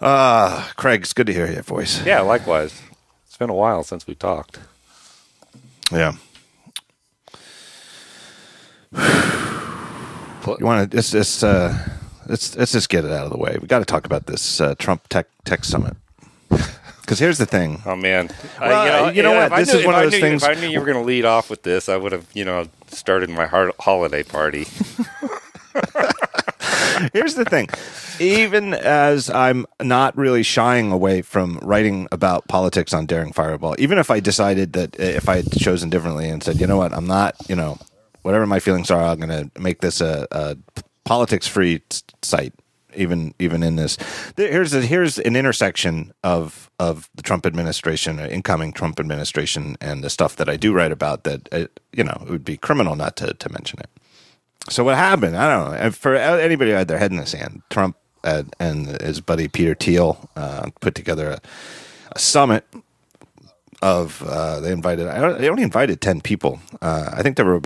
Ah, Craig, it's good to hear your voice. Yeah, likewise. It's been a while since we talked. Yeah. You want to just just uh, let's let's just get it out of the way. We got to talk about this uh, Trump Tech Tech Summit. Because here's the thing. Oh man, Well, I, you know yeah, what? This knew- is one of those knew- things- If I knew you were going to lead off with this, I would have, you know, started my holiday party. Here's the thing. Even as I'm not really shying away from writing about politics on Daring Fireball, even if I decided that uh, if I had chosen differently and said, you know what, I'm not, you know, whatever my feelings are, I'm going to make this a, a politics free site. Even even in this, here's a, here's an intersection of of the Trump administration, uh, incoming Trump administration, and the stuff that I do write about. That uh, you know, it would be criminal not to to mention it. So what happened? I don't know. And For anybody who had their head in the sand, Trump uh, and his buddy Peter Thiel uh, put together a, a summit of. Uh, they invited. I don't, they only invited ten people. Uh, I think there were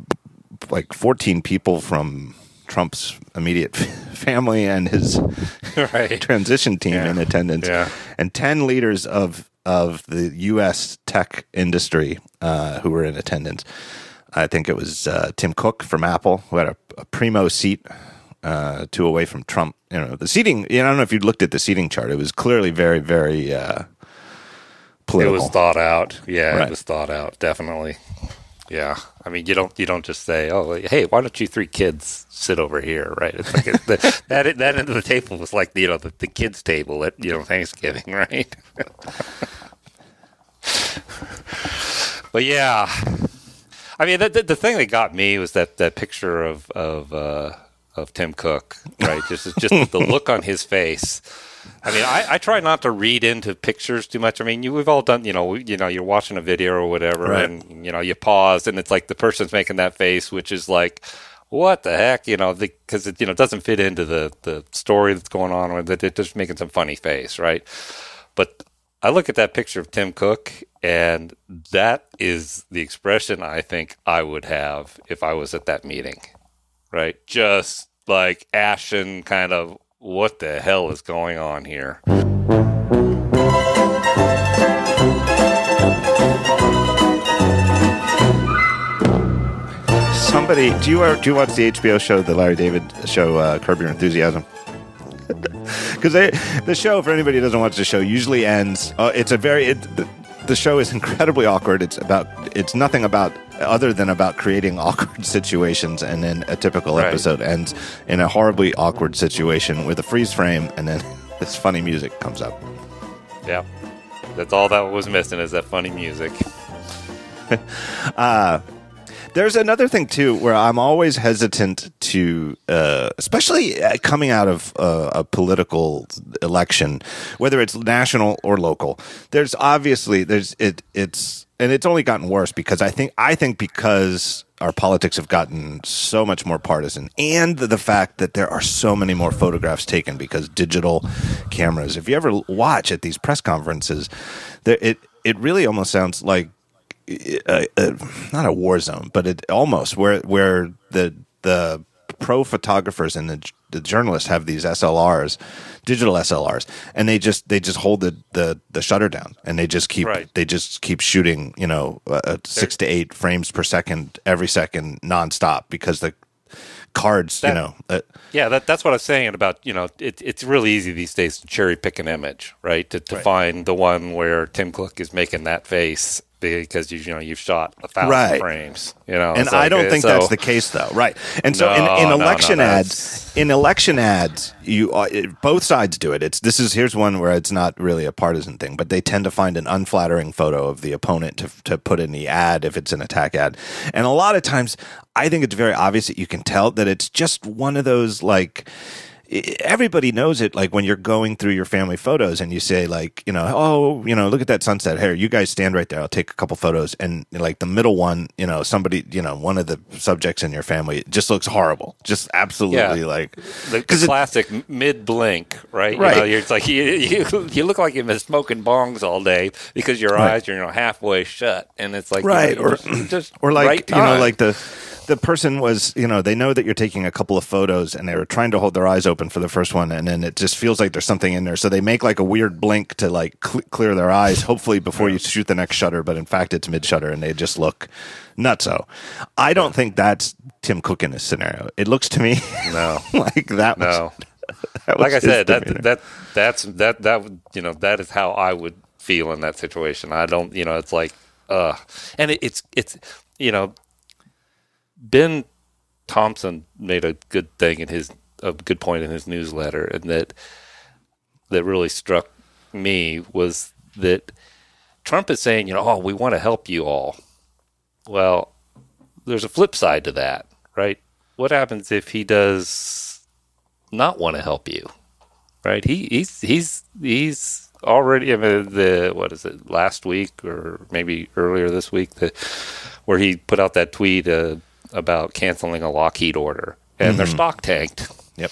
like fourteen people from Trump's immediate family and his right. transition team Yeah. in attendance, Yeah. and ten leaders of of the U.S. tech industry uh, who were in attendance. I think it was uh, Tim Cook from Apple who had a, a primo seat, uh, two away from Trump. You know the seating. You know, I don't know if you looked at the seating chart. It was clearly very, very uh, It was thought out. Yeah, Right. it was thought out. Definitely. Yeah. I mean, you don't you don't just say, "Oh, hey, why don't you three kids sit over here?" Right? It's like the, that that end of the table was like you know the, the kids table at you know Thanksgiving, right? but yeah, I mean, the, the, the thing that got me was that that picture of of uh, of Tim Cook, right? Just just the look on his face. I mean, I, I try not to read into pictures too much. I mean, you, we've all done, you know, you know, you're watching a video or whatever, Right. and you know, you pause, and it's like the person's making that face, which is like, what the heck, you know, because it you know doesn't fit into the the story that's going on, or that it's just making some funny face, right? But I look at that picture of Tim Cook, and that is the expression I think I would have if I was at that meeting, right? Just like ashen, kind of, what the hell is going on here? Somebody, do you uh, do you watch the HBO show, the Larry David show, uh, Curb Your Enthusiasm? Because the show, for anybody who doesn't watch the show, usually ends. Uh, it's a very it, the, the show is incredibly awkward. It's about it's nothing about other than about creating awkward situations, and then a typical Right. episode ends in a horribly awkward situation with a freeze frame, and then this funny music comes up. Yeah. That's all that was missing is that funny music. There's another thing too, where I'm always hesitant to, uh, especially uh, coming out of uh, a political election, whether it's national or local. There's obviously there's it it's and it's only gotten worse because I think I think because our politics have gotten so much more partisan, and the fact that there are so many more photographs taken because digital cameras. If you ever watch at these press conferences, there, it it really almost sounds like uh, uh, not a war zone, but it almost where where the the pro photographers and the the journalists have these SLRs, digital SLRs, and they just they just hold the the, the shutter down and they just keep Right. they just keep shooting you know uh, six to eight frames per second every second nonstop because the cards you know uh, Yeah, that, that's what I was saying about, you know, it, it's really easy these days to cherry pick an image, right? To, to Right. find the one where Tim Cook is making that face because you, you know you've shot a thousand Right. frames, you know. and I like, don't think so- that's the case, though. Right? And so in, No, in no, no, election ads, in election ads, you uh, it, both sides do it. It's this is here's one where it's not really a partisan thing, but they tend to find an unflattering photo of the opponent to to put in the ad if it's an attack ad, and a lot of times I think it's very obvious that you can tell that it's just one of those like everybody knows it like when you're going through your family photos and you say like you know oh you know look at that sunset here you guys stand right there i'll take a couple photos and like the middle one you know somebody you know one of the subjects in your family just looks horrible just absolutely Yeah. like the, the classic mid blink, right? Right. You know, it's like you, you you look like you've been smoking bongs all day because your Right. eyes are you know halfway shut, and it's like you right know, or just, just or like right you know like the the person was, you know, they know that you're taking a couple of photos and they were trying to hold their eyes open for the first one. And then it just feels like there's something in there. So they make like a weird blink to like cl- clear their eyes, hopefully before you shoot the next shutter. But in fact, it's mid shutter and they just look nutso. I don't think that's Tim Cook in this scenario. It looks to me No. like that was. No. that was like I said, that demeanor. that that's that that would you know that is how I would feel in that situation. I don't you know it's like uh and it, it's it's you know Ben Thompson made a good thing in his a good point in his newsletter, and that that really struck me was that Trump is saying you know oh we want to help you all. Well, there's a flip side to that, right? What happens if he does not want to help you, right? He he's he's he's already I mean, the what is it last week or maybe earlier this week the where he put out that tweet uh, about canceling a Lockheed order and their stock tanked. Yep.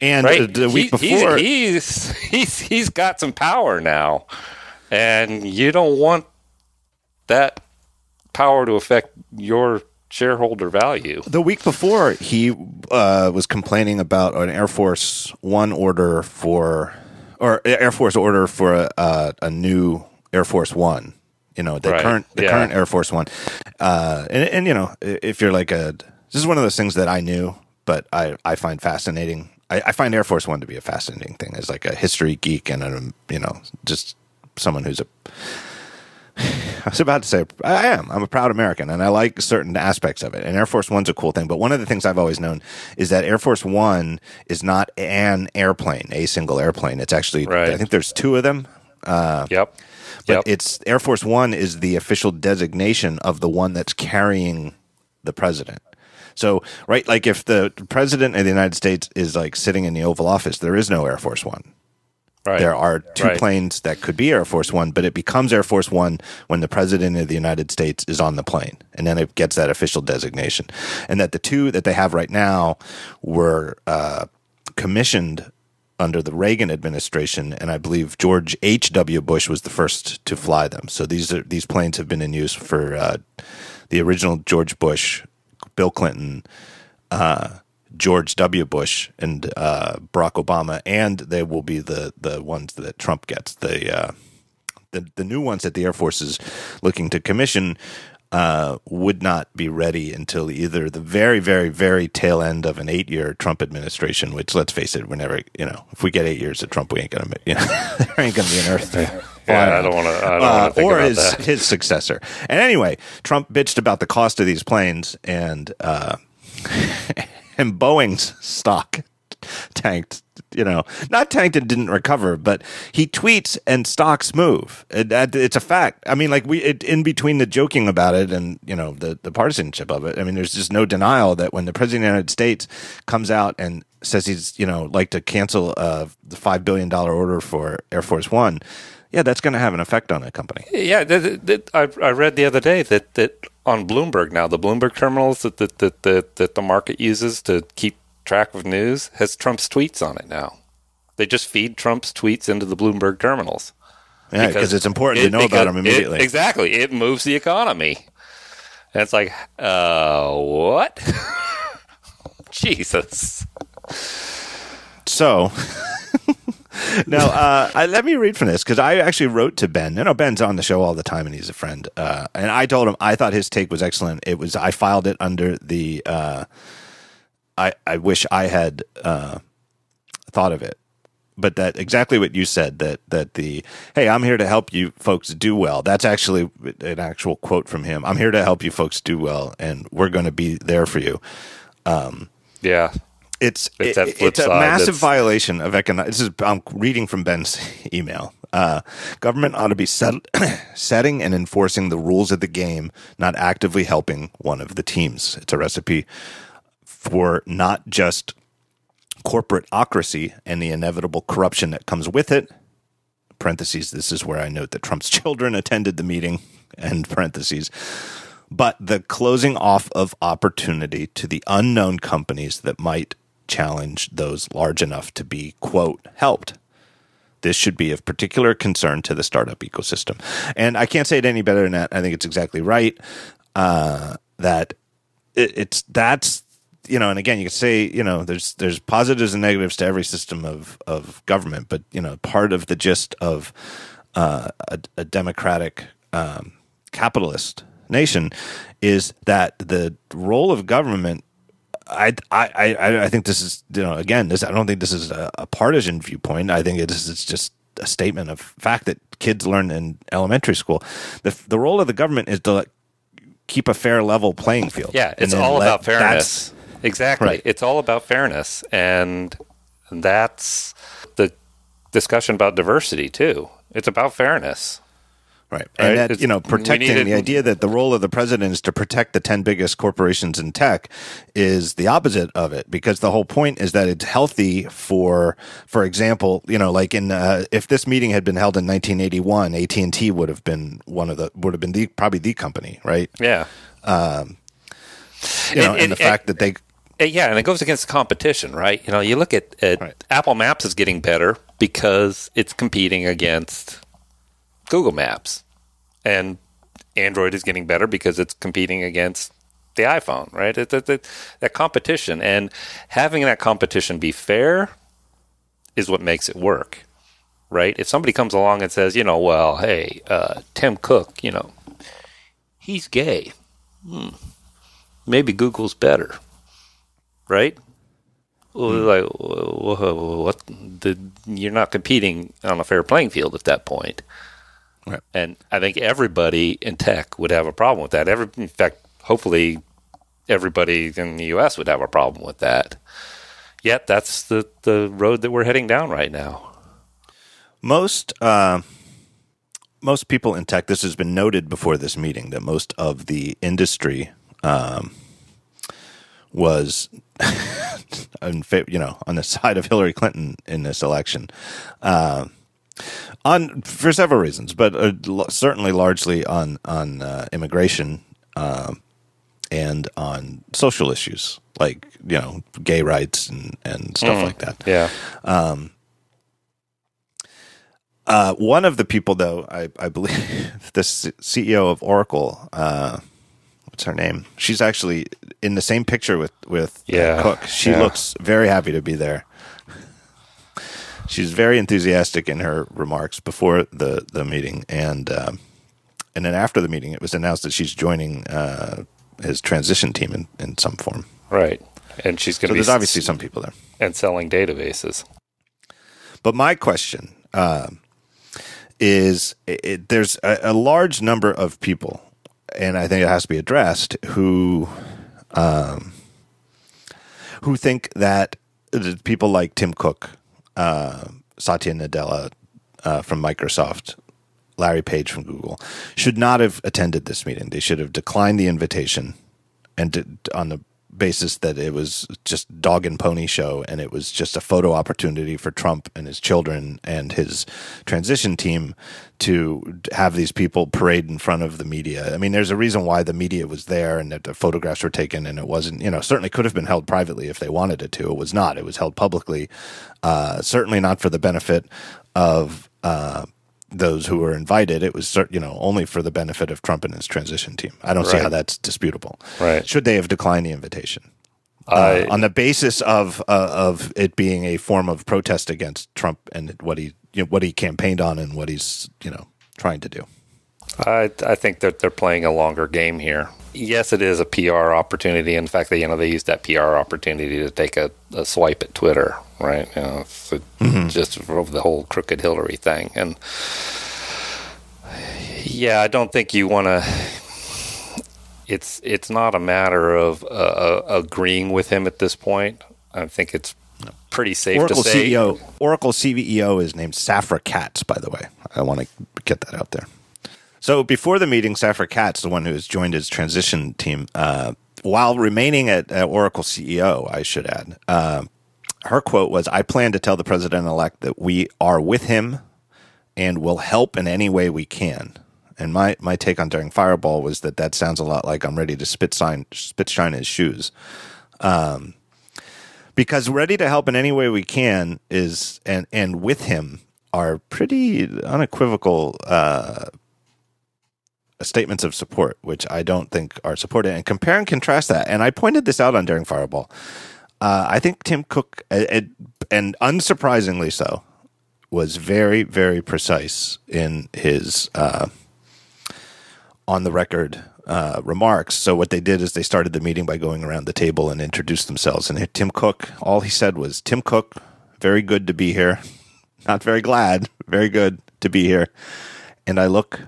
And Right, uh, the week He- he's- before, he's, he's he's got some power now, and you don't want that power to affect your shareholder value. the week before, he uh, was complaining about an Air Force One order for, or Air Force order for a, a, a new Air Force One. You know, the Right, current the yeah. current Air Force One, uh, and, and you know, if you're like a, this is one of those things that I knew, but I I find fascinating. I, I find Air Force One to be a fascinating thing as like a history geek and a, you know just someone who's a I was about to say I am. I'm a proud American, and I like certain aspects of it. And Air Force One's a cool thing. But one of the things I've always known is that Air Force One is not an airplane, a single airplane. It's actually Right. I think there's two of them. Yep. But Yep. it's Air Force One is the official designation of the one that's carrying the president. So, right, like if the president of the United States is like sitting in the Oval Office, there is no Air Force One. right. There are two Right. planes that could be Air Force One, but it becomes Air Force One when the President of the United States is on the plane. And then it gets that official designation. And that the two that they have right now were uh, commissioned under the Reagan administration, and I believe George H.W. Bush was the first to fly them. So these are these planes have been in use for uh, the original George Bush, Bill Clinton, George W. Bush and uh, Barack Obama, and they will be the the ones that Trump gets. The uh, the the new ones that the Air Force is looking to commission uh, would not be ready until either the very very very tail end of an eight year Trump administration. Which let's face it, we're never you know if we get eight years of Trump, we ain't gonna you know there ain't gonna be an Earth. Yeah, I don't want to. Uh, want to think or about his that. his successor. And anyway, Trump bitched about the cost of these planes, and uh, and Boeing's stock tanked. You know, not tanked and didn't recover, but he tweets and stocks move. It, it's a fact. I mean, like we it, in between the joking about it and you know the the partisanship of it. I mean, there's just no denial that when the president of the United States comes out and says he's you know like to cancel uh, the five billion dollar order for Air Force One. Yeah, that's going to have an effect on a company. Yeah, I, I read the other day that, that on Bloomberg now, the Bloomberg terminals that, that, that, that, that the market uses to keep track of news has Trump's tweets on it now. They just feed Trump's tweets into the Bloomberg terminals. Yeah, because it's important to know about them it- immediately. exactly. It moves the economy. And it's like, uh, what? Jesus. So now, uh, I, let me read from this because I actually wrote to Ben. You know, Ben's on the show all the time, and he's a friend. Uh, and I told him I thought his take was excellent. It was I filed it under the. Uh, I I wish I had uh, thought of it, but that exactly what you said that that the hey I'm here to help you folks do well. That's actually an actual quote from him. I'm here to help you folks do well, and we're going to be there for you Yeah. it's It's it- it's a massive violation of economic. This is I'm reading from Ben's email. Uh, government ought to be set, setting and enforcing the rules of the game, not actively helping one of the teams. It's a recipe for not just corporatocracy and the inevitable corruption that comes with it. Parentheses. This is where I note that Trump's children attended the meeting. End parentheses but the closing off of opportunity to the unknown companies that might challenge those large enough to be, quote, helped. This should be of particular concern to the startup ecosystem. And I can't say it any better than that. I think it's exactly right uh, that it, it's that's you know, and again, you could say you know, there's there's positives and negatives to every system of of government, but you know, part of the gist of uh, a, a democratic um, capitalist nation is that the role of government I, I, I, I think this is, you know, again, this, I don't think this is a, a partisan viewpoint. I think it is, it's just a statement of fact that kids learn in elementary school. The, the role of the government is to keep a fair level playing field. Yeah. It's all about fairness. Exactly. Right. It's all about fairness. And that's the discussion about diversity too. It's about fairness. Right. And right? that, you know, protecting the idea that the role of the president is to protect the 10 biggest corporations in tech is the opposite of it because the whole point is that it's healthy for, for example, you know, like in, uh, if this meeting had been held in 1981, AT&T would have been one of the, would have been the, probably the company, right? Yeah. Um, you know, and, and, and the fact that they, yeah, and it goes against competition, right? You know, you look at, at right. Apple Maps is getting better because it's competing against Google Maps and Android is getting better because it's competing against the iPhone, right? It's, it's, it's, that competition and having that competition be fair is what makes it work, right? If somebody comes along and says, you know, well, hey, uh, Tim Cook, you know, he's gay. Hmm. Maybe Google's better, right? Well, hmm. like, what? The, you're not competing on a fair playing field at that point. Right. And I think everybody in tech would have a problem with that. Every, in fact, hopefully, everybody in the U.S. would have a problem with that. Yet, that's the the road that we're heading down right now. Most uh, most people in tech. This has been noted before this meeting that most of the industry um, was, you know, on the side of Hillary Clinton in this election. Uh, on for several reasons, but uh, certainly largely on on uh, immigration uh, and on social issues like you know gay rights and and stuff mm, like that. Yeah. Um, uh, one of the people, though, I, I believe the CEO of Oracle, uh, what's her name? She's actually in the same picture with with yeah, Cook. She yeah. looks very happy to be there. She's very enthusiastic in her remarks before the the meeting, and um, and then after the meeting, it was announced that she's joining uh, his transition team in, in some form. Right, and she's going to so. There's obviously some people there and selling databases. But my question uh, is: it, there's a, a, large number of people, and I think it has to be addressed who. Um, who think that people like Tim Cook uh, Satya Nadella uh, from Microsoft, Larry Page from Google, should not have attended this meeting. They should have declined the invitation, and did, on the basis that it was just dog and pony show and it was just a photo opportunity for Trump and his children and his transition team to have these people parade in front of the media. I mean, there's a reason why the media was there and that the photographs were taken and it wasn't, you know, certainly could have been held privately if they wanted it to. It was not. It was held publicly, uh, certainly not for the benefit of, uh, those who were invited. It was, you know, only for the benefit of Trump and his transition team. I don't right. see how that's disputable. Right? Should they have declined the invitation uh, on the basis of uh, of it being a form of protest against Trump and what he you know, what he campaigned on and what he's you know trying to do? I I think that they're playing a longer game here. Yes, it is a PR opportunity. In fact, they you know they used that PR opportunity to take a, a swipe at Twitter, right? You know, so mm-hmm. just over the whole crooked Hillary thing, and yeah, I don't think you want to. It's it's not a matter of uh, uh, agreeing with him at this point. I think it's pretty safe Oracle to say. CEO, Oracle CEO is named Safra Catz, by the way. I want to get that out there. So before the meeting, Safra Catz, the one who has joined his transition team, uh, while remaining at, at, Oracle CEO, I should add, uh, her quote was, I plan to tell the president elect that we are with him and will help in any way we can. And my, my take on Daring Fireball was that that sounds a lot like I'm ready to spit, sign, spit shine his shoes. Um, because ready to help in any way we can is, and, and with him are pretty unequivocal uh, statements of support, which I don't think are supported, and compare and contrast that. And I pointed this out on Daring Fireball. Uh, I think Tim Cook, uh, uh, and unsurprisingly so, was very, very precise in his uh, on the record uh, remarks. So what they did is they started the meeting by going around the table and introduced themselves. And Tim Cook, all he said was, "Tim Cook, very good to be here. Not very glad, very good to be here." And I look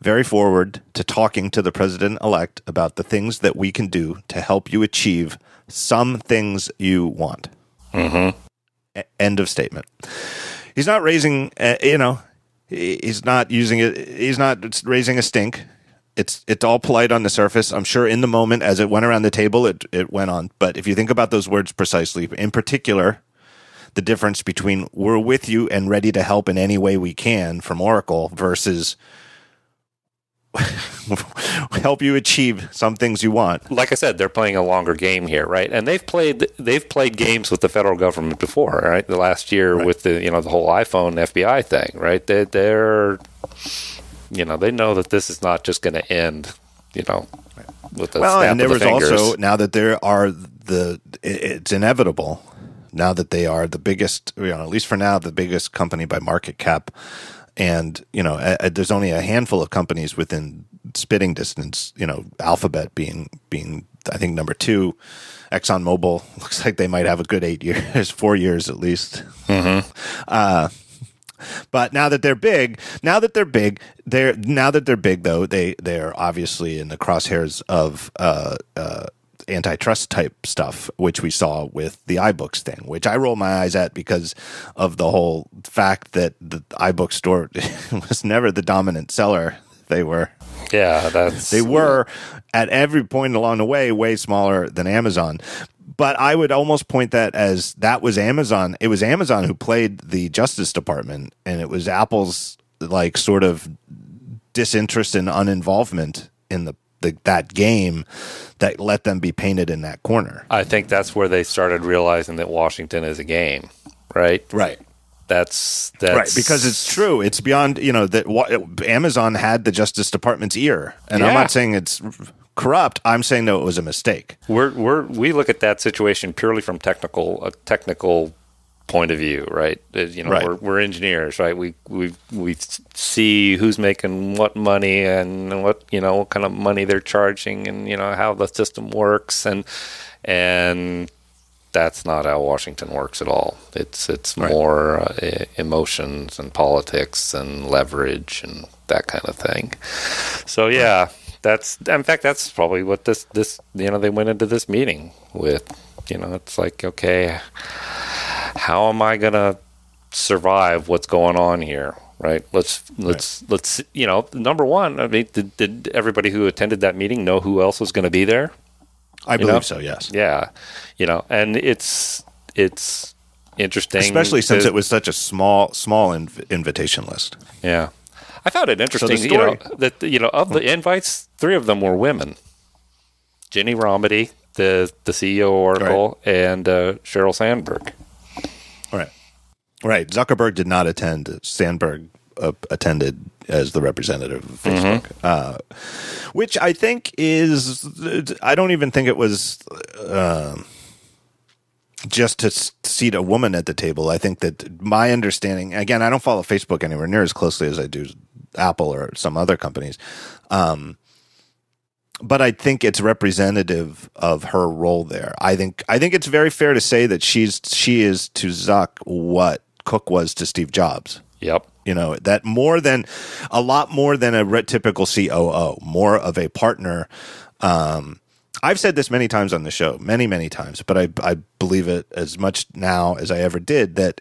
very forward to talking to the president elect about the things that we can do to help you achieve some things you want. Mm-hmm. A- end of statement. He's not raising, uh, you know, he's not using it. He's not raising a stink. It's it's all polite on the surface. I'm sure in the moment as it went around the table, it it went on. But if you think about those words precisely, in particular, the difference between "we're with you and ready to help in any way we can" from Oracle versus help you achieve some things you want. Like I said, they're playing a longer game here, right? And they've played they've played games with the federal government before, right? The last year right. with the you know the whole iPhone FBI thing, right? They, they're you know they know that this is not just going to end, you know, with the well, and there the was fingers. also now that there are the it's inevitable now that they are the biggest, you know, at least for now, the biggest company by market cap and you know a, a, there's only a handful of companies within spitting distance you know alphabet being being i think number two exxonmobil looks like they might have a good eight years four years at least mm-hmm. uh, but now that they're big, now that they're big, they're now that they're big though they they're obviously in the crosshairs of uh, uh, antitrust type stuff, which we saw with the iBooks thing, which I roll my eyes at because of the whole fact that the iBook store was never the dominant seller. They were. Yeah, that's. They were at every point along the way way smaller than Amazon. But I would almost point that as that was Amazon. It was Amazon who played the Justice Department, and it was Apple's like sort of disinterest and uninvolvement in the the, that game that let them be painted in that corner. I think that's where they started realizing that Washington is a game, right? Right. That's that's right because it's true. It's beyond you know that Amazon had the Justice Department's ear, and yeah. I'm not saying it's corrupt. I'm saying that it was a mistake. We're we're we look at that situation purely from technical a technical point of view, right? Uh, you know, right. We're, we're engineers, right? We we we see who's making what money and what you know what kind of money they're charging, and you know how the system works, and and that's not how Washington works at all. It's it's right. more uh, emotions and politics and leverage and that kind of thing. So yeah, that's in fact that's probably what this this you know they went into this meeting with. You know, it's like okay how am I going to survive what's going on here? Right. Let's let's right. let's you know number one. I mean, did, did everybody who attended that meeting know who else was going to be there? I you believe know? so. Yes. Yeah. You know, and it's it's interesting, especially since it was such a small small inv- invitation list. Yeah. I found it interesting, so you know, that you know of the invites, three of them were women. Ginni Rometty, the the CEO of Oracle, right. and uh, Sheryl Sandberg. Right. Right. Zuckerberg did not attend. Sandberg uh, attended as the representative of Facebook, mm-hmm. uh, which I think is. I don't even think it was. Uh, just to seat a woman at the table, I think that my understanding, again, I don't follow Facebook anywhere near as closely as I do Apple or some other companies. Um, but I think it's representative of her role there. I think I think it's very fair to say that she's she is to Zuck what Cook was to Steve Jobs. Yep. You know that more than a lot more than a typical COO, more of a partner. Um, I've said this many times on the show, many many times, but I I believe it as much now as I ever did that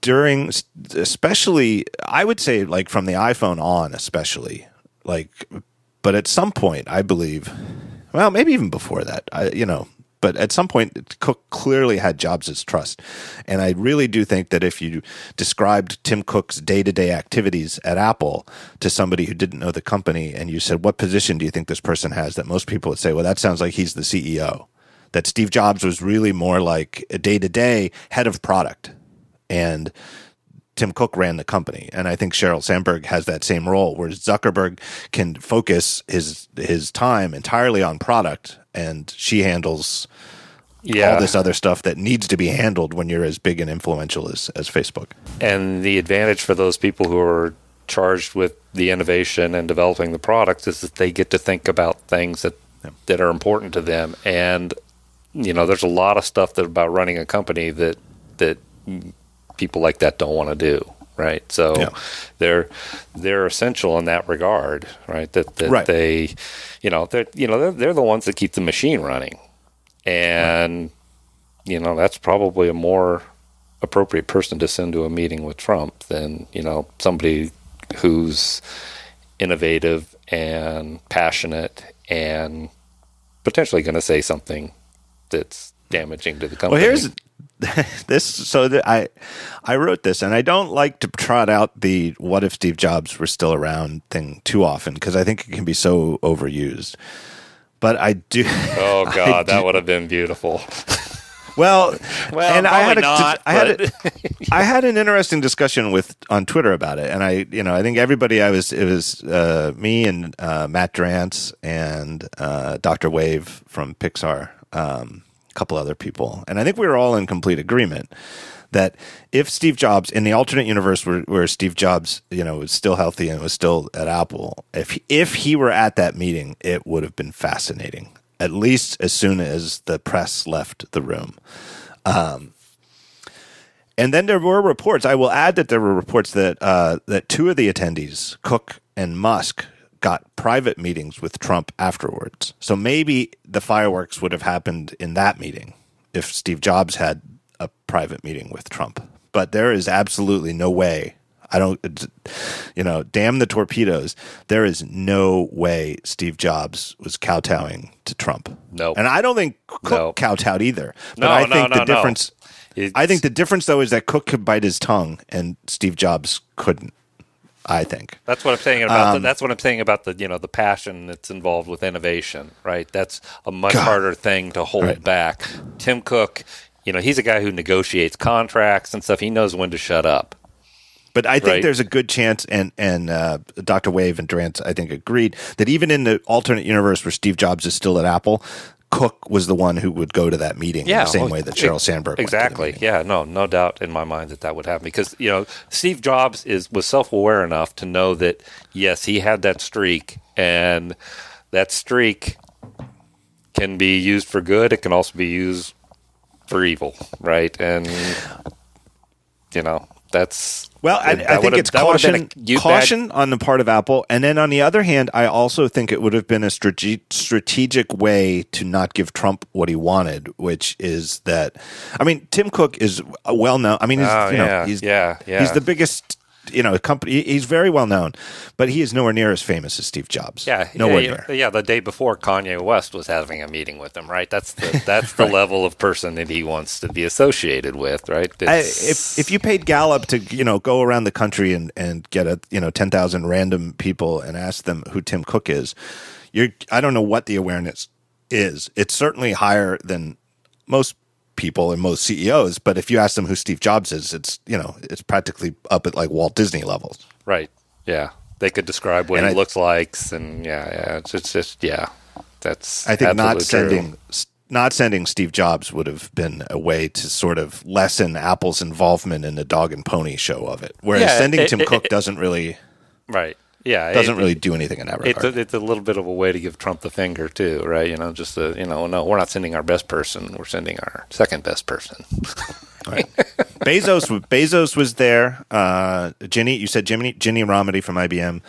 during especially I would say like from the iPhone on especially like but at some point, I believe, well, maybe even before that, I, you know, but at some point, Cook clearly had Jobs' trust. And I really do think that if you described Tim Cook's day to day activities at Apple to somebody who didn't know the company and you said, What position do you think this person has? that most people would say, Well, that sounds like he's the CEO. That Steve Jobs was really more like a day to day head of product. And Tim Cook ran the company, and I think Sheryl Sandberg has that same role, where Zuckerberg can focus his his time entirely on product, and she handles yeah. all this other stuff that needs to be handled when you're as big and influential as as Facebook. And the advantage for those people who are charged with the innovation and developing the products is that they get to think about things that Yeah. that are important to them. And you know, there's a lot of stuff that about running a company that that people like that don't want to do. Right, so Yeah. they're they're essential in that regard, right? That that Right. they, you know, they're you know they're, they're the ones that keep the machine running, and you know that's probably a more appropriate person to send to a meeting with Trump than you know somebody who's innovative and passionate and potentially going to say something that's damaging to the company. Well, here's this. So that I I wrote this, and I don't like to trot out the "What if Steve Jobs were still around" thing too often because I think it can be so overused. But I do. oh god, that would have been beautiful. Well, Well, and I had a, not, I had a, I had an interesting discussion with on Twitter about it, and I, you know, I think everybody I was it was uh, me and uh, Matt Drance and uh, Doctor Wave from Pixar, um, couple other people, and I think we were all in complete agreement that if Steve Jobs in the alternate universe where, where Steve Jobs, you know, was still healthy and was still at Apple, if if he were at that meeting, it would have been fascinating. At least as soon as the press left the room. Um, and then there were reports. I will add that there were reports that uh, that two of the attendees, Cook and Musk, got private meetings with Trump afterwards. So maybe the fireworks would have happened in that meeting if Steve Jobs had a private meeting with Trump. But there is absolutely no way. I don't, you know, damn the torpedoes. There is no way Steve Jobs was kowtowing to Trump. Nope. And I don't think Cook kowtowed either. But No, I think no, the no. difference. I think the difference, though, is that Cook could bite his tongue and Steve Jobs couldn't. I think. That's what I'm saying about. Um, the, that's what I'm saying about the you know the passion that's involved with innovation. Right. That's a much God. harder thing to hold Right. back. Tim Cook, you know, he's a guy who negotiates contracts and stuff. He knows when to shut up. But I think Right. there's a good chance, and and uh, Dr. Wave and Drance, I think, agreed that even in the alternate universe where Steve Jobs is still at Apple, Cook was the one who would go to that meeting in the same well, way that Sheryl Sandberg went to the Exactly. Yeah. No. No doubt in my mind that that would happen because you know Steve Jobs is was self aware enough to know that yes he had that streak and that streak can be used for good. It can also be used for evil. Right. And you know that's Well, I, I think it's caution, caution on the part of Apple, and then on the other hand, I also think it would have been a strate- strategic way to not give Trump what he wanted, which is that, I mean, Tim Cook is uh, well known. I mean, he's, Oh, you know, yeah, he's yeah, yeah. he's the biggest. You know, a company. He's very well known, but he is nowhere near as famous as Steve Jobs. Yeah, nowhere yeah, near. Yeah, the day before Kanye West was having a meeting with him, right? That's the that's the level of person that he wants to be associated with, right? I, if if you paid Gallup to you know go around the country and, and get a you know ten thousand random people and ask them who Tim Cook is, you're I don't know what the awareness is. It's certainly higher than most people and most CEOs. But if you ask them who Steve Jobs is, it's you know it's practically up at like Walt Disney levels. right, yeah, they could describe what And he I- looks like, and yeah, yeah, it's, it's just yeah, that's I think not absolutely true. sending not sending Steve Jobs would have been a way to sort of lessen Apple's involvement in the dog and pony show of it. Whereas Yeah, sending it- Tim it- Cook it- doesn't really right, yeah, doesn't it- really do anything in that regard. It's a, it's a little bit of a way to give Trump the finger too, right? You know, just a, you know, no, we're not sending our best person; we're sending our second best person. Bezos Bezos was there. Uh, Ginni, you said Jimmy, Ginni Rometty from IBM.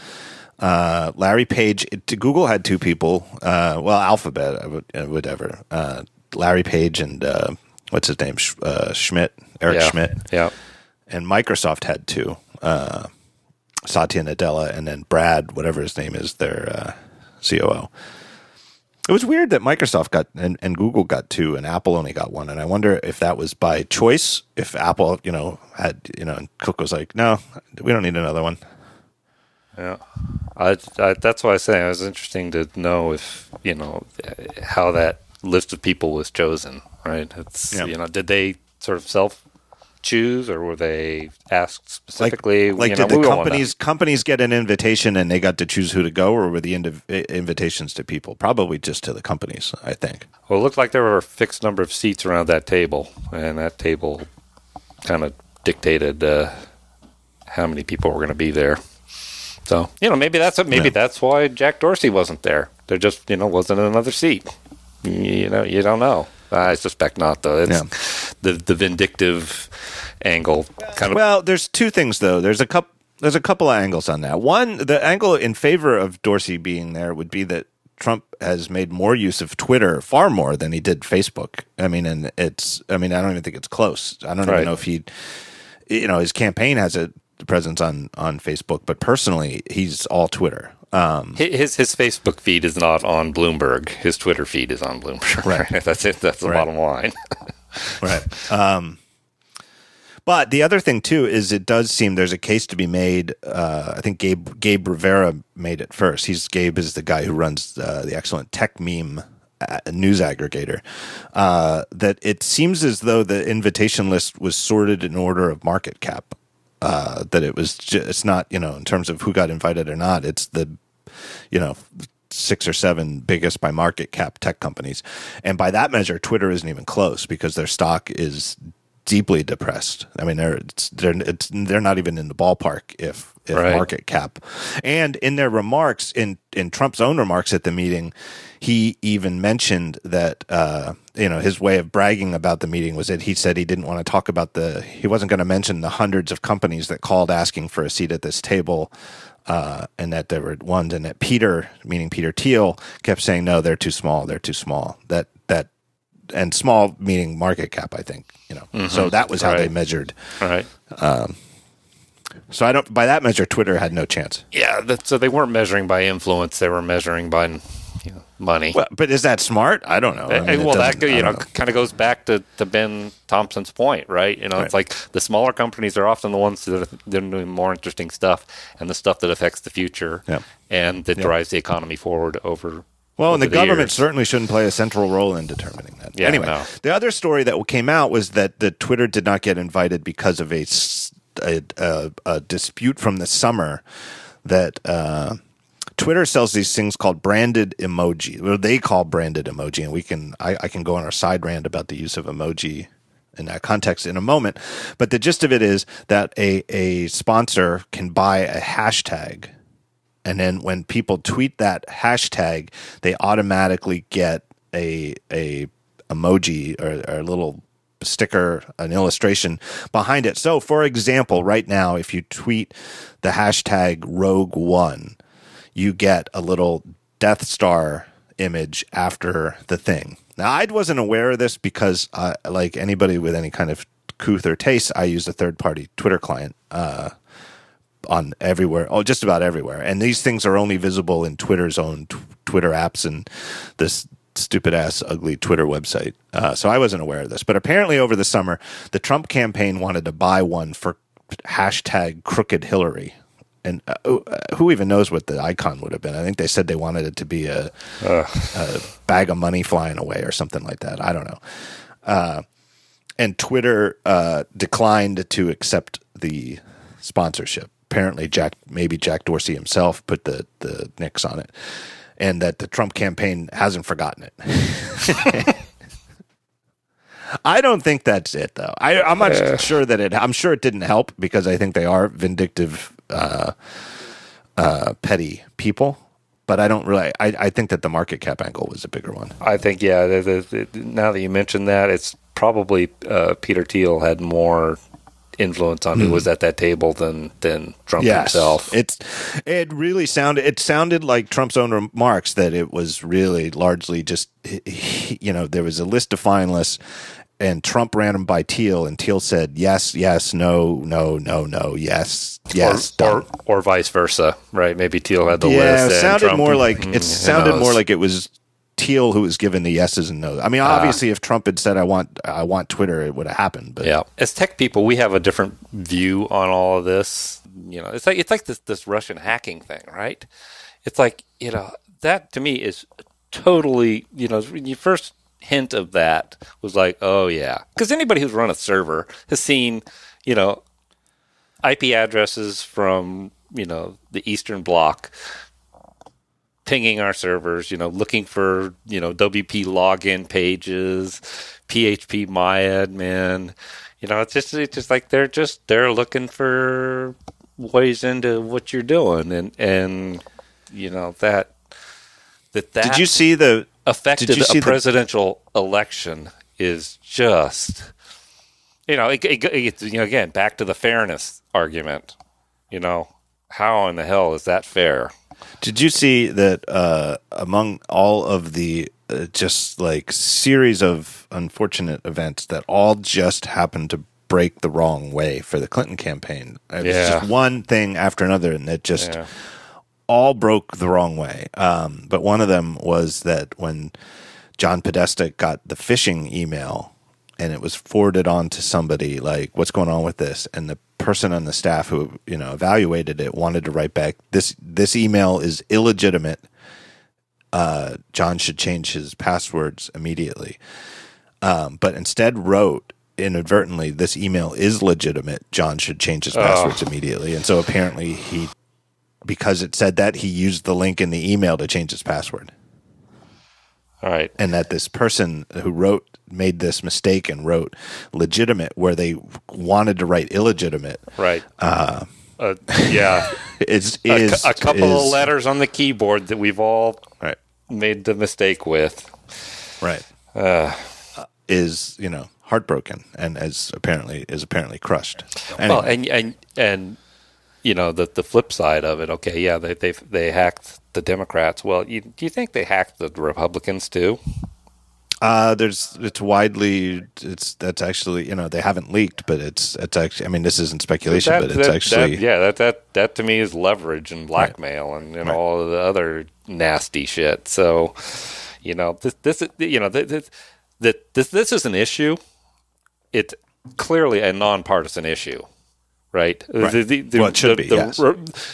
Uh, Larry Page. It, Google had two people. Uh, well, Alphabet, would- uh, whatever. Uh, Larry Page and uh, what's his name? Uh, Schmidt, Eric yeah, Schmidt. yeah, And Microsoft had two. Satya Nadella and then Brad, whatever his name is, their uh, COO. It was weird that Microsoft got and, and Google got two and Apple only got one. And I wonder if that was by choice. If Apple, you know, had you know, and Cook was like, "No, we don't need another one." yeah. I, I, that's why I say it was interesting to know if you know how that list of people was chosen, right? It's Yeah. you know, did they sort of self choose, or were they asked specifically? Like, you did know, we the companies companies get an invitation and they got to choose who to go, or were the indiv- invitations to people? Probably just to the companies, I think. Well, it looked like there were a fixed number of seats around that table, and that table kind of dictated uh, how many people were going to be there. So you know, maybe that's maybe Yeah. that's why Jack Dorsey wasn't there. There just you know wasn't another seat. You know, you don't know. I suspect not, though. It's Yeah. the the vindictive angle kind of. Well, there's two things though. There's a couple. There's a couple of angles on that. One, the angle in favor of Dorsey being there would be that Trump has made more use of Twitter, far more than he did Facebook. I mean, and it's. I mean, I don't even think it's close. I don't Right. even know if he. You know, his campaign has a presence on on Facebook, but personally, he's all Twitter. Um, His his Facebook feed is not on Bloomberg. His Twitter feed is on Bloomberg. Right. that's it. That's the Right. bottom line. right. Um, but the other thing too is it does seem there's a case to be made. Uh, I think Gabe Gabe Rivera made it first. He's Gabe is the guy who runs uh, the excellent Techmeme uh, news aggregator. Uh, that it seems as though the invitation list was sorted in order of market cap. Uh, that it was ju- it's not you know in terms of who got invited or not. It's the you know six or seven biggest by market cap tech companies, and by that measure, Twitter isn't even close because their stock is deeply depressed. I mean, they're it's, they're it's, they're not even in the ballpark if if Right. market cap. And in their remarks, in in Trump's own remarks at the meeting, he even mentioned that uh, you know his way of bragging about the meeting was that he said he didn't want to talk about the he wasn't going to mention the hundreds of companies that called asking for a seat at this table. Uh, and that there were ones, and that Peter, meaning Peter Thiel, kept saying, "No, they're too small. They're too small." That that and small meaning market cap, I think. You know, so that was how they Right. measured. All right. So I don't. By that measure, Twitter had no chance. Yeah, that, so they weren't measuring by influence; they were measuring by you know, money. Well, but is that smart? I don't know. I mean, well, that doesn't- go- I you know, don't kind of goes back to, to Ben Thompson's point, right? You know, it's like the smaller companies are often the ones that are they're doing more interesting stuff and the stuff that affects the future Yeah. and that drives the economy forward over. Well, and the over government years. certainly shouldn't play a central role in determining that. Yeah, anyway, no. the other story that came out was that the Twitter did not get invited because of a a dispute from the summer that uh, Twitter sells these things called branded emoji. Well, they call branded emoji, and we can I, I can go on our side rant about the use of emoji in that context in a moment. But the gist of it is that a a sponsor can buy a hashtag and then when people tweet that hashtag, they automatically get a a emoji or, or a little sticker, an illustration behind it. So, for example, right now, if you tweet the hashtag Rogue One, you get a little Death Star image after the thing. Now, I wasn't aware of this because, uh, like anybody with any kind of couth or taste, I use a third party Twitter client. Uh, on everywhere, oh, just about everywhere. And these things are only visible in Twitter's own t- Twitter apps and this stupid ass ugly Twitter website. Uh, so I wasn't aware of this, but apparently over the summer, the Trump campaign wanted to buy one for hashtag Crooked Hillary. And uh, uh, who even knows what the icon would have been? I think they said they wanted it to be a, a bag of money flying away or something like that. I don't know. Uh, and Twitter uh, declined to accept the sponsorship. Apparently, Jack maybe Jack Dorsey himself put the the nix on it, and that the Trump campaign hasn't forgotten it. I don't think that's it, though. I, I'm not sure that it. I'm sure it didn't help because I think they are vindictive, uh, uh, petty people. But I don't really. I, I think that the market cap angle was a bigger one. I think, yeah. The, the, the, now that you mentioned that, it's probably uh, Peter Thiel had more influence on who was at that table than than Trump himself. It's it really sounded it sounded like Trump's own remarks that it was really largely just you know there was a list of finalists and Trump ran him by Thiel and Thiel said yes yes no no no no yes yes or, or or vice versa, right? Maybe Thiel had the yeah list. it and sounded Trump- more like it mm-hmm. who sounded more like it was Thiel who was given the yeses and nos. I mean ah. obviously if Trump had said I want I want Twitter it would have happened but Yeah, as tech people, we have a different view on all of this. You know, it's like it's like this this Russian hacking thing, right? It's like you know that to me is totally you know when you first hint of that was like, oh yeah, because anybody who's run a server has seen, you know, IP addresses from you know the Eastern Bloc pinging our servers, you know, looking for you know WP login pages, phpMyAdmin. You know, it's just it's just like they're just they're looking for ways into what you're doing, and and you know that that that Did you see the? Affected Did you see a the- presidential election is just you know it, it, it, you know again back to the fairness argument you know how in the hell is that fair Did you see that uh, among all of the uh, just like series of unfortunate events that all just happened to break the wrong way for the Clinton campaign? It was just one thing after another, and it just Yeah. All broke the wrong way. Um, but one of them was that when John Podesta got the phishing email and it was forwarded on to somebody like, what's going on with this? And the person on the staff who, you know, evaluated it wanted to write back, this, this email is illegitimate. Uh, John should change his passwords immediately. Um, but instead wrote inadvertently, this email is legitimate. John should change his passwords immediately. And so apparently he because it said that he used the link in the email to change his password. All right. And that this person who wrote made this mistake and wrote legitimate where they wanted to write illegitimate right. uh, yeah. is a, is a couple is- of letters on the keyboard that we've all right. made the mistake with. Right. Uh, is you know heartbroken and as apparently is apparently crushed. Anyway, Well, and and and you know the the flip side of it. Okay, yeah, they they they hacked the Democrats. Well, you, do you think they hacked the Republicans too? uh there's it's widely it's that's actually you know they haven't leaked but it's it's actually i mean this isn't speculation That- but it's that- actually that- yeah. That that that to me is leverage and blackmail and, and Right. all of the other nasty shit. So, you know, this this you know this this this is an issue. It's clearly a nonpartisan issue. Right. Right. The- the- the- Well, it should be, yes.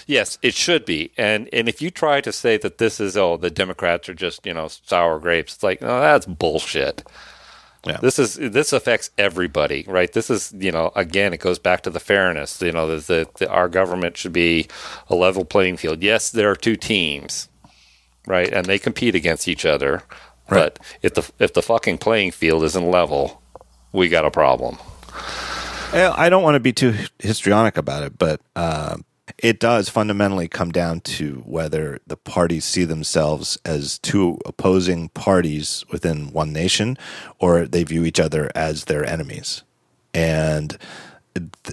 yes, it should be. And and if you try to say that this is oh the Democrats are just you know sour grapes, it's like no, that's bullshit. Yeah. This is this affects everybody, right? This is you know again it goes back to the fairness. You know the, the our government should be a level playing field. Yes, there are two teams, right, and they compete against each other. Right. But if the if the fucking playing field isn't level, we got a problem. Well, I don't want to be too histrionic about it, but uh, it does fundamentally come down to whether the parties see themselves as two opposing parties within one nation or they view each other as their enemies. And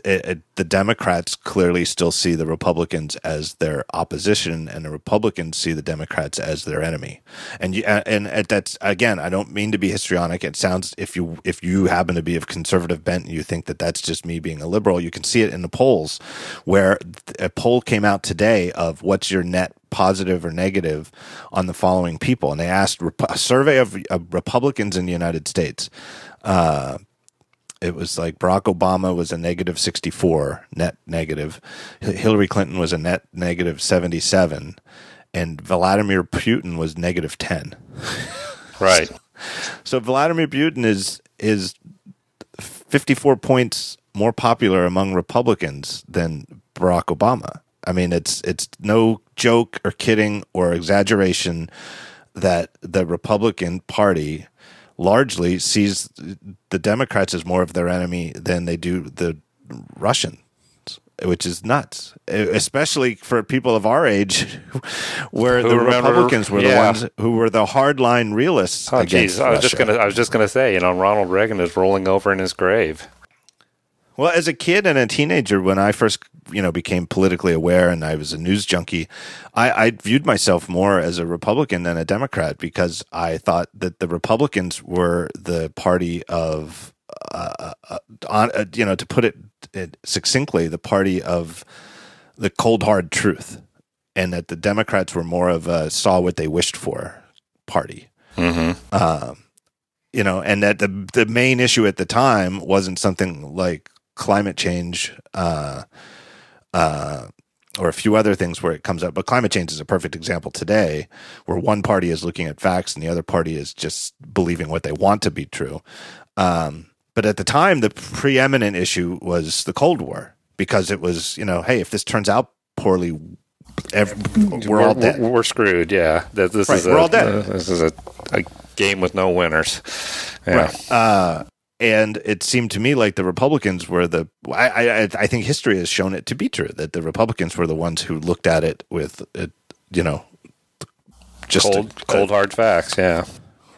it, it, the Democrats clearly still see the Republicans as their opposition, and the Republicans see the Democrats as their enemy. And you, uh, and, and that's again, I don't mean to be histrionic. It sounds if you if you happen to be of conservative bent and you think that that's just me being a liberal, you can see it in the polls, where a poll came out today of what's your net positive or negative on the following people, and they asked a survey of, of Republicans in the United States uh, it was like Barack Obama was a negative 64 net negative. Hillary Clinton was a net negative 77 and Vladimir Putin was negative 10. Right. So Vladimir Putin is is 54 points more popular among Republicans than Barack Obama. I mean, it's it's no joke or kidding or exaggeration that the Republican Party largely sees the Democrats as more of their enemy than they do the Russians, which is nuts, especially for people of our age, where Who the remember- Republicans were the ones who were the hardline realists Oh, against jeez. I was just Russia. gonna. I was just gonna say. You know, Ronald Reagan is rolling over in his grave. Well, as a kid and a teenager, when I first, you know, became politically aware and I was a news junkie, I, I viewed myself more as a Republican than a Democrat because I thought that the Republicans were the party of, uh, uh, on, uh, you know, to put it, it succinctly, the party of the cold hard truth, and that the Democrats were more of a saw what they wished for party. You know, and that the the main issue at the time wasn't something like climate change, uh, uh, or a few other things where it comes up. But climate change is a perfect example today, where one party is looking at facts and the other party is just believing what they want to be true. Um, but at the time, the preeminent issue was the Cold War because it was, you know, hey, if this turns out poorly, every, we're, all dead. We're, we're screwed. Yeah, this, this Right, is we're a, all dead. uh, this is a, a game with no winners. Yeah. Right. Uh, and it seemed to me like the Republicans were the. I, I, I think history has shown it to be true that the Republicans were the ones who looked at it with, it, you know, just Cold, a- cold hard facts. Yeah.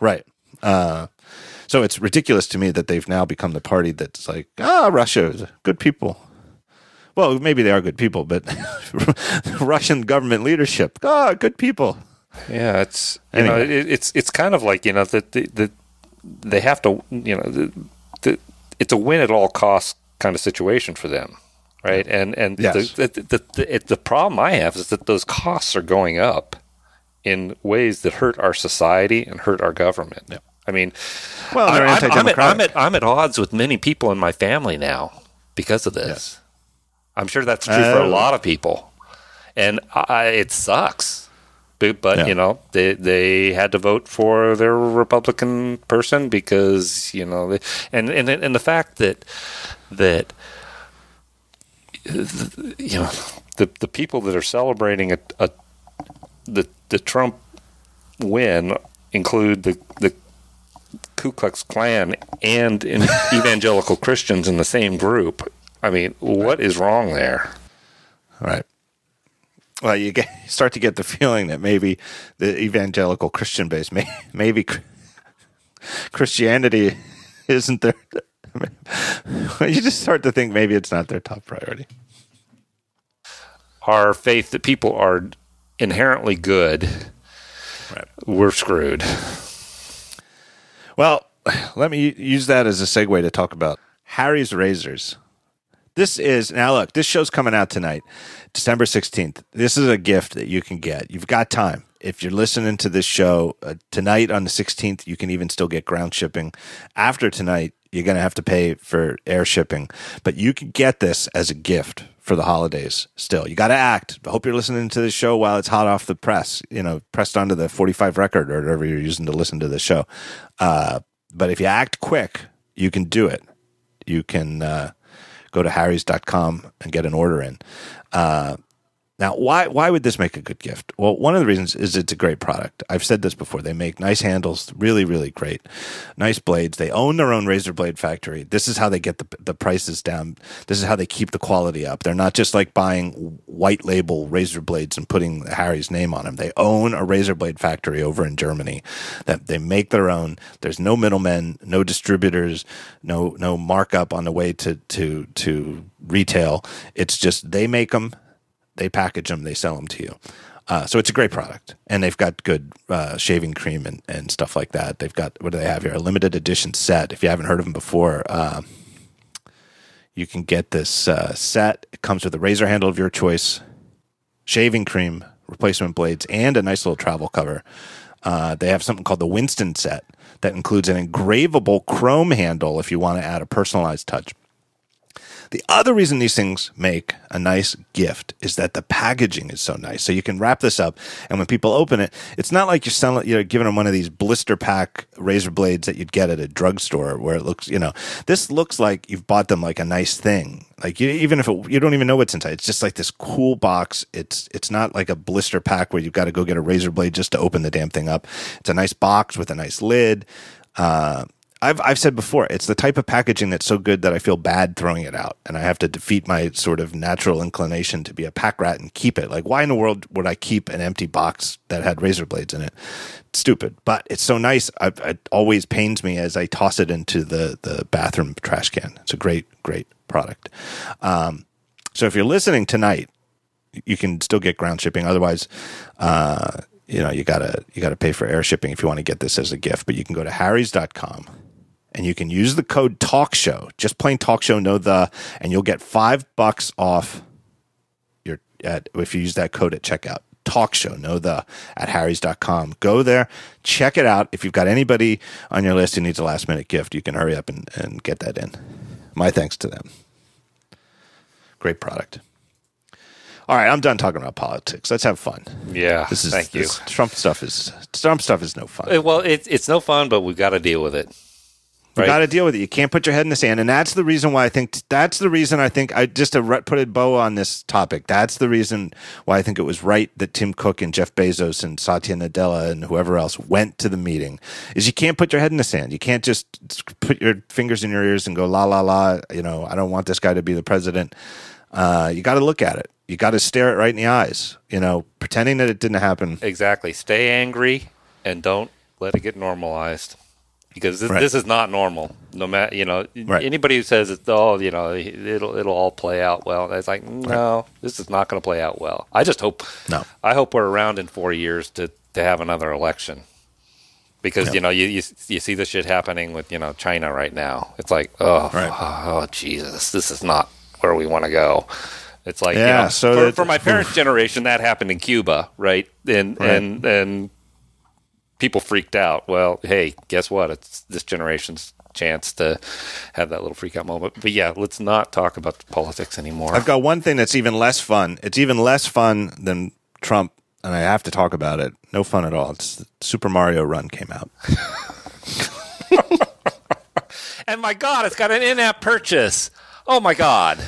right. Uh, so it's ridiculous to me that they've now become the party that's like, ah, Russia is good people. Well, maybe they are good people, but Russian government leadership, ah, good people. Yeah, it's you Anyway. know it, it's it's kind of like you know that the, the, they have to you know the, the it's a win at all costs kind of situation for them, right? And and Yes. the, the, the, the, problem I have is that those costs are going up in ways that hurt our society and hurt our government. Yeah. I mean, Well, they're I- I'm, I'm, at. I'm at I'm at odds with many people in my family now because of this. Yes. I'm sure that's true for a Uh, lot of people, and I, it sucks. But, but Yeah. you know, they they had to vote for their Republican person because you know, they, and and and the fact that that you know the the people that are celebrating a, a the the Trump win include the the Ku Klux Klan and in evangelical Christians in the same group. I mean, what is wrong there? Right. Well, you get you start to get the feeling that maybe the evangelical Christian base, may, maybe Christianity isn't their. you just start to think maybe it's not their top priority. Our faith that people are inherently good, Right. we're screwed. Well, let me use that as a segue to talk about Harry's Razors. This is now look, this show's coming out tonight, December 16th. This is a gift that you can get. You've got time. If you're listening to this show uh, tonight on the 16th, you can even still get ground shipping. After tonight, you're going to have to pay for air shipping, but you can get this as a gift for the holidays still. You got to act. I hope you're listening to this show while it's hot off the press, you know, pressed onto the 45 record or whatever you're using to listen to the show. Uh, but if you act quick, you can do it. You can uh, go to harrys.com and get an order in. Uh, now, why why would this make a good gift? Well, one of the reasons is it's a great product. I've said this before. They make nice handles, really, really great, nice blades. They own their own razor blade factory. This is how they get the the prices down. This is how they keep the quality up. They're not just like buying white label razor blades and putting Harry's name on them. They own a razor blade factory over in Germany that they make their own. There's no middlemen, no distributors, no no markup on the way to to to retail. It's just they make them they package them, they sell them to you. Uh, so it's a great product, and they've got good uh, shaving cream and, and stuff like that. They've got what do they have here? A limited edition set. If you haven't heard of them before, uh, you can get this uh, set. It comes with a razor handle of your choice, shaving cream, replacement blades, and a nice little travel cover. Uh, they have something called the Winston set that includes an engravable chrome handle if you want to add a personalized touch. The other reason these things make a nice gift is that the packaging is so nice. So you can wrap this up, and when people open it, it's not like you're selling, you're giving them one of these blister pack razor blades that you'd get at a drugstore, where it looks, you know, this looks like you've bought them like a nice thing. Like you, even if it, you don't even know what's inside, it's just like this cool box. It's it's not like a blister pack where you've got to go get a razor blade just to open the damn thing up. It's a nice box with a nice lid. Uh, I've I've said before, it's the type of packaging that's so good that I feel bad throwing it out, and I have to defeat my sort of natural inclination to be a pack rat and keep it. Like, why in the world would I keep an empty box that had razor blades in it? Stupid, but it's so nice. I, it always pains me as I toss it into the the bathroom trash can. It's a great great product. Um, so if you're listening tonight, you can still get ground shipping. Otherwise, uh, you know, you gotta you gotta pay for air shipping if you want to get this as a gift. But you can go to harrys.com and you can use the code talk show, just plain talk show, no the, and you'll get five bucks off your at if you use that code at checkout. Talk show, no the at harrys.com. Go there, check it out. If you've got anybody on your list who needs a last minute gift, you can hurry up and, and get that in. My thanks to them. Great product. All right, I'm done talking about politics. Let's have fun. Yeah, This is thank you. this Trump stuff is Trump stuff is no fun. Well, it's it's no fun, but we've got to deal with it. You Right. got to deal with it. You can't put your head in the sand, and that's the reason why I think that's the reason I think I just to put a bow on this topic. That's the reason why I think it was right that Tim Cook and Jeff Bezos and Satya Nadella and whoever else went to the meeting. Is you can't put your head in the sand. You can't just put your fingers in your ears and go la la la. You know, I don't want this guy to be the president. Uh, you got to look at it. You got to stare it right in the eyes. You know, pretending that it didn't happen. Exactly. Stay angry and don't let it get normalized. Because this, Right. this is not normal. No matter you know Right. anybody who says it's oh you know it'll it'll all play out well. It's like no, this is not going to play out well. I just hope No. I hope we're around in four years to to have another election. Because you know you, you you see this shit happening with you know China right now. It's like oh Right. oh Jesus, this is not where we want to go. It's like you Yeah, know, so for, for my parents' generation, that happened in Cuba, right? And Right. and and people freaked out. Well, hey, guess what? It's this generation's chance to have that little freak out moment. But yeah, let's not talk about politics anymore. I've got one thing that's even less fun. It's even less fun than Trump, and I have to talk about it. No fun at all. It's Super Mario Run came out. and my God, it's got an in-app purchase. Oh my God!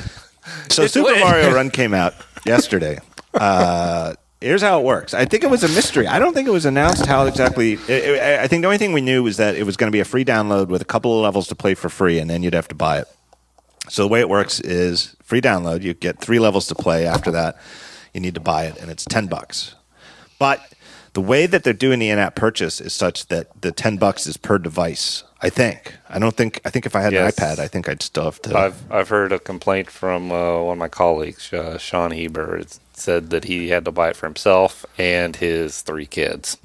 So It's- Super Mario Run came out yesterday. Uh, here's how it works. I think it was a mystery. I don't think it was announced how exactly. It, it- I think the only thing we knew was that it was going to be a free download with a couple of levels to play for free, and then you'd have to buy it. So the way it works is free download. You get three levels to play. After that, you need to buy it, and it's ten bucks. But the way that they're doing the in-app purchase is such that the ten bucks is per device. I think. I don't think. I think if I had Yes. an iPad, I think I'd still have to. I've I've heard a complaint from uh, one of my colleagues, uh, Sean Heber. It said that he had to buy it for himself and his three kids.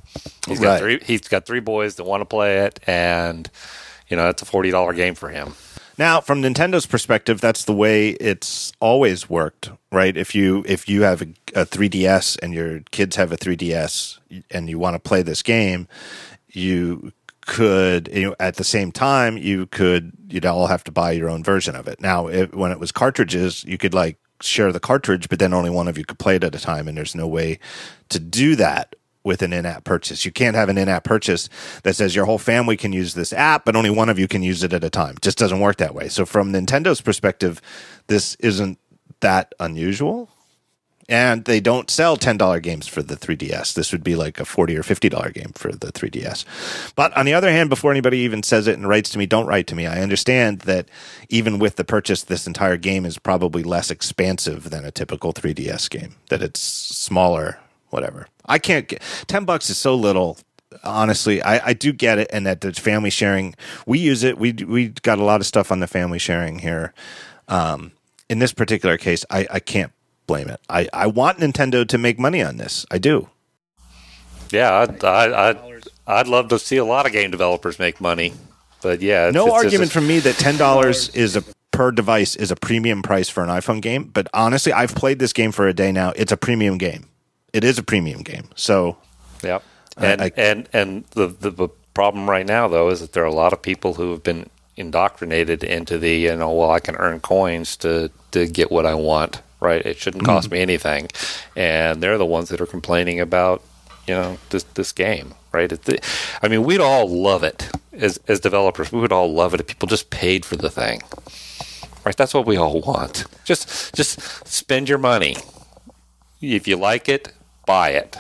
He's got three. He's got three boys that want to play it, and you know it's a forty dollar game for him. Now, from Nintendo's perspective, that's the way it's always worked, right? If you if you have a, a 3DS and your kids have a 3DS and you want to play this game, you could you know, at the same time you could you'd all have to buy your own version of it. Now, it, when it was cartridges, you could like share the cartridge, but then only one of you could play it at a time, and there's no way to do that with an in-app purchase. You can't have an in-app purchase that says your whole family can use this app, but only one of you can use it at a time. It just doesn't work that way. So from Nintendo's perspective, this isn't that unusual. And they don't sell $10 games for the 3DS. This would be like a 40 or $50 game for the 3DS. But on the other hand, before anybody even says it and writes to me, don't write to me. I understand that even with the purchase, this entire game is probably less expansive than a typical 3DS game, that it's smaller, whatever. I can't get 10 bucks is so little. Honestly, I, I do get it, and that the family sharing, we use it. We we got a lot of stuff on the family sharing here. Um, in this particular case, I, I can't blame it. I, I want Nintendo to make money on this. I do. Yeah, I'd, I, I'd, I'd love to see a lot of game developers make money, but yeah, it's, No it's argument from me that ten dollars is a per device is a premium price for an iPhone game. But honestly, I've played this game for a day now. It's a premium game. It is a premium game. So Yep. I- And I- and and the, the the problem right now though is that there are a lot of people who have been indoctrinated into the you know well I can earn coins to to get what I want right? It shouldn't cost Mm-hmm. me anything. And they're the ones that are complaining about you know this this game right? It- I mean we'd all love it as as developers. We would all love it if people just paid for the thing right? That's what we all want. Just just spend your money. If you like it buy it.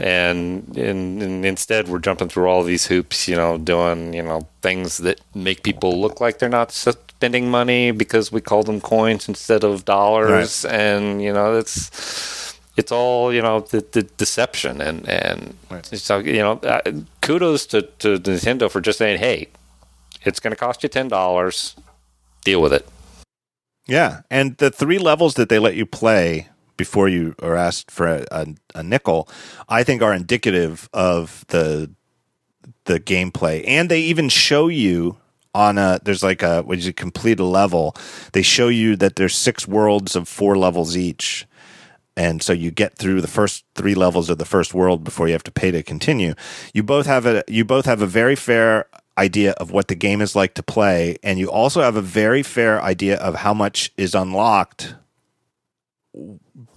And, and and instead we're jumping through all these hoops you know doing you know things that make people look like they're not spending money because we call them coins instead of dollars. And you know it's it's all you know the, the deception. And and Right. so you know uh, kudos to, to Nintendo for just saying hey it's going to cost you ten dollars. Deal with it. Yeah, and the three levels that they let you play before you are asked for a, a, a nickel, I think are indicative of the the gameplay, and they even show you on a there's like a when you complete a level, they show you that there's six worlds of four levels each. And so you get through the first three levels of the first world before you have to pay to continue. You both have a you both have a very fair idea of what the game is like to play, and you also have a very fair idea of how much is unlocked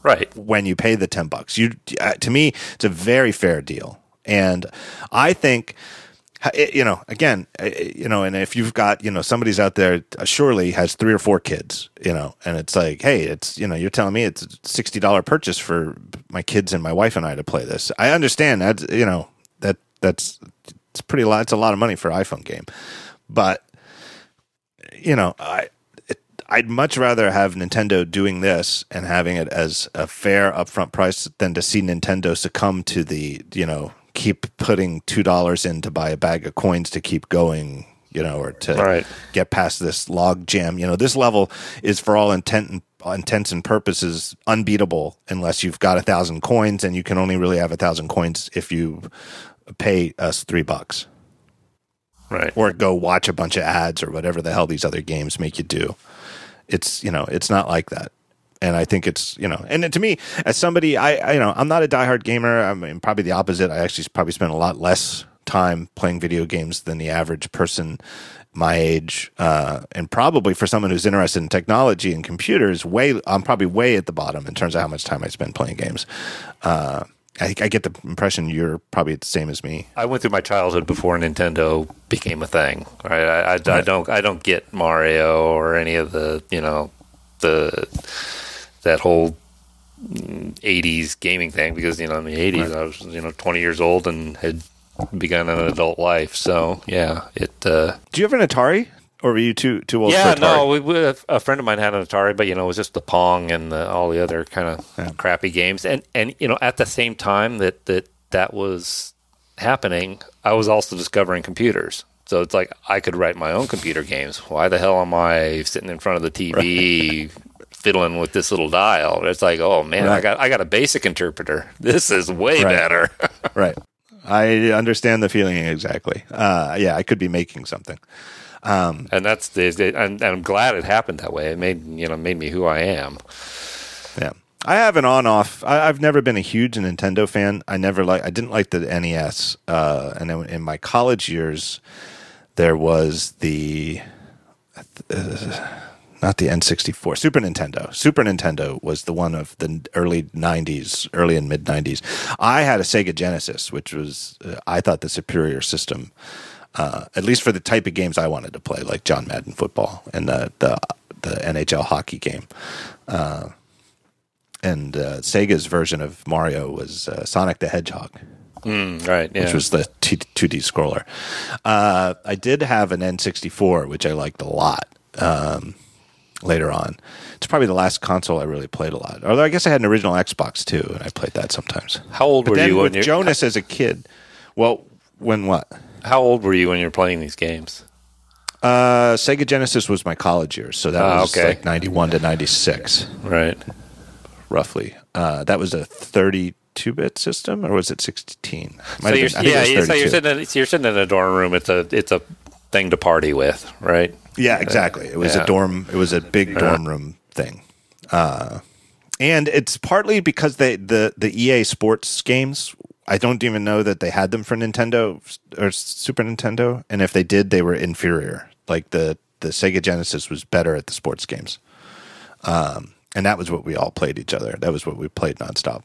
right. when you pay the 10 bucks. You uh, to me it's a very fair deal. And I think you know, again, uh, you know, and if you've got, you know, somebody's out there uh, surely has three or four kids, you know, and it's like, hey, it's, you know, you're telling me it's a $60 purchase for my kids and my wife and I to play this. I understand that, you know, that that's it's pretty lot it's a lot of money for iPhone game. But you know, I it, I'd much rather have Nintendo doing this and having it as a fair upfront price than to see Nintendo succumb to the you know keep putting two dollars in to buy a bag of coins to keep going. You know, or to Right. get past this log jam. You know, this level is for all intent and intents and purposes unbeatable unless you've got a thousand coins, and you can only really have a thousand coins if you pay us three bucks Right. or go watch a bunch of ads or whatever the hell these other games make you do. It's you know it's not like that, and I think it's you know and to me as somebody I, I you know I'm not a diehard gamer. I mean probably the opposite. I actually probably spend a lot less time playing video games than the average person my age, uh, and probably for someone who's interested in technology and computers, way I'm probably way at the bottom in terms of how much time I spend playing games. Uh, I, I get the impression you're probably the same as me. I went through my childhood before Nintendo became a thing. Right. I, I, I don't. I don't get Mario or any of the. You know, the that whole mm, '80s gaming thing because you know in the '80s I was you know 20 years old and had begun an adult life. So yeah, it. Uh, Do you have an Atari, or were you too too old? yeah, no, we, we, a friend of mine had an Atari, but you know, it was just the Pong and the, all the other kind of Yeah. crappy games. And and you know, at the same time that that that was happening, I was also discovering computers. So it's like I could write my own computer games. Why the hell am I sitting in front of the TV fiddling with this little dial? It's like, oh man, I got I got a basic interpreter. This is way Right. better. right. I understand the feeling exactly. Uh, yeah, I could be making something. and that's the and, and I'm glad it happened that way. It made you know made me who I am. Yeah, I have an on-off. I, I've never been a huge Nintendo fan. I never like. I didn't like the NES. Uh, and in my college years, there was the. Uh, not the N64, Super Nintendo. Super Nintendo was the one of the early 90s, early and mid 90s. I had a Sega Genesis, which was, uh, I thought, the superior system, uh, at least for the type of games I wanted to play, like John Madden football and the, the, the NHL hockey game. Uh, and uh, Sega's version of Mario was uh, Sonic the Hedgehog Mm, right. Yeah. which was the T- 2D scroller. Uh, I did have an N64, which I liked a lot um, later on. It's probably the last console I really played a lot. Although I guess I had an original Xbox too, and I played that sometimes. How old But were you when with Jonas as a kid, well, when what? How old were you when you were playing these games? Uh, Sega Genesis was my college years, so that Ah, was okay. like 91 to 96, Right. roughly. Uh, that was a 32 bit system, or was it 16? So you're, been- I think it yeah, so you're sitting in, so you're sitting in a dorm room. It's a it's a thing to party with, right? Yeah, exactly. It was Yeah. a dorm. It was a big dorm room thing, uh, and it's partly because they the the EA Sports games. I don't even know that they had them for Nintendo or Super Nintendo, and if they did, they were inferior. Like the the Sega Genesis was better at the sports games, um, and that was what we all played each other. That was what we played nonstop.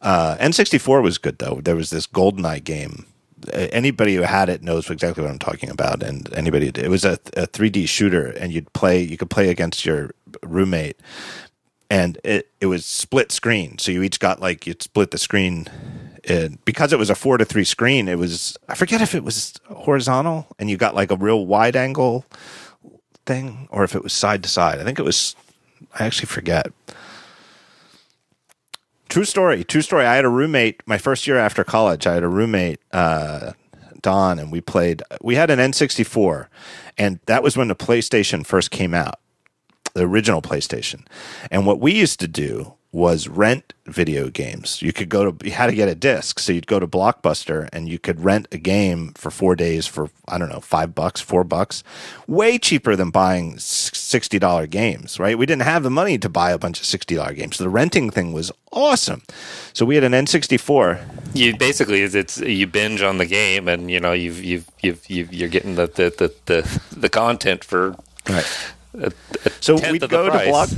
Uh, N64 was good though. There was this GoldenEye game. Anybody who had it knows exactly what I'm talking about, and anybody it was a, a 3D shooter, and you'd play. You could play against your roommate, and it it was split screen. So you each got like you'd split the screen. And because it was a four to three screen, it was I forget if it was horizontal, and you got like a real wide angle thing, or if it was side to side. I think it was. I actually forget. True story. True story. I had a roommate my first year after college. I had a roommate, uh, Don, and we played. We had an N64, and that was when the PlayStation first came out, the original PlayStation. And what we used to do was rent video games. You could go to you had to get a disc, so you'd go to Blockbuster and you could rent a game for four days for I don't know five bucks, four bucks, way cheaper than buying sixty dollar games. Right? We didn't have the money to buy a bunch of sixty dollar games. So the renting thing was awesome. So we had an N sixty four. You basically it's, it's you binge on the game, and you know you've you've you've, you've you're getting the the, the the the content for Right. a, a So we'd go to. Block.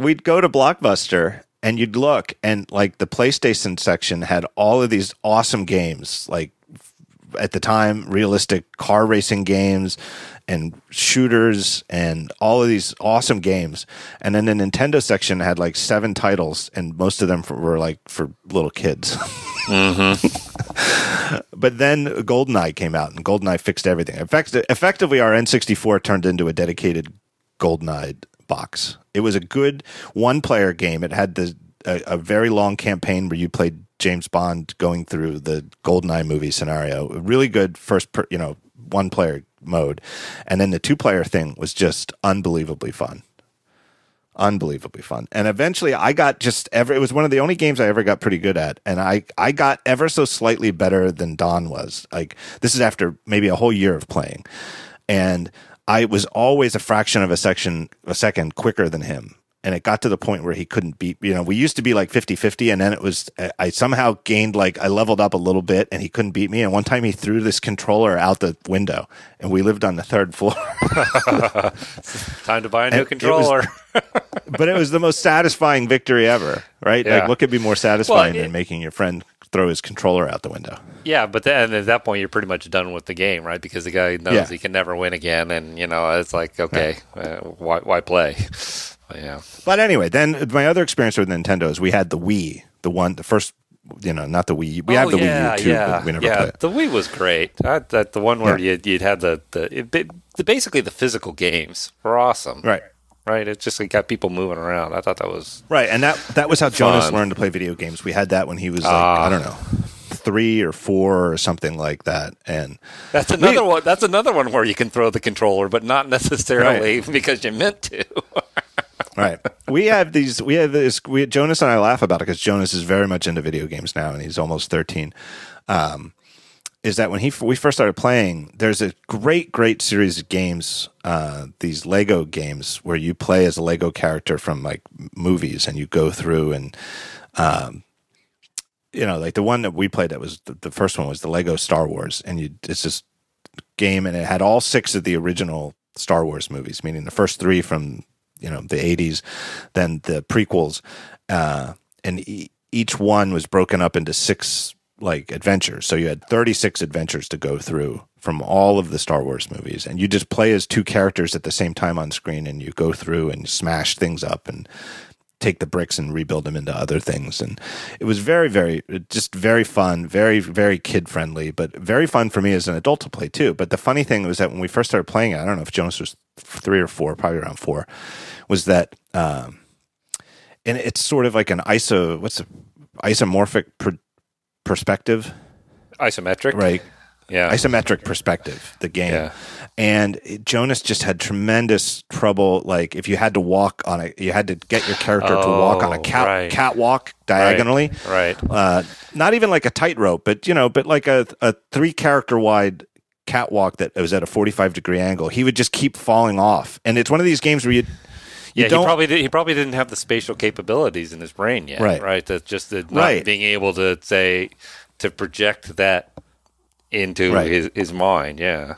We'd go to Blockbuster and you'd look, and like the PlayStation section had all of these awesome games, like at the time, realistic car racing games and shooters and all of these awesome games. And then the Nintendo section had like seven titles, and most of them for, were like for little kids. Mm-hmm. but then GoldenEye came out, and GoldenEye fixed everything. In fact, effectively, our N64 turned into a dedicated GoldenEye box. It was a good one-player game. It had the a, a very long campaign where you played James Bond going through the GoldenEye movie scenario. Really good first, per, you know, one-player mode, and then the two-player thing was just unbelievably fun unbelievably fun. And eventually I got just ever it was one of the only games I ever got pretty good at and I I got ever so slightly better than Don was. Like this is after maybe a whole year of playing. And I was always a fraction of a section a second quicker than him. And it got to the point where he couldn't beat you know we used to be like 50-50 and then it was i somehow gained like i leveled up a little bit and he couldn't beat me. And one time he threw this controller out the window and we lived on the third floor. Time to buy a new and controller it was, but it was the most satisfying victory ever right? Yeah. like what could be more satisfying well, it, than making your friend throw his controller out the window yeah but then at that point you're pretty much done with the game right because the guy knows yeah. he can never win again and you know it's like okay right. uh, why, why play yeah. But anyway, then my other experience with Nintendo is we had the Wii, the one, the first, you know, not the Wii. We oh, have the yeah, Wii U too, yeah, we never yeah. Played. The Wii was great. That, that the one where yeah. you'd, you'd had the the, it, the basically the physical games were awesome. Right. Right. It just got people moving around. I thought that was right, and that that was how fun. Jonas learned to play video games. We had that when he was like uh, I don't know three or four or something like that. And that's another we, one. That's another one where you can throw the controller, but not necessarily right. because you meant to. right. We have these. We have this. We Jonas and I laugh about it because Jonas is very much into video games now, and he's almost thirteen. Um, is that when he we first started playing? There's a great, great series of games. Uh, these Lego games where you play as a Lego character from like movies, and you go through and. Um, you know, like the one that we played that was the, the first one was the Lego Star Wars, and you it's this game, and it had all six of the original Star Wars movies, meaning the first three from you know the 80s then the prequels uh, and e- each one was broken up into six like adventures. So you had 36 adventures to go through from all of the Star Wars movies and you just play as two characters at the same time on screen and you go through and smash things up and take the bricks and rebuild them into other things. And it was very very just very fun very very kid friendly but very fun for me as an adult to play too. But the funny thing was that when we first started playing it i don't know if jonas was three or four probably around four was that, um, and it's sort of like an iso, what's the isomorphic per, perspective? Isometric, right? Yeah, isometric perspective. The game, yeah. and Jonas just had tremendous trouble. Like if you had to walk on a, you had to get your character oh, to walk on a oh, cat right. catwalk diagonally, right? right. Uh, not even like a tightrope, but you know, but like a, a three character wide catwalk that was at a 45 degree angle he would just keep falling off and it's one of these games where you yeah, he probably did, he probably didn't have the spatial capabilities in his brain yet, right? Right. That just the, not right. being able to say to project that into right. his, his mind, yeah,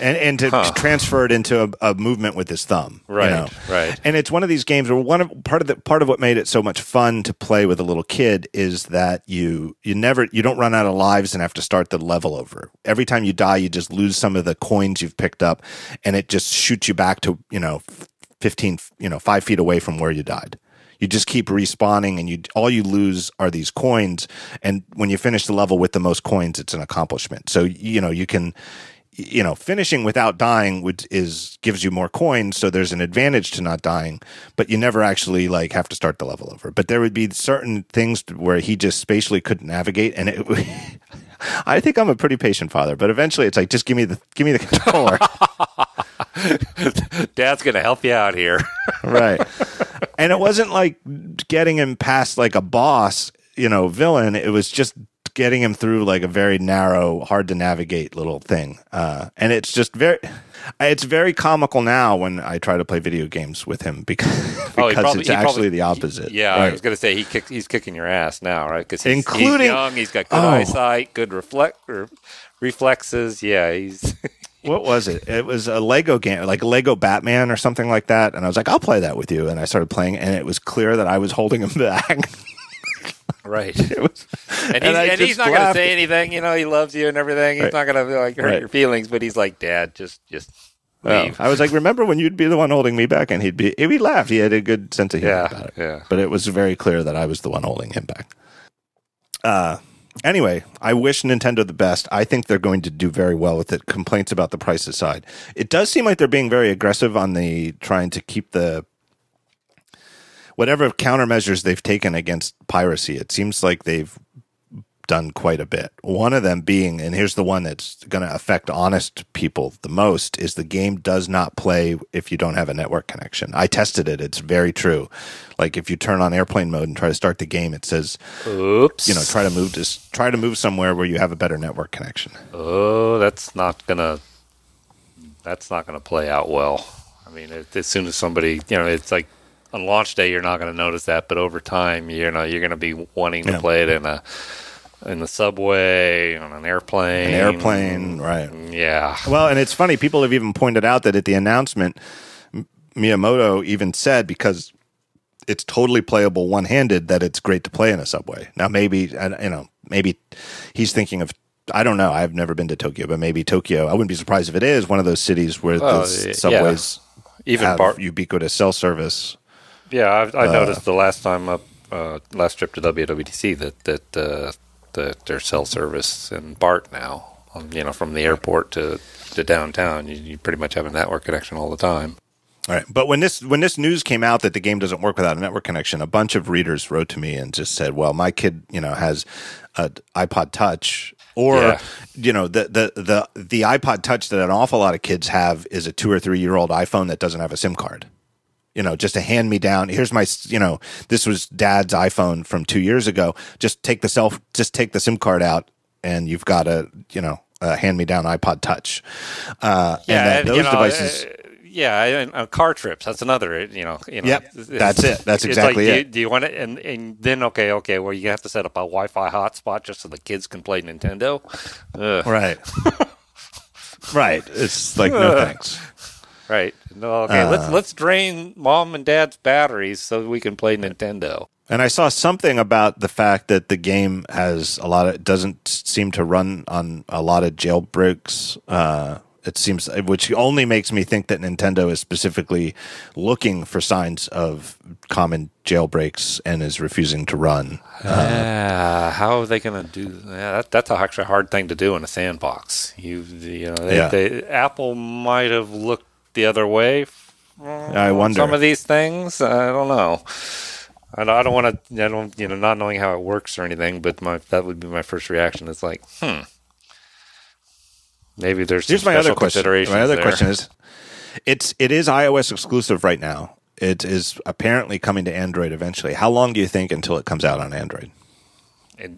and and to, huh. to transfer it into a, a, movement with his thumb, right? You know? Right. And it's one of these games where one of part of the part of what made it so much fun to play with a little kid is that you you never you don't run out of lives and have to start the level over. Every time you die, you just lose some of the coins you've picked up, and it just shoots you back to you know 15, you know, five feet away from where you died. You just keep respawning and you, all you lose are these coins. And when you finish the level with the most coins, it's an accomplishment. So, you know, you can, you know, finishing without dying would, is gives you more coins, so there's an advantage to not dying, but you never actually like have to start the level over. But there would be certain things where he just spatially couldn't navigate, and it. I think I'm a pretty patient father, but eventually it's like just give me the give me the controller. Dad's going to help you out here. right. And it wasn't like getting him past like a boss, you know, villain. It was just getting him through like a very narrow, hard to navigate little thing. Uh, and it's just very, it's very comical now when I try to play video games with him because, because oh, probably, it's actually probably, the opposite. Yeah, right. I was going to say he kick, he's kicking your ass now, right? Because he's, Including, he's young, he's got good oh, eyesight, good reflect, reflexes. Yeah, he's what was it? It was a Lego game, like Lego Batman or something like that. And I was like, I'll play that with you. And I started playing, and it was clear that I was holding him back. Right. it was, And he's, and he's not going to say anything. You know, he loves you and everything. He's Right. not going to like hurt Right. your feelings, but he's like, Dad, just just Oh. I was like, remember when you'd be the one holding me back, and he'd be. He laughed. He had a good sense of humor Yeah, about it. yeah. But it was very clear that I was the one holding him back. Uh, anyway, I wish Nintendo the best. I think they're going to do very well with it. Complaints about the price aside, it does seem like they're being very aggressive on the trying to keep the whatever countermeasures they've taken against piracy. It seems like they've done quite a bit. One of them being, and here's the one that's going to affect honest people the most, is the game does not play if you don't have a network connection. I tested it; it's very true. Like if you turn on airplane mode and try to start the game, it says, Oops. you know, try to move to try to move somewhere where you have a better network connection. Oh, that's not gonna. That's not gonna play out well. I mean, it, as soon as somebody, you know, it's like on launch day, you're not gonna notice that, but over time, you know, you're gonna be wanting to Yeah. play it in a in the subway, on an airplane, An airplane, right? Yeah. Well, and it's funny. People have even pointed out that at the announcement, M- Miyamoto even said because it's totally playable one-handed that it's great to play in a subway. Now, maybe you know, maybe he's thinking of. I don't know. I've never been to Tokyo, but maybe Tokyo. I wouldn't be surprised if it is one of those cities where the yeah. subways Even have bar- ubiquitous cell service. Yeah, I've, I Uh, noticed the last time up, uh, last trip to WWDC that that uh, that there's cell service in BART now. Um, you know, from the airport to to downtown, you, you pretty much have a network connection all the time. All right. But when this when this news came out that the game doesn't work without a network connection, a bunch of readers wrote to me and just said, "Well, my kid, you know, has a iPod Touch." Or Yeah. you know the, the the the iPod Touch that an awful lot of kids have is a two or three year old iPhone that doesn't have a SIM card. You know, just a hand me down. Here's my, you know, this was Dad's iPhone from two years ago. Just take the self, just take the SIM card out, and you've got a, you know, a hand me down iPod Touch. Uh, and that and, those know, devices. uh, yeah, and, uh, car trips. That's another. You know. You know Yep, that's it. That's it's exactly like, do you- it. Do you want it? And and then okay, okay. Well, you have to set up a Wi-Fi hotspot just so the kids can play Nintendo. Ugh. Right. right. It's like no thanks. Right. No, okay. Uh. let's let's drain mom and dad's batteries so we can play Nintendo. And I saw something about the fact that the game has a lot of doesn't seem to run on a lot of jailbreaks. Uh, it seems, which only makes me think that Nintendo is specifically looking for signs of common jailbreaks and is refusing to run. Ah, how are they going to do yeah, that? That's actually a hard thing to do in a sandbox. You, you know, they, Yeah. they, Apple might have looked the other way. I wonder. some of these things. I don't know. I don't, I don't want to. I don't. You know, not knowing how it works or anything. But my that would be my first reaction. It's like, hmm. Maybe there's some Here's my other question. My other there. question is, it's it is iOS exclusive right now. It is apparently coming to Android eventually. How long do you think until it comes out on Android? it,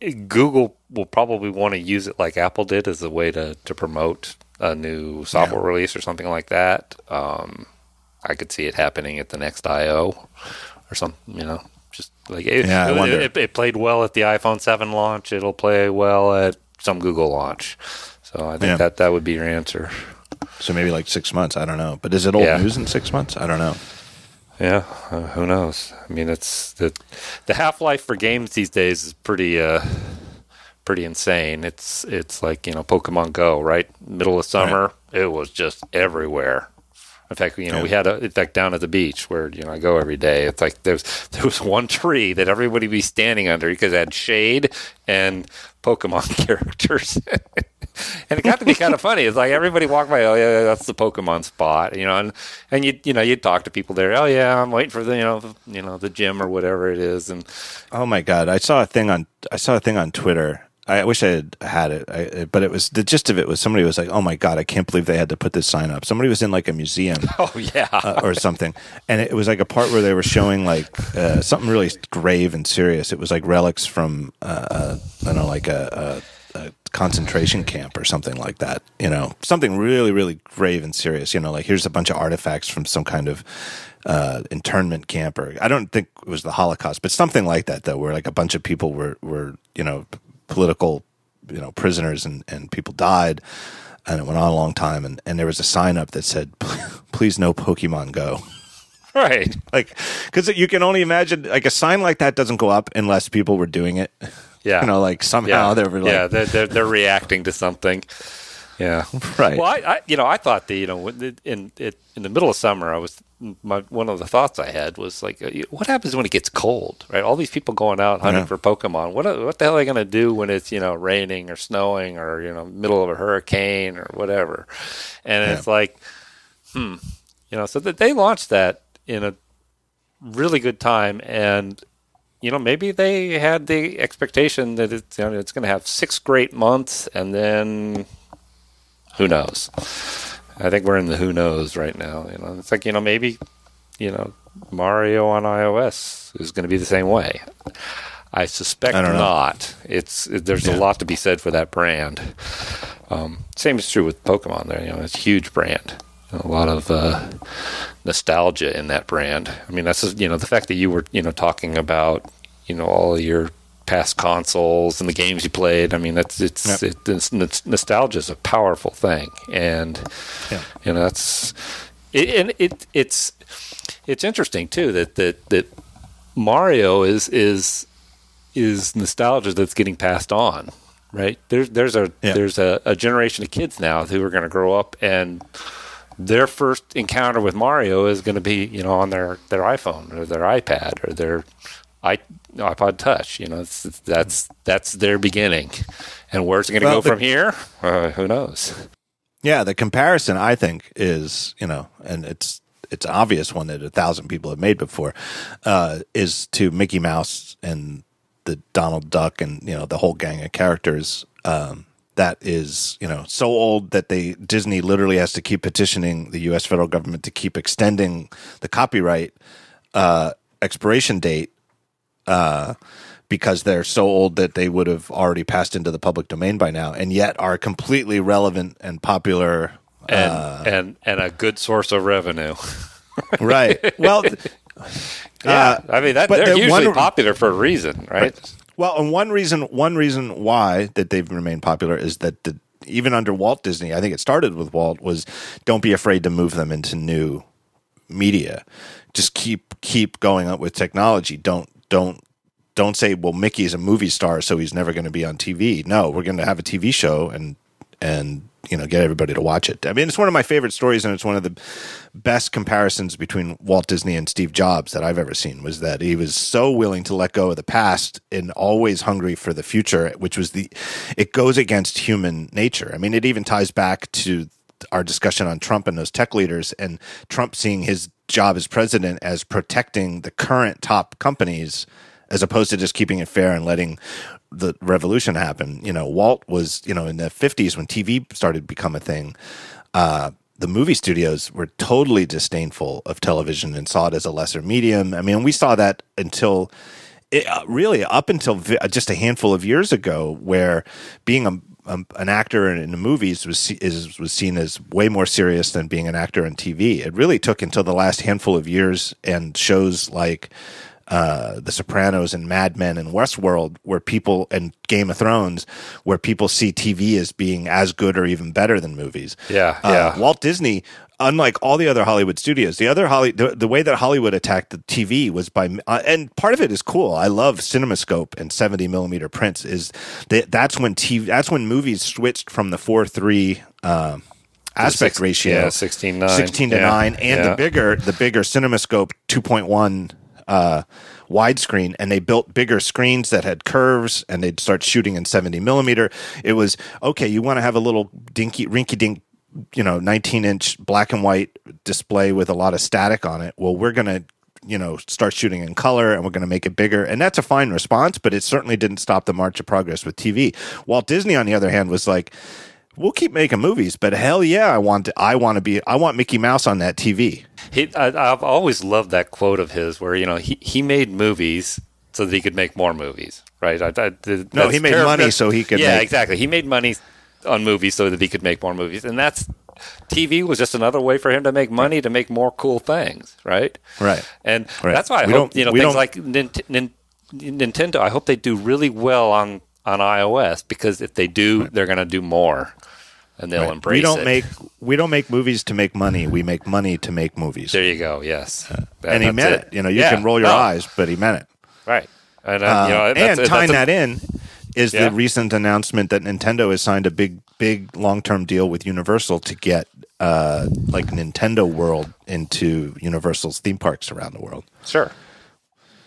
it- Google will probably want to use it like Apple did as a way to, to promote a new software release or something like that. Um, I could see it happening at the next I/O or something. You know, just like it, Yeah, it, it, it played well at the iPhone Seven launch. It'll play well at some Google launch. So I think Yeah. that that would be your answer. So maybe like six months. I don't know. But is it old Yeah. news in six months? I don't know. Yeah, uh, who knows? I mean, it's the the half life for games these days is pretty uh, pretty insane. It's it's like you know Pokemon Go, right? Middle of summer, it was just everywhere. In fact, you know, Yeah. we had a in fact down at the beach where you know I go every day. It's like there's there was one tree that everybody be standing under because it had shade and Pokemon characters. and it got to be kind of funny. It's like everybody walked by, oh yeah, that's the Pokemon spot, you know, and and you you know you'd talk to people there. Oh yeah, I'm waiting for the you know the, you know the gym or whatever it is, and Oh my god! I saw a thing on I saw a thing on Twitter. I wish I had had it, I, but it was the gist of it was somebody was like, "Oh my god, I can't believe they had to put this sign up." Somebody was in like a museum oh yeah, uh, or something, and it was like a part where they were showing like uh, something really grave and serious. It was like relics from uh, uh, I don't know, like a, a, a concentration camp or something like that. You know, something really, really grave and serious. You know, like here's a bunch of artifacts from some kind of uh, internment camp, or I don't think it was the Holocaust, but something like that. Though, where like a bunch of people were were you know political you know prisoners and and people died. and it went on a long time. And, and there was a sign up that said, "Please no Pokemon Go." Right. Like, because you can only imagine like a sign like that doesn't go up unless people were doing it. Yeah. You know, like somehow yeah. they were like, yeah, they're, they're they're reacting to something. Yeah. Right. Well, I, I you know I thought the you know in in in the middle of summer I was my one of the thoughts I had was like uh, what happens when it gets cold right all these people going out hunting Yeah. for Pokemon what what the hell are they going to do when it's you know raining or snowing or you know middle of a hurricane or whatever and Yeah. it's like hmm you know so that they launched that in a really good time and you know, maybe they had the expectation that it's you know, it's going to have six great months, and then who knows? I think we're in the who knows right now. You know, it's like you know maybe you know Mario on iOS is going to be the same way. I suspect I know. It's it, there's a lot to be said for that brand. Um, same is true with Pokemon. There, you know, it's a huge brand. A lot of uh, nostalgia in that brand. I mean, that's just, you know the fact that you were you know talking about you know all of your past consoles and the games you played. I mean, that's it's, Yep. it, it's, it's nostalgia is a powerful thing, and Yeah. you know that's it, and it it's it's interesting too that that that Mario is is is nostalgia that's getting passed on. Right there's there's a Yeah. there's a, a generation of kids now who are going to grow up and their first encounter with Mario is going to be, you know, on their, their iPhone or their iPad or their i iPod Touch. You know, it's, it's, that's that's their beginning, and where's it going to Well, go the- from here? Uh, who knows? Yeah, the comparison I think is you know, and it's it's an obvious one that a thousand people have made before, uh, is to Mickey Mouse and the Donald Duck and you know the whole gang of characters. Um, that is you know so old that they Disney literally has to keep petitioning the U.S. federal government to keep extending the copyright uh, expiration date uh, because they're so old that they would have already passed into the public domain by now, and yet are completely relevant and popular. And Uh. and and a good source of revenue. Right. Well, Yeah, I mean that they're the usually one- popular for a reason, right? well, and one reason one reason why that they've remained popular is that the, even under Walt Disney, I think it started with Walt was don't be afraid to move them into new media. Just keep keep going up with technology. Don't don't don't say, well, Mickey's a movie star, so he's never going to be on TV. No, we're going to have a TV show and and you know get everybody to watch it. I mean, it's one of my favorite stories, and it's one of the best comparisons between Walt Disney and Steve Jobs that I've ever seen. Was that he was so willing to let go of the past and always hungry for the future, which was the it goes against human nature. I mean, it even ties back to our discussion on Trump and those tech leaders, and Trump seeing his job as president as protecting the current top companies as opposed to just keeping it fair and letting the revolution happen. You know, Walt was, you know, in the 50s when TV started to become a thing, uh, the movie studios were totally disdainful of television and saw it as a lesser medium. I mean, we saw that until it, uh, really up until vi- just a handful of years ago, where being a, um, an actor in, in the movies was is, was seen as way more serious than being an actor on TV. It really took until the last handful of years and shows like uh, The Sopranos and Mad Men and Westworld, where people and Game of Thrones, where people see TV as being as good or even better than movies. Yeah, Uh, yeah. Walt Disney, unlike all the other Hollywood studios, the other Holly, the, the way that Hollywood attacked the TV was by, uh, and part of it is cool. I love CinemaScope and 70 millimeter prints. Is that that's when TV, that's when movies switched from the four three. Um, aspect six- ratio yeah, 16:9. 16 to Yeah, 9 and yeah. the bigger the bigger cinemascope 2.1 uh widescreen and they built bigger screens that had curves and they'd start shooting in 70 millimeter it was okay you want to have a little dinky rinky dink you know 19 inch black and white display with a lot of static on it well we're gonna you know start shooting in color and we're going to make it bigger and that's a fine response but it certainly didn't stop the march of progress with tv walt disney on the other hand was like we'll keep making movies but hell yeah i want to, i want to be i want mickey mouse on that tv He, I, I've always loved that quote of his, where you know he, he made movies so that he could make more movies, right? I, I, No, he made terrible. money so he could Yeah, make- exactly. He made money on movies so that he could make more movies, and that's TV was just another way for him to make money to make more cool things, right? Right. And Right. that's why I We hope you know things like Nint- Nin- Nintendo. I hope they do really well on on iOS because if they do, they're going to do more. and they'll Right. embrace we don't it. make we don't make movies to make money. We make money to make movies. There you go. Yes, That- and he meant it. You know, you Yeah. can roll your eyes, but he meant it. Right. And, uh, Uh, you know, and tying a- that in is Yeah. the recent announcement that Nintendo has signed a big, big long-term deal with Universal to get uh, like Nintendo World into Universal's theme parks around the world, Sure.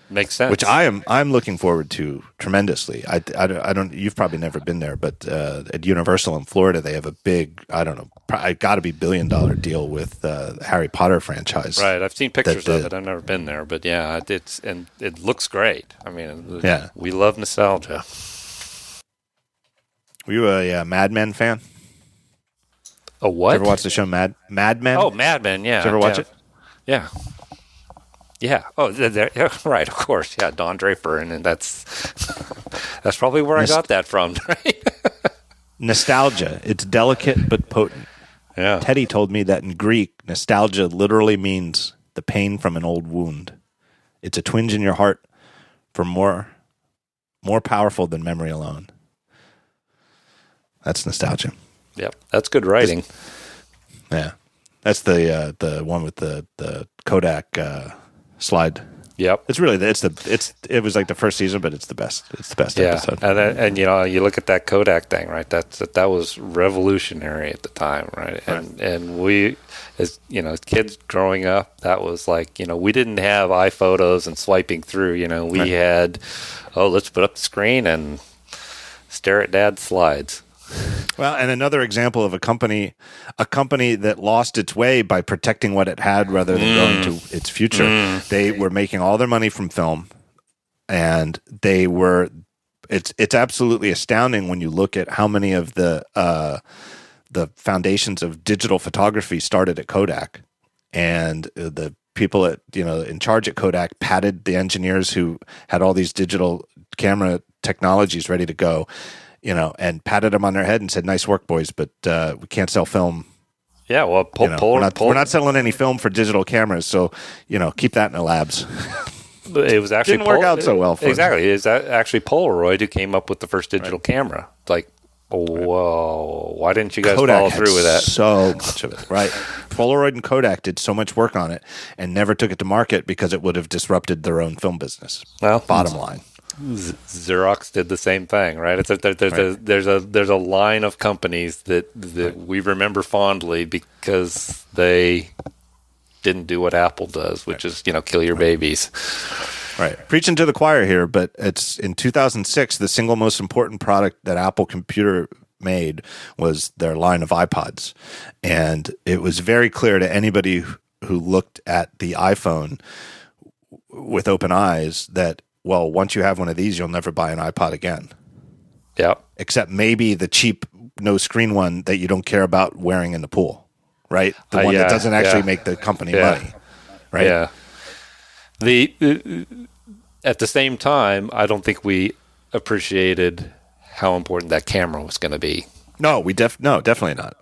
Makes sense. which I am I'm looking forward to tremendously. I, I, I don't you've probably never been there, but uh, at Universal in Florida they have a big I don't know probably got to be billion dollar deal with uh, the Harry Potter franchise. Right. I've seen pictures of it. I've never been there, but yeah, it- it's and it looks great. I mean, Yeah. we love nostalgia. Were you a uh, Mad Men fan? A what? Ever watch the show Mad Mad Men? Oh, Mad Men. Yeah. Did you ever watch yeah. it? Yeah. Yeah. Oh, th- there- yeah, right. Of course. Yeah. Don Draper, and, and that's that's probably where Nost- I got that from. Right. Nostalgia. It's delicate but potent. yeah. Teddy told me that in Greek, nostalgia literally means the pain from an old wound. It's a twinge in your heart for more more powerful than memory alone. That's nostalgia. Yep. That's good writing. Yeah. That's the uh, the one with the the Kodak uh, slide. Yep. It's really it's the it's it was like the first season, but it's the best. It's the best Yeah, episode. and then- and you know you look at that Kodak thing, right? That's that, that was revolutionary at the time, right? And and we, as you know, as kids growing up, that was like you know we didn't have iPhotos and swiping through. You know, we Right. had oh let's put up the screen and stare at Dad's slides. Well, and another example of a company, a company that lost its way by protecting what it had rather than going to its future. They were making all their money from film, and they were. It's it's absolutely astounding when you look at how many of the uh, the foundations of digital photography started at Kodak, and uh, the people at you know in charge at Kodak patted the engineers who had all these digital camera technologies ready to go, you know, and patted them on their head and said, "Nice work, boys, but uh, we can't sell film. Yeah, well, pull, You know, pull, we're, not, pull, we're not selling any film for digital cameras, so you know, keep that in the labs." It was actually Didn't work out so well for exactly. It's a- actually Polaroid who came up with the first digital camera. Like, whoa, why didn't you guys Kodak follow through with that? So much of it, right? Polaroid and Kodak did so much work on it and never took it to market because it would have disrupted their own film business. Well, Bottom line. Z- Xerox did the same thing, right? It's a, there, there's a there's a there's a line of companies that that we remember fondly because they didn't do what Apple does, which is you know kill your babies. Right. Preaching to the choir here, but it's in 2006, the single most important product that Apple Computer made was their line of iPods. And it was very clear to anybody who looked at the iPhone with open eyes that, well, once you have one of these, you'll never buy an iPod again. Yep. Except maybe the cheap no screen one that you don't care about wearing in the pool, right? The Uh, one yeah, that doesn't actually yeah. make the company Yeah. money, right? Yeah. The uh, at the same time, I don't think we appreciated how important that camera was going to be. No, we def no, definitely not.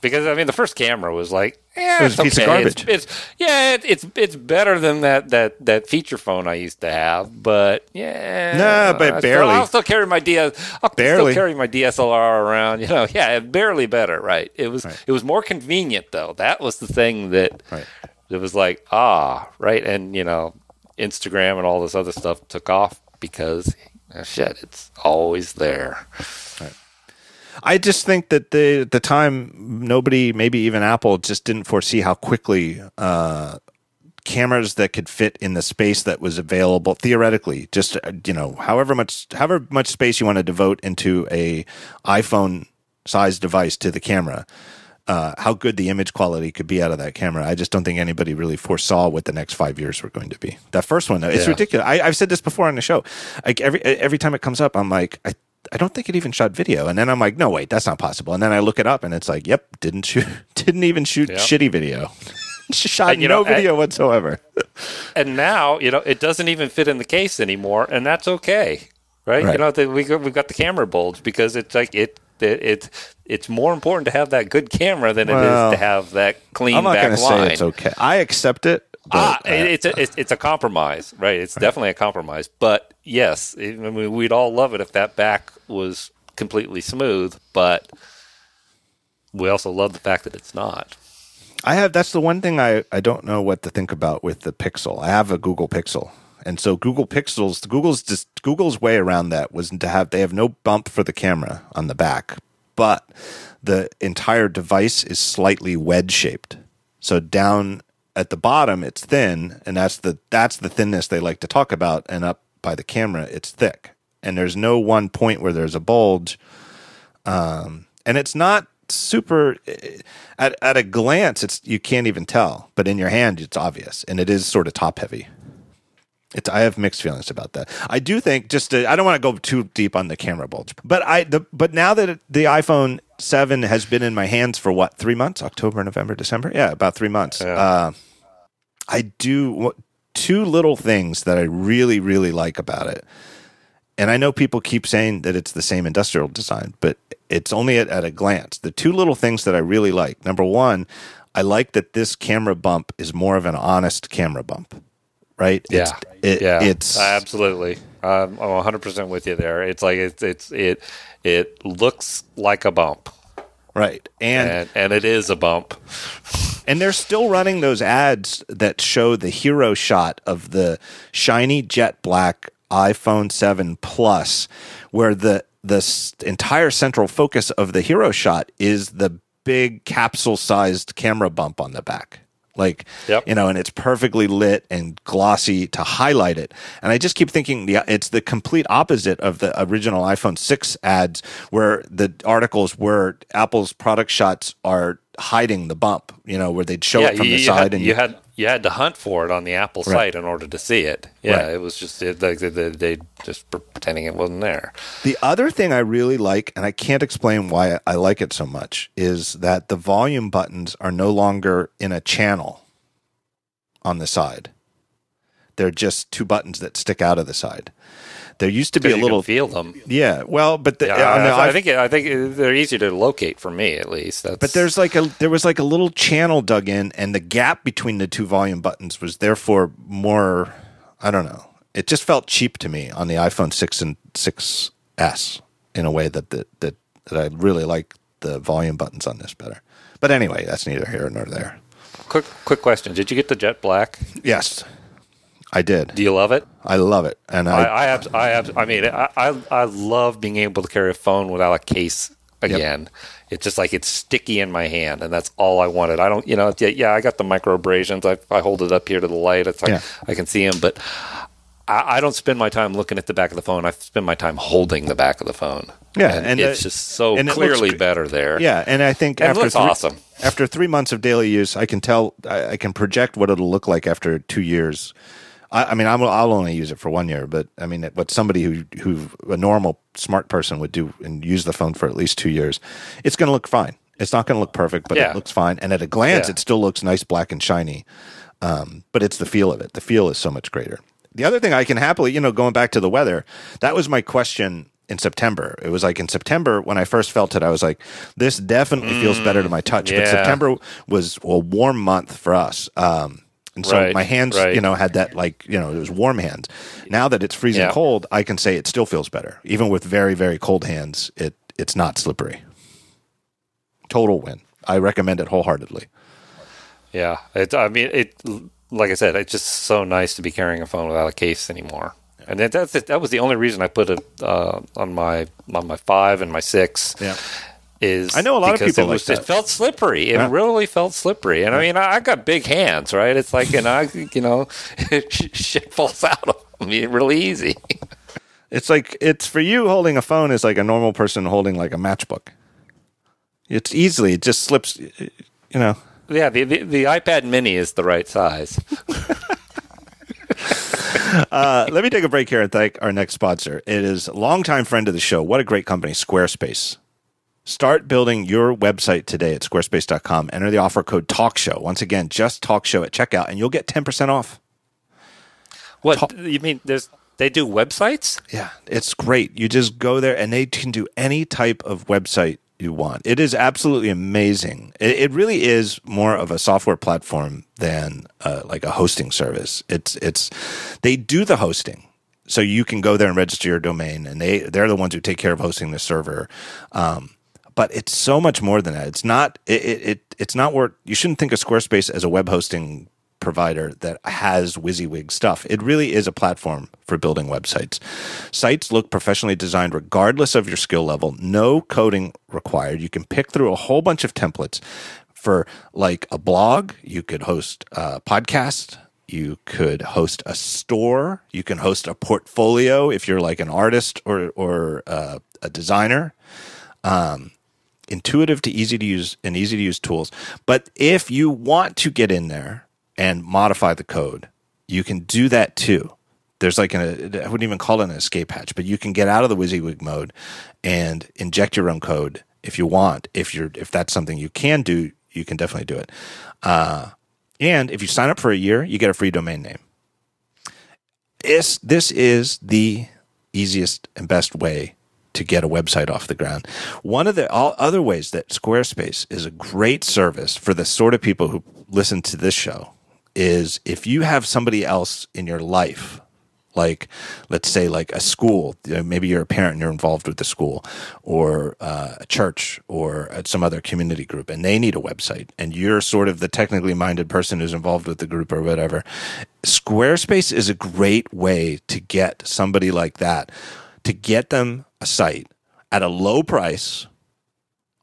Because I mean, the first camera was like, eh, It was it's a piece of garbage. It's, it's yeah, it, it's it's better than that that that feature phone I used to have, but yeah, Nah, but I still- barely. I'll still carry my DS. I'll Barely. still carry my DSLR around. You know, yeah, barely better. Right. It was it was more convenient though. That was the thing that Right. it was like ah right, and you know, Instagram and all this other stuff took off because uh, shit, it's always there. I just think that the the time nobody, maybe even Apple, just didn't foresee how quickly uh, cameras that could fit in the space that was available theoretically, just uh, you know, however much however much space you want to devote into a iPhone size device to the camera. Uh, how good the image quality could be out of that camera. I just don't think anybody really foresaw what the next five years were going to be. That first one, though, it's Yeah. ridiculous. I, I've said this before on the show. Like every every time it comes up, I'm like, I, I don't think it even shot video, and then I'm like, no, wait, that's not possible. And then I look it up, and it's like, yep, didn't shoot, didn't even shoot Yep. shitty video, shot And, you no know, video whatsoever. and now you know it doesn't even fit in the case anymore, and that's okay, right? Right. You know, the, we, we've got the camera bulge because it's like it. It, it's it's more important to have that good camera than it Well, is to have that clean I'm not going to say it's okay. I accept it. Ah, uh, it's a it's, it's a compromise, right? It's definitely a compromise. But yes, I mean, we'd all love it if that back was completely smooth. But we also love the fact that it's not. I have that's the one thing I, I don't know what to think about with the Pixel. I have a Google Pixel. And so Google Pixels Google's just Google's way around that was to have they have no bump for the camera on the back, but the entire device is slightly wedge shaped. So down at the bottom it's thin and that's the that's the thinness they like to talk about and up by the camera it's thick. And there's no one point where there's a bulge. Um, and it's not super at at a glance it's you can't even tell but in your hand it's obvious and it is sort of top heavy it's i have mixed feelings about that i do think just to, i don't want to go too deep on the camera bulge but i the but now that the iphone 7 has been in my hands for what three months october november december yeah about three months Yeah. uh, i do two little things that i really really like about it and I know people keep saying that it's the same industrial design, but it's only at, at a glance. The two little things that I really like number one, I like that this camera bump is more of an honest camera bump, right? Yeah, It's, it, yeah, it's absolutely. Um, I'm 100 percent with you there. It's like it's it's it it looks like a bump, right. And, and and it is a bump. and they're still running those ads that show the hero shot of the shiny jet black iPhone 7 Plus, where the the entire central focus of the hero shot is the big capsule sized camera bump on the back. Like, Yep. you know, and it's perfectly lit and glossy to highlight it. And I just keep thinking the, it's the complete opposite of the original iPhone 6 ads, where the articles where Apple's product shots are hiding the bump, you know, where they'd show it from you, the you side had, and you had you had to hunt for it on the Apple Right. site in order to see it. Yeah, Right. it was just it, like they, they, they just pretending it wasn't there. The other thing I really like, and I can't explain why I like it so much, is that the volume buttons are no longer in a channel on the side. They're just two buttons that stick out of the side. There used to be a You can little, feel them. yeah. Well, but the, Yeah, I, I think I think they're easy to locate for me at least. That's, But there's like a there was like a little channel dug in, and the gap between the two volume buttons was therefore more. I don't know. It just felt cheap to me on the iPhone six and 6s in a way that that that, that I really like the volume buttons on this better. But anyway, that's neither here nor there. quick quick question. Did you get the jet black? Yes, I did. Do you love it? I love it, and I, I, I have, I I mean, I, I, I love being able to carry a phone without a case again. It's just like it's sticky in my hand, and that's all I wanted. I don't, you know, yeah, yeah I got the micro abrasions. I, I hold it up here to the light. It's like Yeah. I can see them, but I, I don't spend my time looking at the back of the phone. I spend my time holding the back of the phone. Yeah, and, and it's just so and it looks clearly better there. yeah, and I think And it after looks three, awesome. after three months of daily use, I can tell I, I can project what it'll look like after two years. I, I mean, I'm, I'll only use it for one year, but I mean, what somebody who who a normal smart person would do and use the phone for at least two years, it's going to look fine. It's not going to look perfect, but Yeah. it looks fine. And at a glance, Yeah. it still looks nice, black and shiny. Um, but it's the feel of it. The feel is so much greater. The other thing I can happily, you know, going back to the weather, that was my question in September. It was like in September when I first felt it, I was like, this definitely feels better to my touch. But Mm. September was a warm month for us. Um, and so Right, my hands, right. you know, had that like, you know, it was warm hands. Now that it's freezing Yeah. cold, I can say it still feels better. Even with very, very cold hands, it it's not slippery. Total win. I recommend it wholeheartedly. Yeah, it. I mean, it. Like I said, it's just so nice to be carrying a phone without a case anymore. And that, that's that was the only reason I put it uh, on my on my five and my six. Yeah. Is I know a lot of people it was, It felt slippery. It Yeah. really felt slippery. And I mean, I, I got big hands, right? It's like, and I, you know, shit falls out of me really easy. It's like it's for you holding a phone is like a normal person holding like a matchbook. It's easily it just slips, you know. yeah, the, the the iPad Mini is the right size. Uh, let me take a break here and thank our next sponsor. It is a longtime friend of the show. What a great company, Squarespace. Start building your website today at squarespace.com. Enter the offer code TALKSHOW. Once again, just TALKSHOW at checkout, and you'll get 10% off. What you mean? There's they do websites? Yeah, it's great. You just go there and they can do any type of website you want. It is absolutely amazing. It, it really is more of a software platform than uh, like a hosting service. It's it's they do the hosting. So you can go there and register your domain, and they they're the ones who take care of hosting the server. Um, but it's so much more than that. It's not it, it, it it's not where you shouldn't think of Squarespace as a web hosting provider that has WYSIWYG stuff. It really is a platform for building websites. Sites look professionally designed regardless of your skill level. No coding required. You can pick through a whole bunch of templates for like a blog. You could host a podcast. You could host a store. You can host a portfolio if you're like an artist or or uh, a designer. Um, intuitive to easy to use and easy to use tools. But if you want to get in there and modify the code, you can do that too. There's like an, I wouldn't even call it an escape hatch, but you can get out of the WYSIWYG mode and inject your own code if you want. If you're, if that's something you can do, you can definitely do it. Uh, and if you sign up for a year, you get a free domain name. This, this is the easiest and best way to get a website off the ground. One of the all other ways that Squarespace is a great service for the sort of people who listen to this show is if you have somebody else in your life like let's say like a school maybe you're a parent and you're involved with the school or uh, a church or some other community group and they need a website and you're sort of the technically minded person who's involved with the group or whatever squarespace is a great way to get somebody like that to get them a site at a low price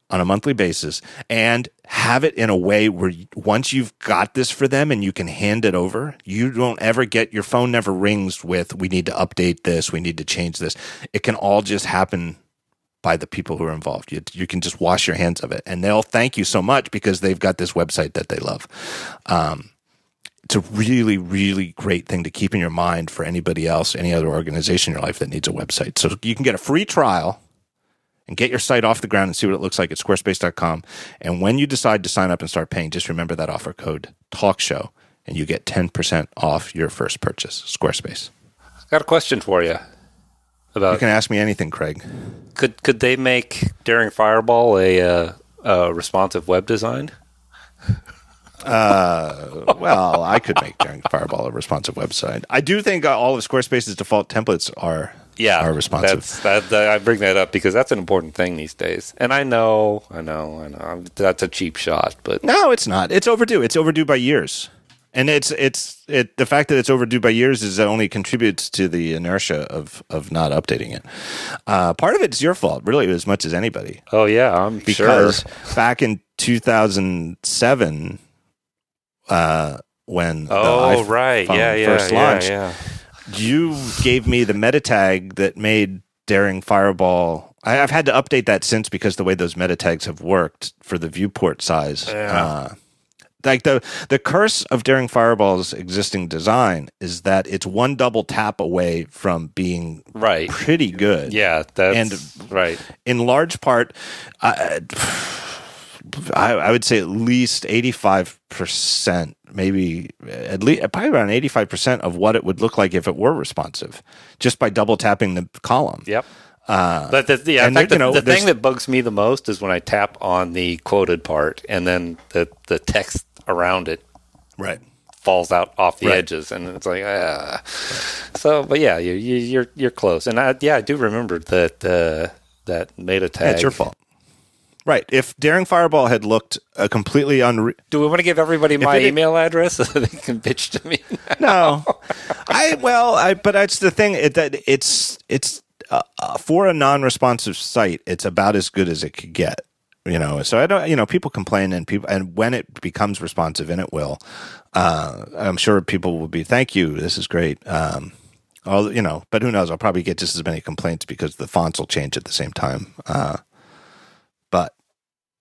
on a monthly basis and have it in a way where once you've got this for them and you can hand it over, you don't ever get your phone never rings with, we need to update this, we need to change this. It can all just happen by the people who are involved. You, you can just wash your hands of it and they'll thank you so much because they've got this website that they love. Um, it's a really, really great thing to keep in your mind for anybody else, any other organization in your life that needs a website. So you can get a free trial and get your site off the ground and see what it looks like at squarespace.com. And when you decide to sign up and start paying, just remember that offer code talk show and you get 10% off your first purchase. Squarespace. I've got a question for you. About you can ask me anything, Craig. Could could they make Daring Fireball a, uh, a responsive web design? Uh, well, I could make Daring Fireball a responsive website. I do think all of Squarespace's default templates are yeah, are responsive. That's, that, that, I bring that up because that's an important thing these days. And I know, I know, I know, that's a cheap shot, but no, it's not. It's overdue. It's overdue by years, and it's it's it. The fact that it's overdue by years is only contributes to the inertia of of not updating it. Uh, part of it's your fault, really, as much as anybody. Oh yeah, I'm because sure. back in 2007, uh, when oh right, yeah, yeah, first launched. Yeah, yeah you gave me the meta tag that made Daring Fireball. I, have had to update that since because the way those meta tags have worked for the viewport size. Yeah. Uh, like the the curse of Daring Fireball's existing design is that it's one double tap away from being right pretty good. Yeah, that's and right. In large part, uh, I, I would say at least eighty five percent maybe at least probably around 85% of what it would look like if it were responsive just by double tapping the column. Yep. Uh, but the, yeah, in fact, the, you know, the thing that bugs me the most is when I tap on the quoted part and then the, the text around it right falls out off the right. edges and it's like ah. Right. so but yeah you, you are you're, you're close and I, yeah I do remember that uh, that meta tag. It's your fault. Right. If Daring Fireball had looked uh, completely unreal. Do we want to give everybody my email address so they can bitch to me? no. I well, I but that's the thing it, that it's it's uh, uh, for a non-responsive site, it's about as good as it could get. You know, so I don't. You know, people complain, and people, and when it becomes responsive, and it will, uh, I'm sure people will be. Thank you. This is great. Um, all you know, but who knows? I'll probably get just as many complaints because the fonts will change at the same time. Uh,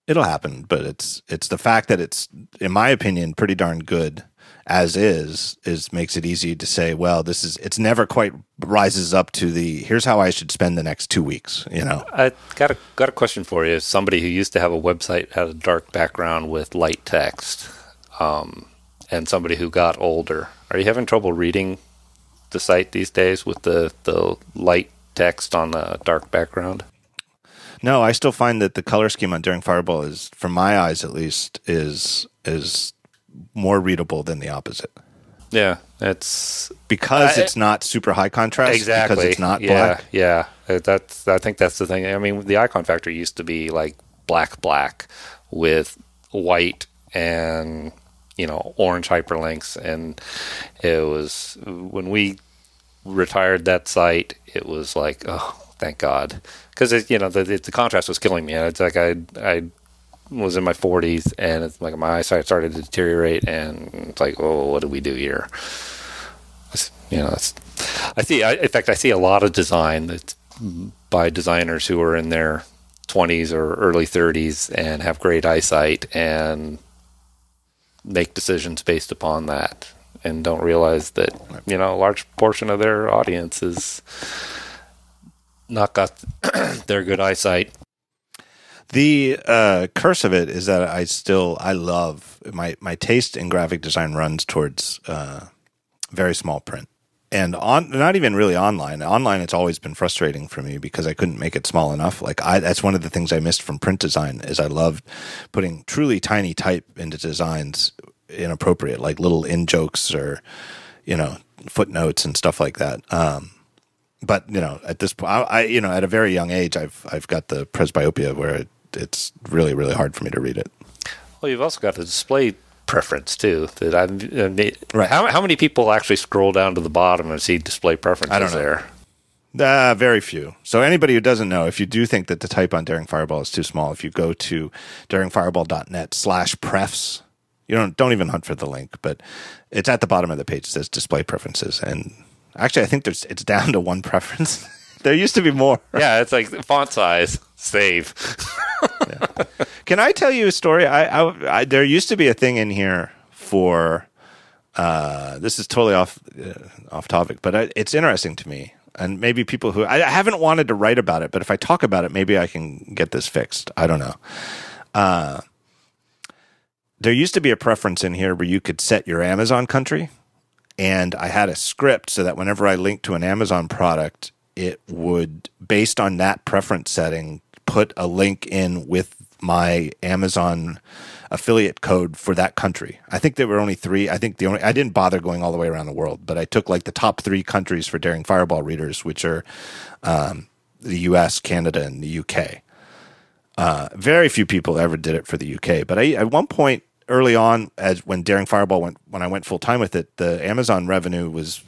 it'll happen. But it's it's the fact that it's, in my opinion, pretty darn good as is is makes it easy to say, well, this is it's never quite rises up to the here's how I should spend the next two weeks. You know, I got a got a question for you. Somebody who used to have a website had a dark background with light text, um, and somebody who got older. Are you having trouble reading the site these days with the the light text on the dark background? No, I still find that the color scheme on Daring Fireball is, from my eyes at least, is is more readable than the opposite. Yeah, it's because it's not super high contrast. Exactly, because it's not yeah, black. Yeah, uh, that's I think that's the thing. I mean, the Iconfactory used to be like black black with white and you know orange hyperlinks and it was when we retired that site it was like oh thank god. Because you know the, the contrast was killing me. It's like i i was in my 40s and it's like my eyesight started to deteriorate and it's like oh what do we do here? It's- you know that's i see I, in fact i see a lot of design that's by designers who are in their 20s or early 30s and have great eyesight and make decisions based upon that and don't realize that you know a large portion of their audience is not got their good eyesight The uh, curse of it is that I still I love my my taste in graphic design runs towards uh, very small print, and on not even really online. Online, it's always been frustrating for me because I couldn't make it small enough. Like I, that's one of the things I missed from print design is I loved putting truly tiny type into designs inappropriate, like little in jokes or you know footnotes and stuff like that. Um, but you know, at this point, I, I you know, at a very young age, I've I've got the presbyopia where it, it's really really hard for me to read it. well you've also got the display preference too that i've uh, made- Right. how, how many people actually scroll down to the bottom and see display preferences I don't know. there Uh, very few. So anybody who doesn't know, if you do think that the type on Daring Fireball is too small, if you go to daringfireball.net slash prefs, you don't don't even hunt for the link, but it's at the bottom of the page. It says display preferences, and actually, I think there's it's down to one preference. there used to be more. yeah it's like font size save Can I tell you a story? I, I, I there used to be a thing in here for. Uh, this is totally off uh, off topic, but I, it's interesting to me, and maybe people who I, I haven't wanted to write about it, but if I talk about it, maybe I can get this fixed. I don't know. Uh, there used to be a preference in here where you could set your Amazon country, and I had a script so that whenever I linked to an Amazon product, it would, based on that preference setting, put a link in with my Amazon affiliate code for that country. I think there were only three. I think the only I didn't bother going all the way around the world, but I took like the top three countries for Daring Fireball readers, which are um, the U.S., Canada, and the U.K. Uh, very few people ever did it for the UK, but I, at one point early on, as when Daring Fireball went, when I went full time with it, the Amazon revenue was,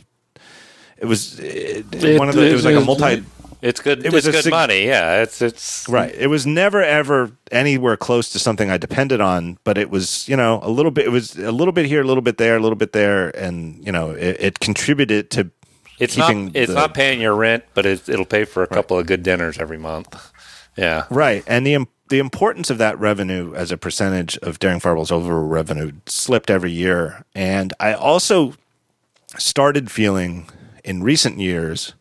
it was it, one of the, it was like a multi. It's good. It was it's good sig- money. Yeah, it's it's Right. It was never ever anywhere close to something I depended on, but it was, you know, a little bit, it was a little bit here, a little bit there, a little bit there. And, you know, it, it contributed to It's keeping not it's the- not paying your rent, but it, it'll pay for a couple of good dinners every month. Yeah, Right. And the im- the importance of that revenue as a percentage of Daring Fireball's overall revenue slipped every year. And I also started feeling in recent years,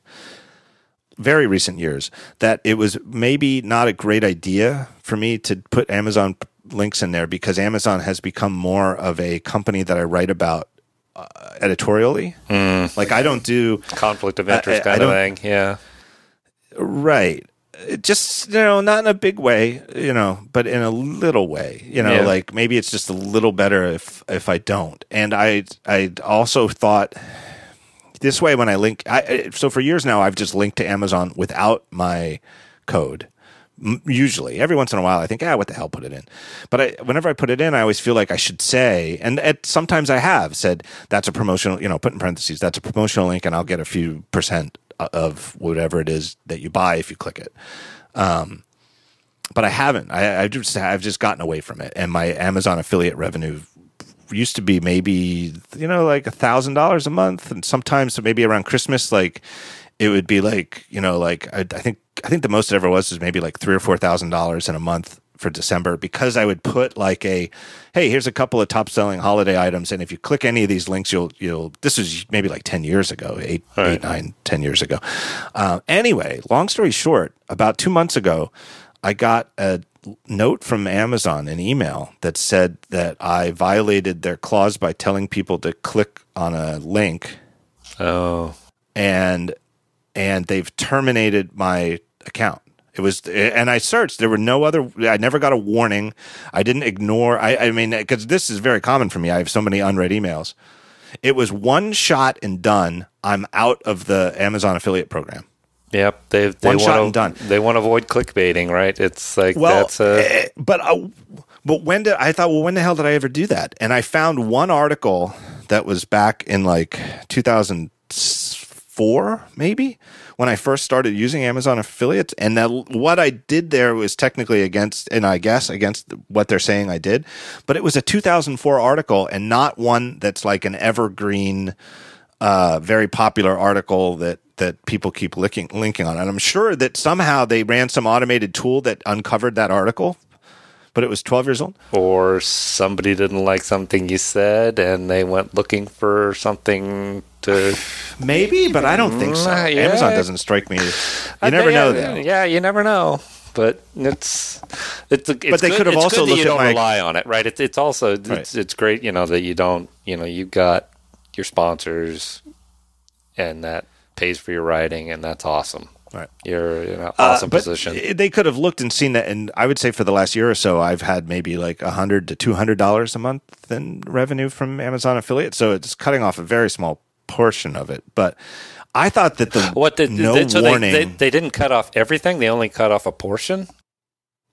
very recent years, that it was maybe not a great idea for me to put Amazon links in there because Amazon has become more of a company that I write about uh, editorially. Like I don't do conflict of interest I kind of thing. Yeah, Right. It Just you know, not in a big way, you know, but in a little way, you know, Yeah. like maybe it's just a little better if if I don't. And I I also thought this way when I link. I so for years now I've just linked to Amazon without my code. Usually, every once in a while, I think, ah, what the hell, put it in. But I, whenever I put it in, I always feel like I should say, and it, sometimes I have said that's a promotional, you know, put in parentheses, that's a promotional link, and I'll get a few percent of whatever it is that you buy if you click it. Um, but I haven't. I, I just I've just gotten away from it, and my Amazon affiliate revenue used to be maybe you know like a thousand dollars a month, and sometimes maybe around Christmas, like it would be like you know like I, I think I think the most it ever was was maybe like three or four thousand dollars in a month for December because I would put like a hey here's a couple of top selling holiday items and if you click any of these links you'll you'll this was maybe like 10 years ago eight Right. eight nine ten years ago uh, anyway long story short about two months ago I got a note from Amazon an email that said that I violated their clause by telling people to click on a link oh, and and they've terminated my account. It was, and I searched. There were no other. I never got a warning. I didn't ignore. I, I mean, because this is very common for me. I have so many unread emails. It was one shot and done. I'm out of the Amazon affiliate program. Yep, they they One shot want and done. They want to avoid clickbaiting, right? It's like Well, that's a eh, but uh, but when did I thought? Well, when the hell did I ever do that? And I found one article that was back in like 2004, maybe when I first started using Amazon affiliates. And that what I did there was technically against, and I guess against what they're saying I did, but it was a 2004 article and not one that's like an evergreen uh, very popular article that that people keep linking linking on, and I'm sure that somehow they ran some automated tool that uncovered that article, but it was 12 years old. or somebody didn't like something you said and they went looking for something to Maybe, but I don't think so. Mm, yeah. Amazon doesn't strike me. You I never know yeah, that. Yeah, you never know. But it's it's, it's But they good- could have also looked you at don't my- rely on it, right? It's it's also it's, Right. it's great, you know, that you don't, you know, you've got your sponsors, and that pays for your writing, and that's awesome. Right. You're in an Uh, awesome but position. They could have looked and seen that, and I would say for the last year or so, I've had maybe like a hundred to two hundred dollars a month in revenue from Amazon affiliates. So it's cutting off a very small portion of it. But I thought that the what did no they, so warning. They, they, they didn't cut off everything. They only cut off a portion.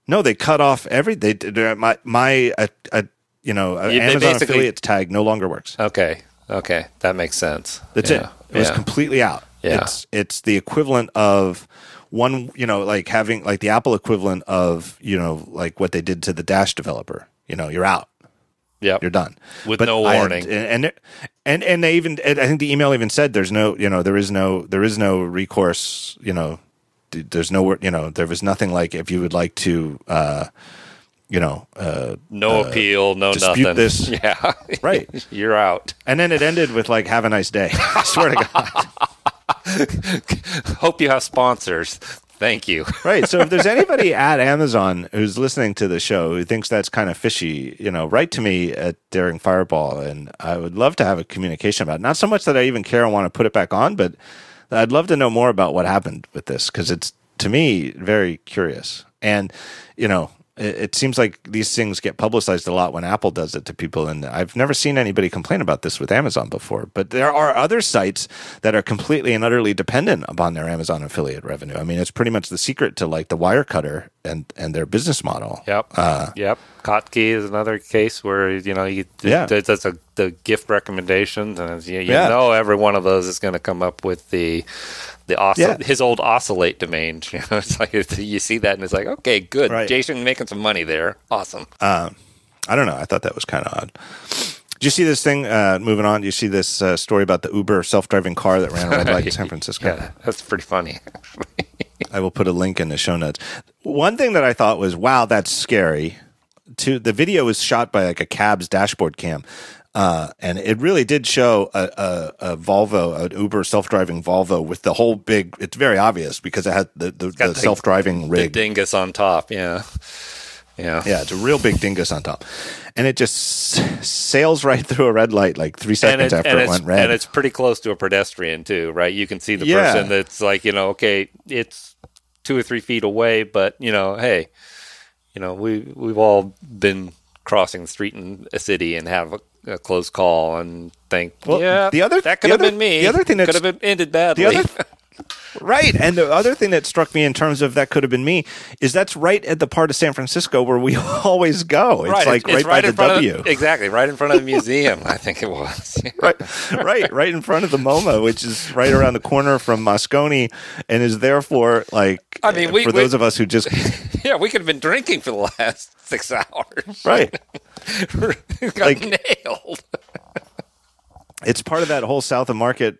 No, they cut off every. They did- uh, my my uh, uh, you know uh, Yeah, Amazon affiliates tag no longer works. Okay, okay, that makes sense. That's Yeah, it. It was completely out. Yeah. It's it's the equivalent of one, you know, like having like the Apple equivalent of, you know, like what they did to the Dash developer. You know, you're out. Yep. You're done. With But no I- warning. and and and and they even I think the email even said there's no, you know, there is no there is no recourse, you know, there's no you know, there was nothing like if you would like to uh you know, uh no appeal, no dispute nothing. this. Yeah, Right. You're out. and then it ended with like have a nice day. I swear to God. Hope you have sponsors. Thank you. right. So if there's anybody at Amazon who's listening to the show who thinks that's kind of fishy, you know, write to me at Daring Fireball, and I would love to have a communication about. It. Not so much that I even care and want to put it back on, but I'd love to know more about what happened with this because it's to me very curious. And you know, it, it seems like these things get publicized a lot when Apple does it to people, and I've never seen anybody complain about this with Amazon before. But there are other sites that are completely and utterly dependent upon their Amazon affiliate revenue. I mean, it's pretty much the secret to like the Wirecutter and and their business model. Yep. Uh, yep. Kottke is another case where you know you Yeah. that's a the gift recommendations, and you, you Yeah. know every one of those is going to come up with the the oscill- Yeah. his old oscillate domain. You know, it's like you see that and it's like, okay, good, Right. Jason making some money there, awesome. I don't know. I thought that was kind of odd. Do you see this thing? Uh, moving on, do you see this uh, story about the Uber self-driving car that ran a red light in San Francisco? Yeah, that's pretty funny. I will put a link in the show notes. One thing that I thought was, wow, that's scary. To the video was shot by like a cab's dashboard cam, uh, and it really did show a, a, a Volvo, an Uber self-driving Volvo with the whole big. It's very obvious because it had the, the, the, the- self-driving rig. dingus on top, yeah, yeah, yeah, it's a real big dingus on top, and it just sails right through a red light like three seconds after it went red. and it's pretty close to a pedestrian too, right? You can see the Yeah. person that's like, you know, okay, it's two or three feet away, but you know, hey, you know, we we've all been crossing the street in a city and have a, a close call and think, Well, yeah, the other- that could have other- been me. the other thing that could have ended badly. The other, right, and the other thing that struck me in terms of that could have been me is that's right at the part of San Francisco where we always go. It's right, like it's, right, by in the front W. Of, exactly, right in front of the museum. I think it was. right, right, right in front of the MoMA, which is right around the corner from Moscone, and is therefore like. I mean, we- for we- those of us who just yeah, we could have been drinking for the last six hours. right, Got Like- nailed. It's part of that whole South of Market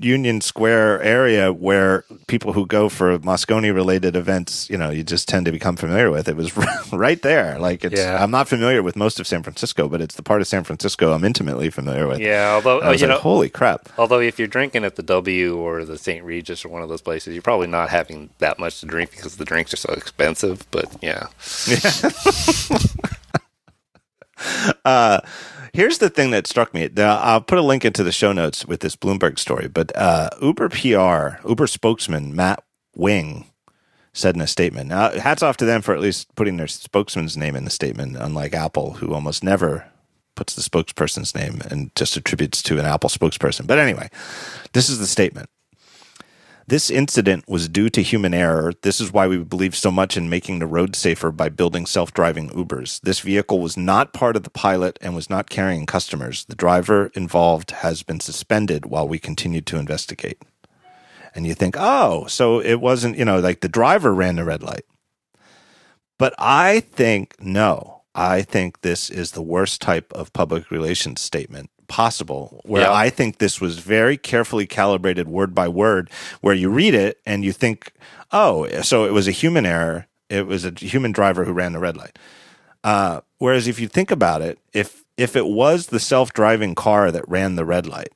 Union Square area where people who go for Moscone related events, you know, you just tend to become familiar with. It was right there. Like it's Yeah. I'm not familiar with most of San Francisco, but it's the part of San Francisco I'm intimately familiar with. Yeah, although uh, was you like, know, holy crap. Although if you're drinking at the W or the St. Regis or one of those places, you're probably not having that much to drink because the drinks are so expensive. But yeah, Here's the thing that struck me. Now, I'll put a link into the show notes with this Bloomberg story, but uh, Uber PR, Uber spokesman Matt Wing said in a statement. Now, hats off to them for at least putting their spokesman's name in the statement, unlike Apple, who almost never puts the spokesperson's name and just attributes to an Apple spokesperson. But anyway, this is the statement. This incident was due to human error. This is why we believe so much in making the road safer by building self driving Ubers. This vehicle was not part of the pilot and was not carrying customers. The driver involved has been suspended while we continue to investigate. And you think, oh, so it wasn't, you know, like the driver ran the red light. But I think no. I think this is the worst type of public relations statement possible where Yeah. I think this was very carefully calibrated word by word where you read it and you think, oh, so it was a human error. It was a human driver who ran the red light. Uh, whereas if you think about it, if if it was the self driving car that ran the red light,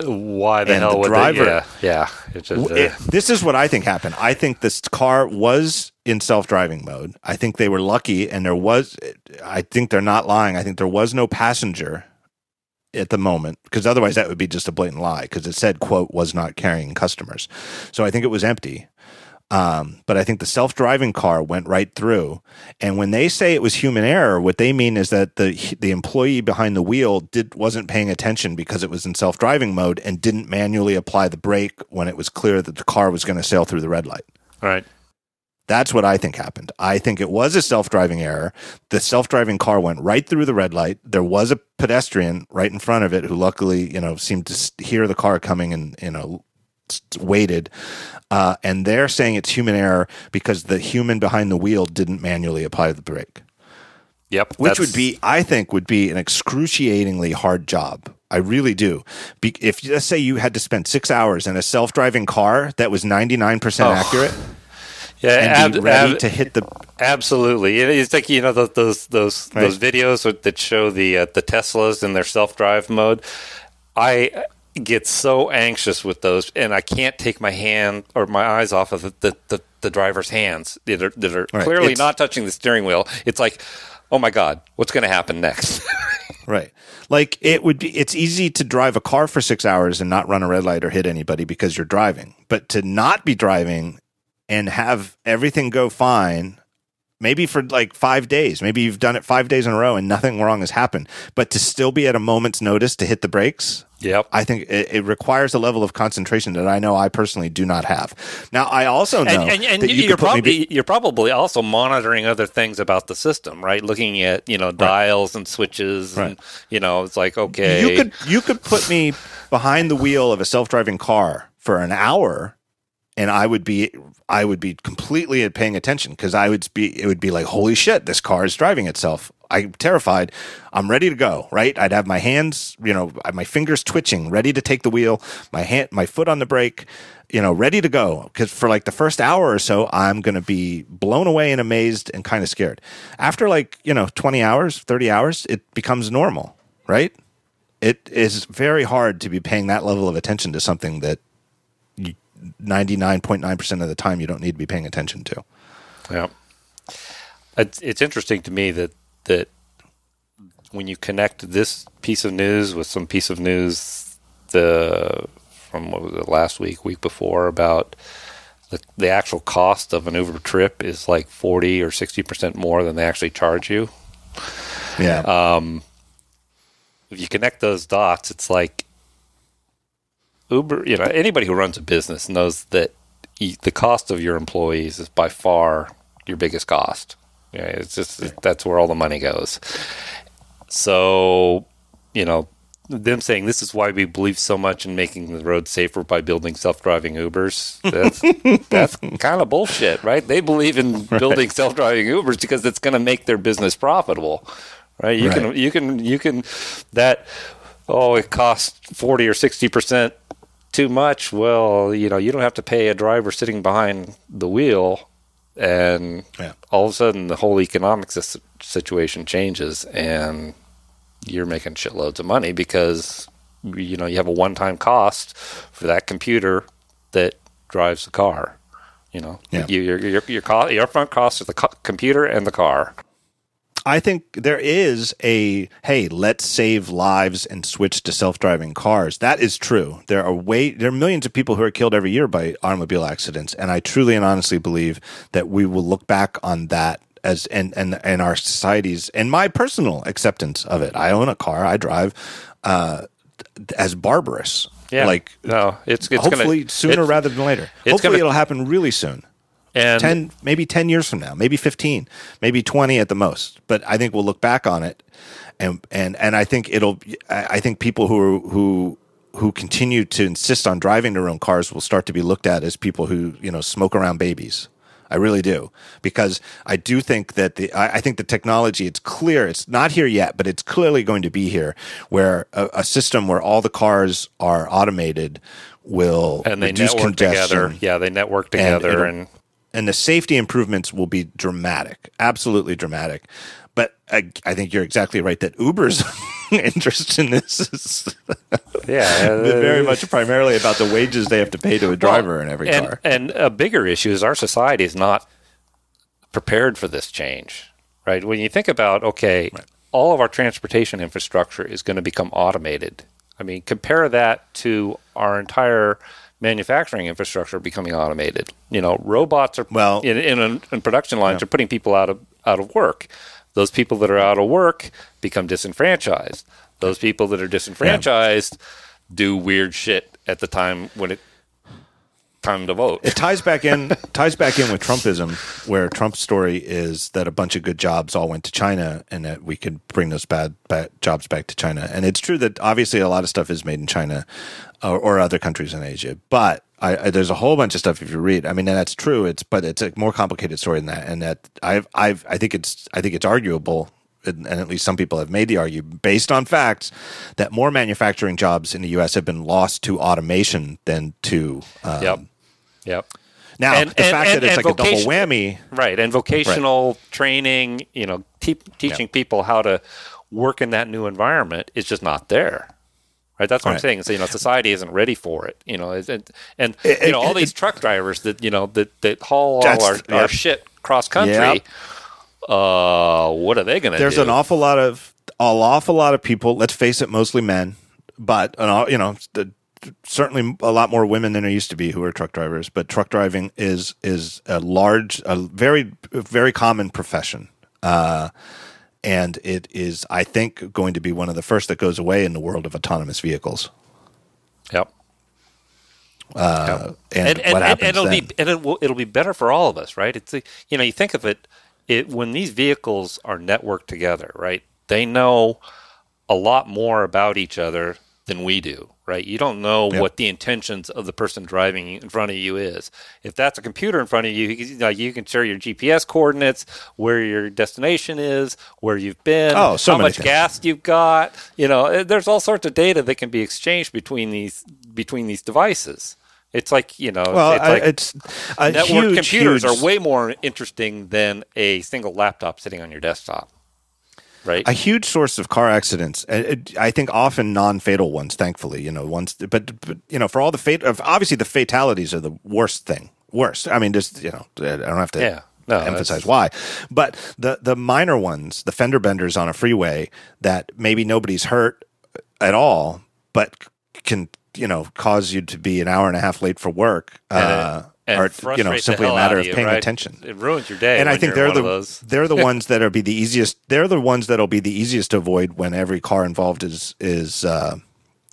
Why the And hell the would driver- they? Yeah, yeah. It just, uh, it- this is what I think happened. I think this car was in self-driving mode. I think they were lucky, and there was. I think they're not lying. I think there was no passenger at the moment, because otherwise that would be just a blatant lie. Because it said "quote was not carrying customers," so I think it was empty. Um, but I think the self-driving car went right through. And when they say it was human error, what they mean is that the the employee behind the wheel did wasn't paying attention because it was in self-driving mode and didn't manually apply the brake when it was clear that the car was going to sail through the red light. right. That's what I think happened. I think it was a self-driving error. The self-driving car went right through the red light. There was a pedestrian right in front of it who luckily, you know, seemed to hear the car coming and, you know, waited. Uh, and they're saying it's human error because the human behind the wheel didn't manually apply the brake, Yep. which would be, I think, would be an excruciatingly hard job. I really do. Be- if let's say you had to spend six hours in a self-driving car that was 99% Oh. accurate yeah, and be ready ab- to hit the Absolutely, it's like you know those those those, Right. those videos that show the uh, the Teslas in their self drive mode. I get so anxious with those, and I can't take my hand or my eyes off of the the, the, the driver's hands that are, that are Right. clearly It's- not touching the steering wheel. It's like, oh my god, what's going to happen next? Right. Like it would be it's easy to drive a car for 6 hours and not run a red light or hit anybody because you're driving. But to not be driving and have everything go fine maybe for like 5 days, maybe you've done it 5 days in a row and nothing wrong has happened, but to still be at a moment's notice to hit the brakes, yep. I think it, it requires a level of concentration that I know I personally do not have. Now, I also know and, and, and that you me probably be- you're probably also monitoring other things about the system, right? Looking at you know dials and switches, and you know it's like okay, You could you could put me behind the wheel of a self-driving car for an hour and I would be I would be completely paying attention because I would be it would be like holy shit this car is driving itself. I'm terrified. I'm ready to go, right? I'd have my hands, you know, my fingers twitching, ready to take the wheel, my hand my foot on the brake, you know, ready to go cuz for like the first hour or so I'm going to be blown away and amazed and kind of scared. After like, you know, 20 hours, 30 hours, it becomes normal, right? it is very hard to be paying that level of attention to something that 99.9% of the time you don't need to be paying attention to. Yeah, it's it's interesting to me that that when you connect this piece of news with some piece of news the from what was it last week, week before about the the actual cost of an Uber trip is like forty or sixty percent more than they actually charge you. Yeah. Um, if you connect those dots, it's like Uber. You know, anybody who runs a business knows that the cost of your employees is by far your biggest cost. Yeah, it's just that's where all the money goes. So, you know, them saying this is why we believe so much in making the road safer by building self-driving Ubers. That's that's kind of bullshit, right? They believe in building self-driving Ubers because it's going to make their business profitable, right? You can you can you can that oh it costs 40 or 60% too much. Well, you know, you don't have to pay a driver sitting behind the wheel and Yeah. all of a sudden the whole economic situation changes and you're making shitloads of money because you know you have a one-time cost for that computer that drives the car you know Yeah. you, your your your, co- your upfront cost is the co- computer and the car I think there is a hey, let's save lives and switch to self-driving cars. That is true. There are way there are millions of people who are killed every year by automobile accidents, and I truly and honestly believe that we will look back on that as and and and our societies and my personal acceptance of it. I own a car, I drive uh as barbarous. Yeah. Like no, it's it's hopefully gonna, sooner rather than later. Hopefully gonna- it'll happen really soon. And 10 maybe 10 years from now maybe 15 maybe 20 at the most. But i think we'll look back on it and and and i think it'll i think people who who who continue to insist on driving their own cars will start to be looked at as people who you know smoke around babies. I really do. Because I do think that the I, I think the technology it's clear it's not here yet but it's clearly going to be here where a, a system where all the cars are automated will and they network congestion. Together. Yeah, they network together, it'll- and, and the safety improvements will be dramatic, absolutely dramatic. But I, I think you're exactly right that Uber's interest in this is yeah, very uh, much primarily about the wages they have to pay to a driver Well, in every and, car. And a bigger issue is our society is not prepared for this change, right? When you think about, okay, all of our transportation infrastructure is going to become automated. I mean, compare that to our entire manufacturing infrastructure becoming automated. You know, robots are Well- in, in, in production lines are putting people out of out of work. Those people that are out of work become disenfranchised. Those people that are disenfranchised do weird shit at the time when it time to vote. It ties back in ties back in with Trumpism, where Trump's story is that a bunch of good jobs all went to China, and that we could bring those bad, bad jobs back to China. And it's true that obviously a lot of stuff is made in China or, or other countries in Asia, but I, I, there's a whole bunch of stuff if you read. I mean, and that's true. It's but it's a more complicated story than that, and that I've I've I think it's I think it's arguable. And and at least some people have made the argument based on facts that more manufacturing jobs in the U.S. have been lost to automation than to um, Yep. Yep. now, And- the and- fact and- that it's like a double whammy, Right. And vocational training, you know, te- teaching people how to work in that new environment is just not there. Right. That's what I'm saying. So, you know, society isn't ready for it. You know, and, and It- you know, all it- these truck drivers that, you know, that, that haul all our, our shit cross country. Yep. Uh, what are they going to do? there's an awful lot of an awful lot of people. Let's face it, mostly men, but an you know, the, certainly a lot more women than there used to be who are truck drivers. But truck driving is is a large, a very very common profession. Uh, and it is, I think, going to be one of the first that goes away in the world of autonomous vehicles. Yep. Uh, and, and, and, what happens and it'll then? be and it will, it'll be better for all of us, right? It's a, you know you think of it, it when these vehicles are networked together, right? They know a lot more about each other than we do, right? You don't know Yep. what the intentions of the person driving in front of you is. If that's a computer in front of you, you know, you can share your GPS coordinates, where your destination is, where you've been, Oh, so how much things. gas you've got. You know, eh, there's all sorts of data that can be exchanged between these between these devices. It's like you know, well, it's I- like it's network huge, computers huge- are way more interesting than a single laptop sitting on your desktop, right? a huge source of car accidents. I think often non-fatal ones, thankfully. You know, ones, but, but you know, for all the fate, of obviously the fatalities are the worst thing. Worst. I mean, just you know, I don't have to Yeah. No, emphasize that's- why, but the the minor ones, the fender benders on a freeway that maybe nobody's hurt at all, but can you know cause you to be an hour and a half late for work. Uh, and are you know simply a matter of you, paying right? attention It ruins your day. and I think they're the they're the ones that are be the easiest. They're the ones that'll be the easiest to avoid when every car involved is is uh,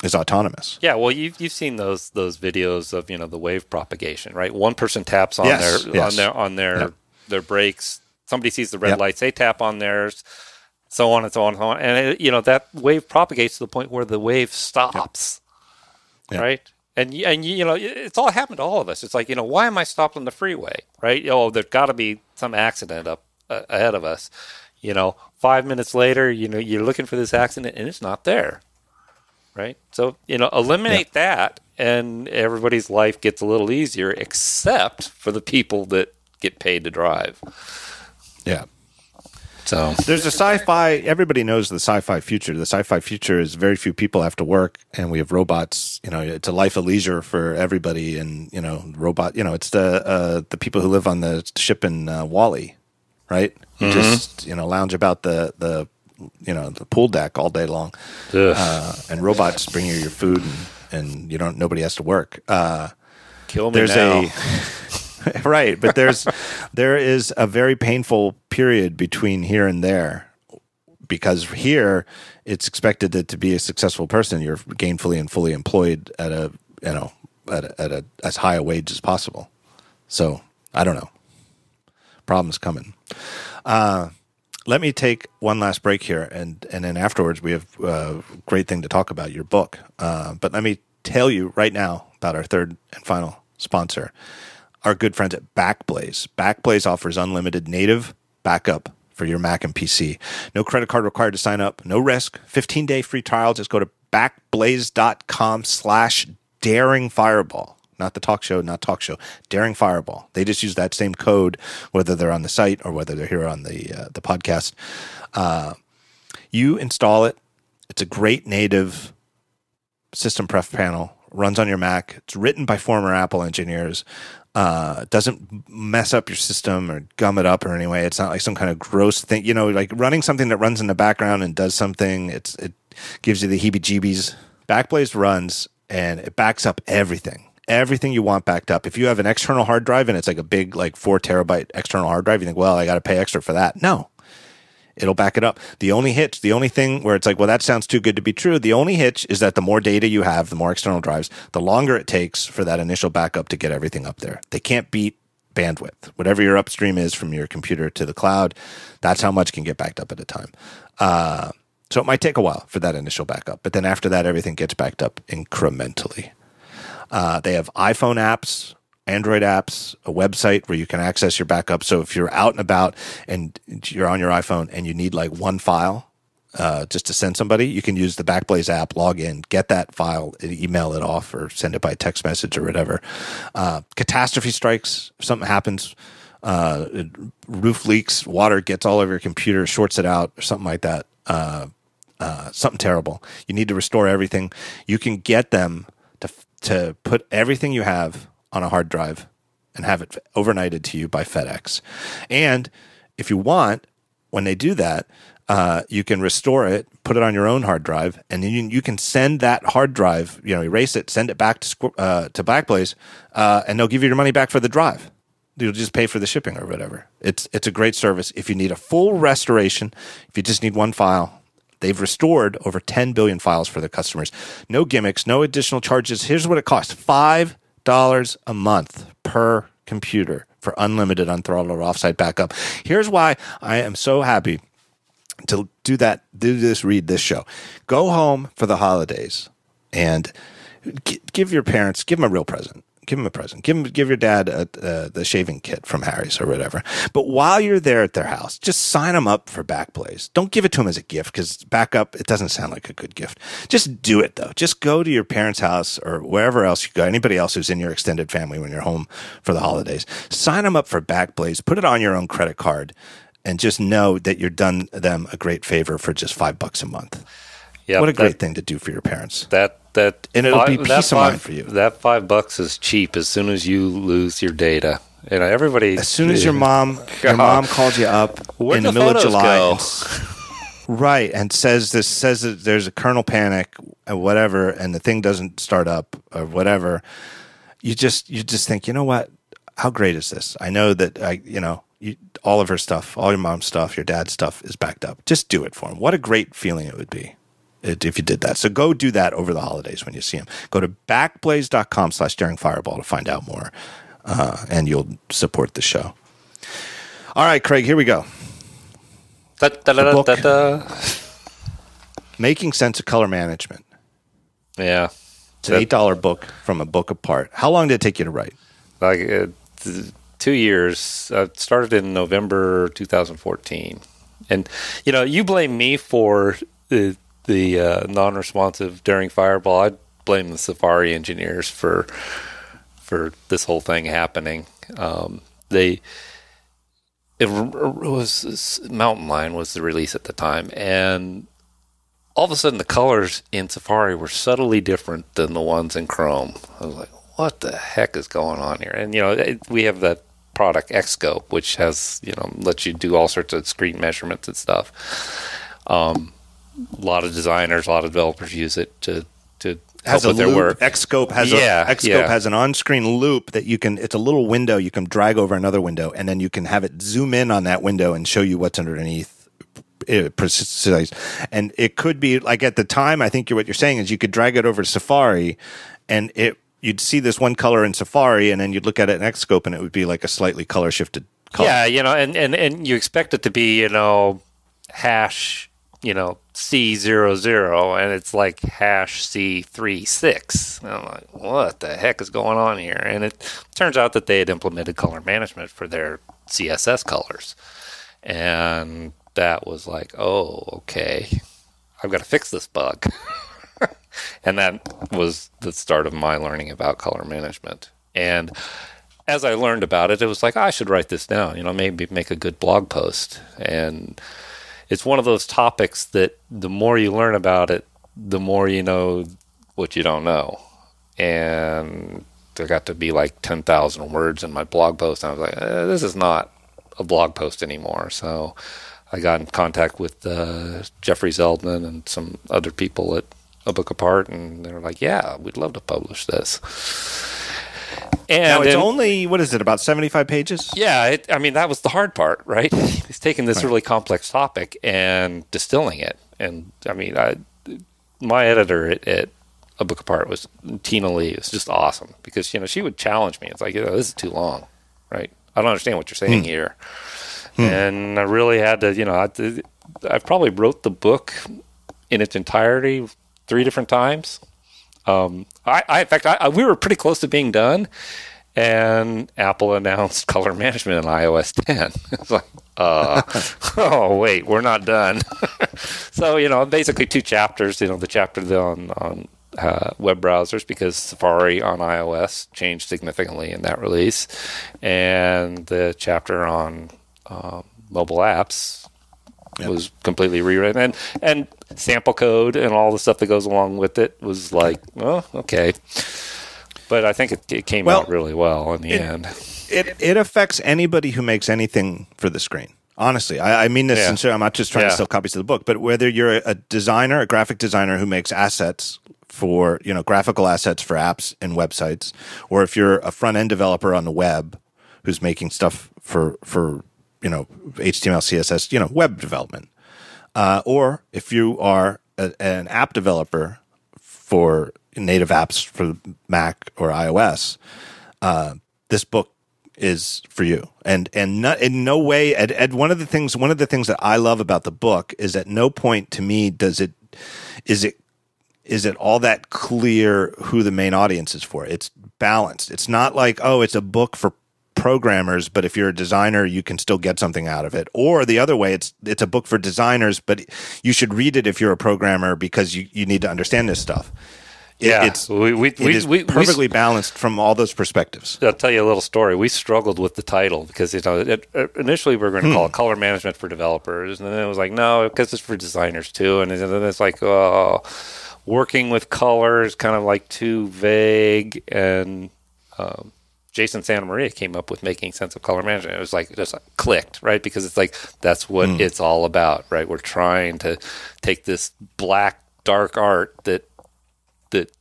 is autonomous. Yeah, well, you've you've seen those those videos of you know the wave propagation, right? One person taps on Yes, their yes. on their on their Yep. their brakes. Somebody sees the red Yep. lights, they tap on theirs, so on and so on and so on, and it, you know that wave propagates to the point where the wave stops, Yep. right? And and you know it's all happened to all of us. It's like you know why am I stopped on the freeway, right? Oh, there's got to be some accident up uh, ahead of us. You know, five minutes later, you know you're looking for this accident and it's not there right? So you know, eliminate that, and everybody's life gets a little easier, except for the people that get paid to drive. Yeah. So There's a sci-fi. Everybody knows the sci-fi future. The sci-fi future is very few people have to work, and we have robots. You know, it's a life of leisure for everybody, and you know, robot. You know, it's the uh, the people who live on the ship in uh, WALL-E, right? Who Just you know, lounge about the the you know the pool deck all day long, uh, and robots bring you your food, and, and you don't. Nobody has to work. Uh, kill me there's now. a right but there's there is a very painful period between here and there because here it's expected that to be a successful person, you're gainfully and fully employed at a you know at a, at a as high a wage as possible. So I don't know. Problems coming. Uh, let me take one last break here, and and then afterwards we have a great thing to talk about your book. Uh, but let me tell you right now about our third and final sponsor, our good friends at Backblaze. Backblaze offers unlimited native backup for your Mac and PC. No credit card required to sign up. No risk. 15 day free trial. Just go to backblaze.com slash daring fireball. Not the talk show, not talk show. Daring Fireball. They just use that same code, whether they're on the site or whether they're here on the uh, the podcast. Uh, you install it. It's a great native system pref panel. Runs on your Mac. It's written by former Apple engineers uh, doesn't mess up your system or gum it up or anyway. It's not like some kind of gross thing, you know, like running something that runs in the background and does something. It's it gives you the heebie-jeebies. Backblaze runs and it backs up everything. Everything you want backed up. If you have an external hard drive and it's like a big, like four terabyte external hard drive, you think, well, I got to pay extra for that. No, it'll back it up. The only hitch, the only thing where it's like, well, that sounds too good to be true. The only hitch is that the more data you have, the more external drives, the longer it takes for that initial backup to get everything up there. They can't beat bandwidth. Whatever your upstream is from your computer to the cloud, that's how much can get backed up at a time. Uh, so it might take a while for that initial backup, but then after that, everything gets backed up incrementally. Uh, they have iPhone apps Android apps, a website where you can access your backup. So if you're out and about and you're on your iPhone and you need like one file uh, just to send somebody, you can use the Backblaze app, log in, get that file, email it off, or send it by text message or whatever. Uh, catastrophe strikes, if something happens, uh, roof leaks, water gets all over your computer, shorts it out, or something like that. Uh, uh, something terrible. You need to restore everything. You can get them to to put everything you have on a hard drive and have it overnighted to you by FedEx. And if you want, when they do that, uh, you can restore it, put it on your own hard drive, and then you, you, can send that hard drive, you know, erase it, send it back to uh, to Backblaze, uh, and they'll give you your money back for the drive. You'll just pay for the shipping or whatever. It's it's a great service. If you need a full restoration, if you just need one file, they've restored over 10 billion files for their customers. No gimmicks, no additional charges. Here's what it costs: five dollars a month per computer for unlimited unthrottled or offsite backup. Here's why I am so happy to do that, do this, read this show. Go home for the holidays and give your parents, give them a real present give him a present. Give him, give your dad a, uh, the shaving kit from Harry's or whatever. But while you're there at their house, just sign them up for Backblaze. Don't give it to them as a gift because backup it doesn't sound like a good gift. Just do it though. Just go to your parents' house or wherever else you go. Anybody else who's in your extended family when you're home for the holidays, sign them up for Backblaze. Put it on your own credit card, and just know that you're done them a great favor for just five bucks a month. Yeah, what a great that, thing to do for your parents. That that and it'll five, be peace of mind for you. That five bucks is cheap as soon as you lose your data. Know, everybody. As soon as your mom, your mom calls you up in the, the middle of July, and, right, and says this says that there's a kernel panic, or whatever, and the thing doesn't start up or whatever. You just you just think, you know what? How great is this? I know that I, you know, you, all of her stuff, all your mom's stuff, your dad's stuff is backed up. Just do it for him. What a great feeling it would be if you did that. So go do that over the holidays when you see them. Go to backblaze.com slash daring fireball to find out more, uh, and you'll support the show. All right, Craig, here we go. Da, da, da, Making Sense of Color Management. Yeah. It's an $8 book from a book apart. How long did it take you to write? Like uh, two years. I started in November 2014. And, you know, you blame me for uh, the uh, non-responsive Daring Fireball. I blame the Safari engineers for for this whole thing happening. Um, they it, was Mountain Lion was the release at the time, and all of a sudden the colors in Safari were subtly different than the ones in Chrome. I was like, "What the heck is going on here?" And you know, it, we have that product Xscope, which has you know lets you do all sorts of screen measurements and stuff. Um, a lot of designers, a lot of developers use it to to has help with loop. their work. Xscope has yeah, a Xscope yeah. has an on-screen loop that you can. It's a little window you can drag over another window, and then you can have it zoom in on that window and show you what's underneath uh, precise. And it could be like at the time, I think what you're saying is you could drag it over to Safari and it, you'd see this one color in Safari and then you'd look at it in Xscope and it would be like a slightly color shifted color. Yeah, you know, and, and, and you expect it to be, you know, hash, you know, C00 and it's like hash C36. And I'm like, what the heck is going on here? And it turns out that they had implemented color management for their CSS colors. And that was like, oh, okay, I've got to fix this bug. and that was the start of my learning about color management. And as I learned about it, it was like, oh, I should write this down, you know, maybe make a good blog post. And it's one of those topics that the more you learn about it, the more you know what you don't know. And there got to be like 10,000 words in my blog post. And I was like, eh, this is not a blog post anymore. So I got in contact with uh, Jeffrey Zeldman and some other people at A Book Apart, and they were like, yeah, we'd love to publish this. And now it's only what is it about seventy five pages? Yeah, it, I mean that was the hard part, right? He's taking this right. really complex topic and distilling it. And I mean, I, my editor at, at, A Book Apart was Tina Lee. It was just awesome because you know she would challenge me. It's like, you know, this is too long, right? I don't understand what you're saying hmm. here. Hmm. And I really had to, you know, I, I probably wrote the book in its entirety three different times. Um, I, I, in fact, I, we were pretty close to being done, and Apple announced color management in iOS 10. it's like, uh, oh wait, we're not done. so you know, basically two chapters. You know, the chapter on on uh, web browsers because Safari on iOS changed significantly in that release, and the chapter on um, mobile apps yep. was completely rewritten, and and sample code and all the stuff that goes along with it was like, oh, okay. But I think it, it came well, out really well in the it, end. It it affects anybody who makes anything for the screen. Honestly, I, I mean this yeah. sincerely. I'm not just trying yeah. to sell copies of the book, but whether you're a designer, a graphic designer who makes assets for you know graphical assets for apps and websites, or if you're a front end developer on the web who's making stuff for for you know HTML, CSS, you know web development, uh, or if you are a, an app developer for native apps for Mac or iOS, uh, this book is for you. And and not, in no way, Ed, one of the things one of the things that I love about the book is at no point to me does it is it is it all that clear who the main audience is for. It's balanced. It's not like oh, it's a book for programmers, but if you're a designer, you can still get something out of it. Or the other way, it's it's a book for designers, but you should read it if you're a programmer because you, you need to understand this stuff. It, yeah, it's we, we, it we, is we, perfectly balanced from all those perspectives. I'll tell you a little story. We struggled with the title because you know it, initially we were going to hmm. call it color management for developers, and then it was like no, because it's for designers too, and then it's like oh, working with colors kind of like too vague, and um, Jason Santa Maria came up with making sense of color management. It was like it just clicked, right? Because it's like that's what mm. it's all about, right? We're trying to take this black dark art that that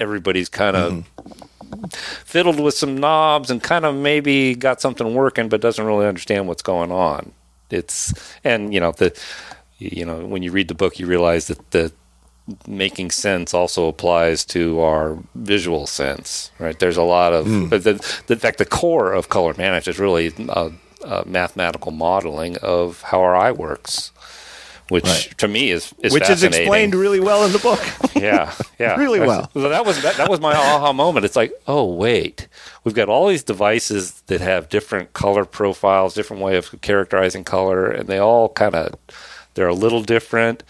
everybody's kind of mm-hmm. fiddled with some knobs and kind of maybe got something working, but doesn't really understand what's going on. It's and you know the you know when you read the book, you realize that the making sense also applies to our visual sense, right? There's a lot of, mm. but the, the, in fact, the core of color management is really a, a mathematical modeling of how our eye works which right. to me is, is which is explained really well in the book. yeah, yeah, really well. So that was that, that, was my aha moment. It's like, oh wait, we've got all these devices that have different color profiles, different way of characterizing color, and they all kind of they're a little different.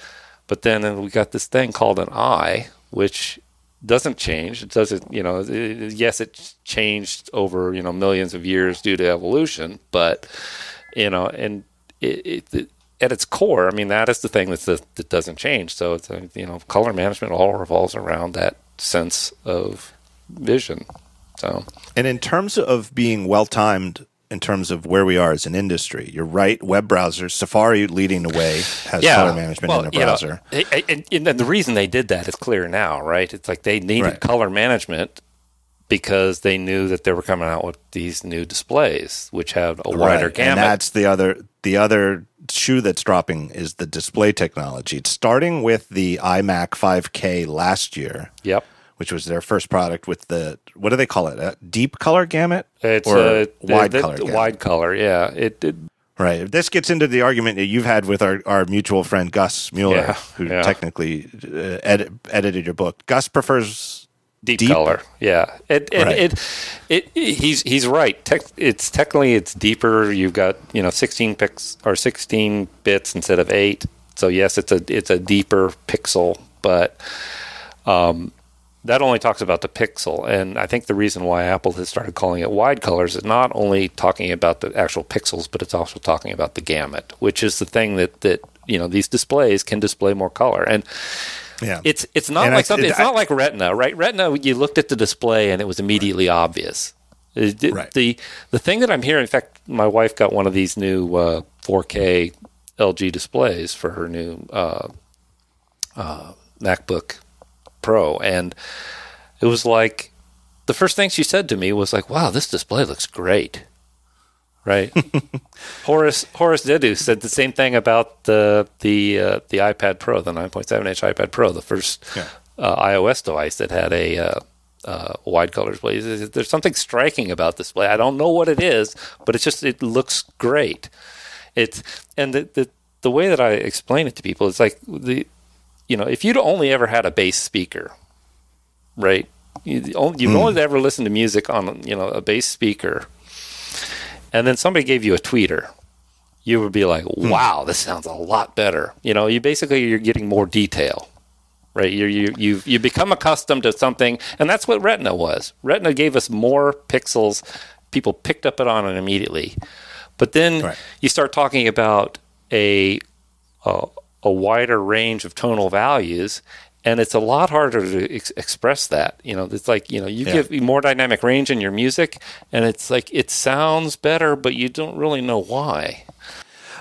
But then we got this thing called an eye, which doesn't change. It doesn't, you know, it, yes, it's changed over you know millions of years due to evolution, but you know, and it, it, at its core, I mean, that is the thing that's the, that doesn't change. So it's a, you know, color management all revolves around that sense of vision. So, and in terms of being well timed, in terms of where we are as an industry, you're right. Web browsers, Safari leading the way has yeah. color management well, in the browser. You know, and, and, the reason they did that is clear now, right? It's like they needed right. color management because they knew that they were coming out with these new displays, which have a wider Right. gamut. And that's the other the other shoe that's dropping is the display technology. It's starting with the iMac 5K last year, yep. Which was their first product with the what do they call it? A deep color gamut It's or uh, wide the, color the gamut? wide color. Yeah. It, it Right. This gets into the argument that you've had with our, our mutual friend Gus Mueller, Yeah, who yeah. technically uh, edit, edited your book. Gus prefers deep, Deep? color. Yeah, it, it, Right. it, it, he's he's right. Tech, it's technically it's deeper. You've got you know 16 pix or 16 bits instead of eight. So yes, it's a it's a deeper pixel, but um, that only talks about the pixel. And I think the reason why Apple has started calling it wide colors is not only talking about the actual pixels, but it's also talking about the gamut, which is the thing that that you know these displays can display more color and yeah. it's it's not And like I- something. It's I- not like Retina, right? Retina, you looked at the display and it was immediately obvious. It- it- Right. The the thing that I'm hearing, in fact, my wife got one of these new uh, 4K LG displays for her new uh, uh, MacBook Pro, and it was like the first thing she said to me was like, "Wow, this display looks great." Right. Horace Horace Dediu said the same thing about the the uh, the iPad Pro, the 9.7 inch iPad Pro, the first Yeah. uh, iOS device that had a uh, uh, wide color display. There's something striking about display. I don't know what it is, but it's just it looks great. It's and the the, the way that I explain it to people is like the you know if you'd only ever had a bass speaker, right? You, the only- you've hmm. only ever listened to music on you know a bass speaker, and then somebody gave you a tweeter, you would be like, hmm. "Wow, this sounds a lot better." You know, you basically you're getting more detail, right? You you you you become accustomed to something, and that's what Retina was. Retina gave us more pixels. People picked up it on it immediately, but then Right. you start talking about a a, a wider range of tonal values. And it's a lot harder to ex- express that. You know, it's like you know, you Yeah. give more dynamic range in your music, and it's like it sounds better, but you don't really know why.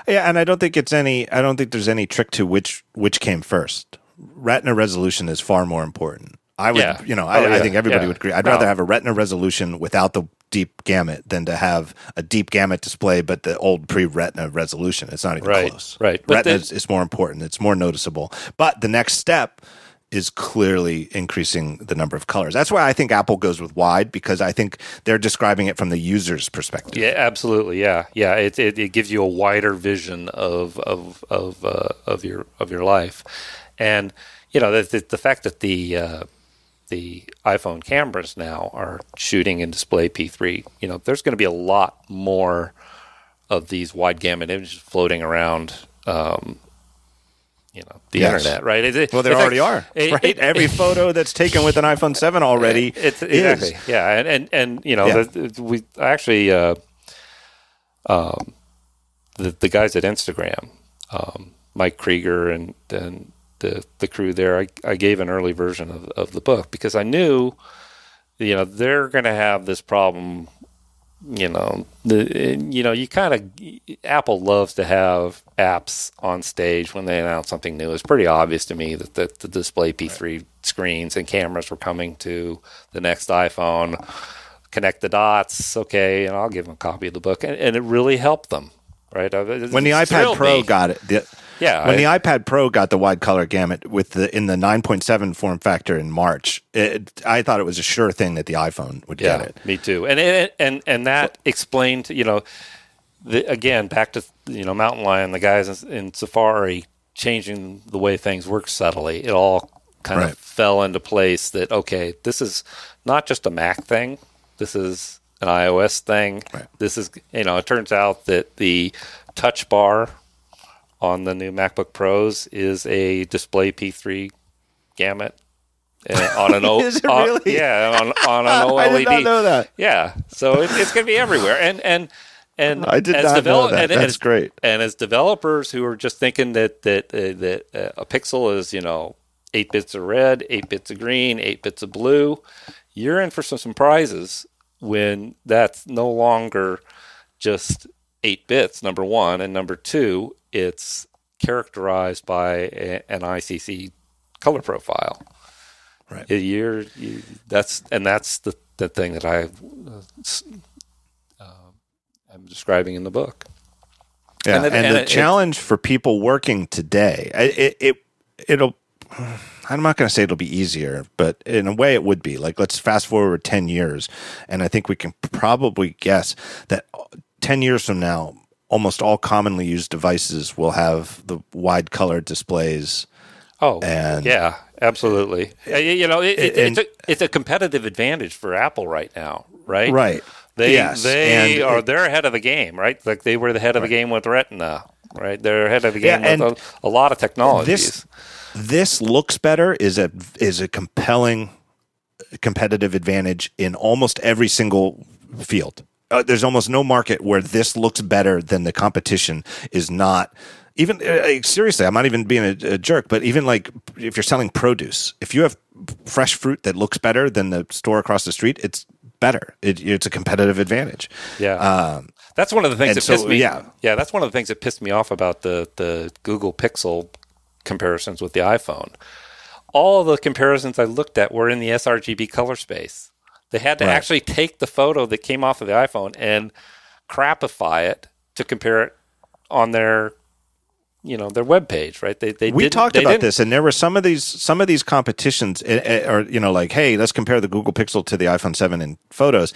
Yeah, and I don't think it's any. I don't think there's any trick to which which came first. Retina resolution is far more important. I would, Yeah. you know, I, Oh, I think everybody Yeah. would agree. I'd No. rather have a Retina resolution without the deep gamut than to have a deep gamut display but the old pre-Retina resolution. It's not even Right, close. right. But Retina the- is, is more important. It's more noticeable. But the next step is clearly increasing the number of colors. That's why I think Apple goes with wide because I think they're describing it from the user's perspective. Yeah, absolutely. Yeah, yeah. It it, it gives you a wider vision of of of uh, of your of your life, and you know the the, the fact that the uh, the iPhone cameras now are shooting in display P3. You know, there's going to be a lot more of these wide gamut images floating around. Um, you know, the Yes. internet, right? It- it- Well, there already are. it- right? Every photo that's taken with an iPhone 7 already it's exactly yeah and and, and you know Yeah. the, the- we actually uh, um, the the guys at Instagram um, Mike Krieger and and the the crew there I, I gave an early version of, of the book because I knew you know they're going to have this problem you know the you know you kind of Apple loves to have apps on stage when they announce something new. It's pretty obvious to me that the, the display P3 screens and cameras were coming to the next iPhone. Connect the dots, okay, and I'll give them a copy of the book, and, and it really helped them, right? when the iPad Pro me. got it, the, yeah, when I- the iPad Pro got the wide color gamut with the in the 9.7 form factor in March, it, I thought it was a sure thing that the iPhone would Yeah, get it. me too. And and and and that explained, you know, the, again back to you know Mountain Lion, the guys in, in Safari changing the way things work subtly. It all kind Right. of fell into place. That okay, this is not just a Mac thing. This is an iOS thing. Right. This is you know. It turns out that the touch bar on the new MacBook Pros is a display P3 gamut. And on an O, Is it on- really? yeah, on, on an OLED. I did not know that. Yeah, so it, it's going to be everywhere, and and and I did as not know that. And, That's as, great. And as developers who are just thinking that that uh, that uh, a pixel is you know eight bits of red, eight bits of green, eight bits of blue, you're in for some surprises when that's no longer just eight bits. Number one, and number two, it's characterized by a, an ICC color profile. Right. You're, you, that's and that's the the thing that I uh, I'm describing in the book. Yeah, And and, it- and the it- challenge for people working today, it, it it'll. I'm not going to say it'll be easier, but in a way it would be. Like let's fast forward 10 years, and I think we can probably guess that 10 years from now, almost all commonly used devices will have the wide color displays. Oh, And- yeah, absolutely. Uh, y- you know, it, it, it's a it's a competitive advantage for Apple right now, right? Right. They Yes, they and are it- they're ahead of the game, right? Like they were the head of the game with Retina, right? They're ahead of the game Yeah, with a, a lot of technologies. This this looks better is a is a compelling competitive advantage in almost every single field. Uh, there's almost no market where this looks better than the competition is not. Even uh, seriously, I'm not even being a, a jerk, but even like if you're selling produce, if you have fresh fruit that looks better than the store across the street, it's better. It, it's a competitive advantage. Yeah. Um, That's one of the things that so, pissed me. yeah. yeah, that's one of the things that pissed me off about the the Google Pixel comparisons with the iPhone. All the comparisons I looked at were in the sRGB color space. They had to Right. actually take the photo that came off of the iPhone and crapify it to compare it on their you know their web page, right? They they we talked they about didn't- this and there were some of these some of these competitions eh, eh, or you know like hey let's compare the google pixel to the iphone 7 in photos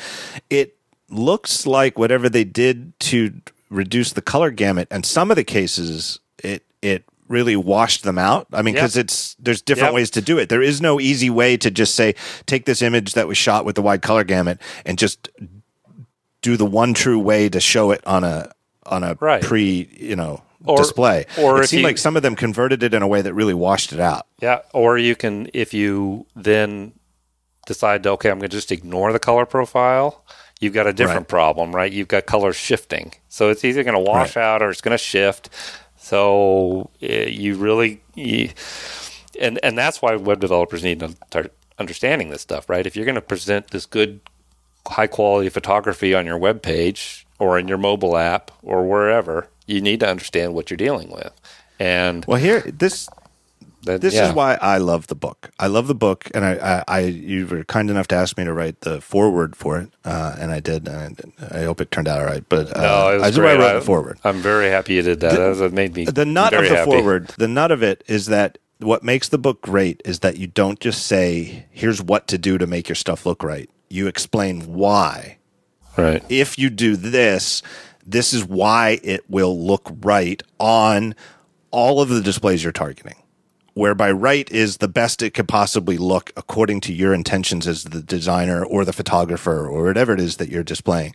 it looks like whatever they did to reduce the color gamut and some of the cases it it really washed them out i mean because it's there's different Yep. ways to do it there is no easy way to just say take this image that was shot with the wide color gamut and just do the one true way to show it on a on a Right. pre you know Or- display or it seemed you- like some of them converted it in a way that really washed it out Yeah, or you can if you then decide to okay, I'm going to just ignore the color profile. You've got a different Right. problem, right? You've got color shifting, so it's either going to wash out or it's going to shift. So eh, you really, you, and and that's why web developers need to start understanding this stuff, right? If you're going to present this good, high quality photography on your web page or in your mobile app or wherever, you need to understand what you're dealing with. And Well, here this that, this yeah. is why I love the book. I love the book, and I, I, I you were kind enough to ask me to write the foreword for it, uh, and I did. And I hope it turned out all right. But uh, No, it was I just why I great. wrote the foreword. I'm very happy you did that. that made me The nut of the happy. foreword, the nut of it is that what makes the book great is that you don't just say, "Here's what to do to make your stuff look right." You explain why. Right. if you do this, this is why it will look right on all of the displays you're targeting. Whereby right is the best it could possibly look according to your intentions as the designer or the photographer or whatever it is that you're displaying.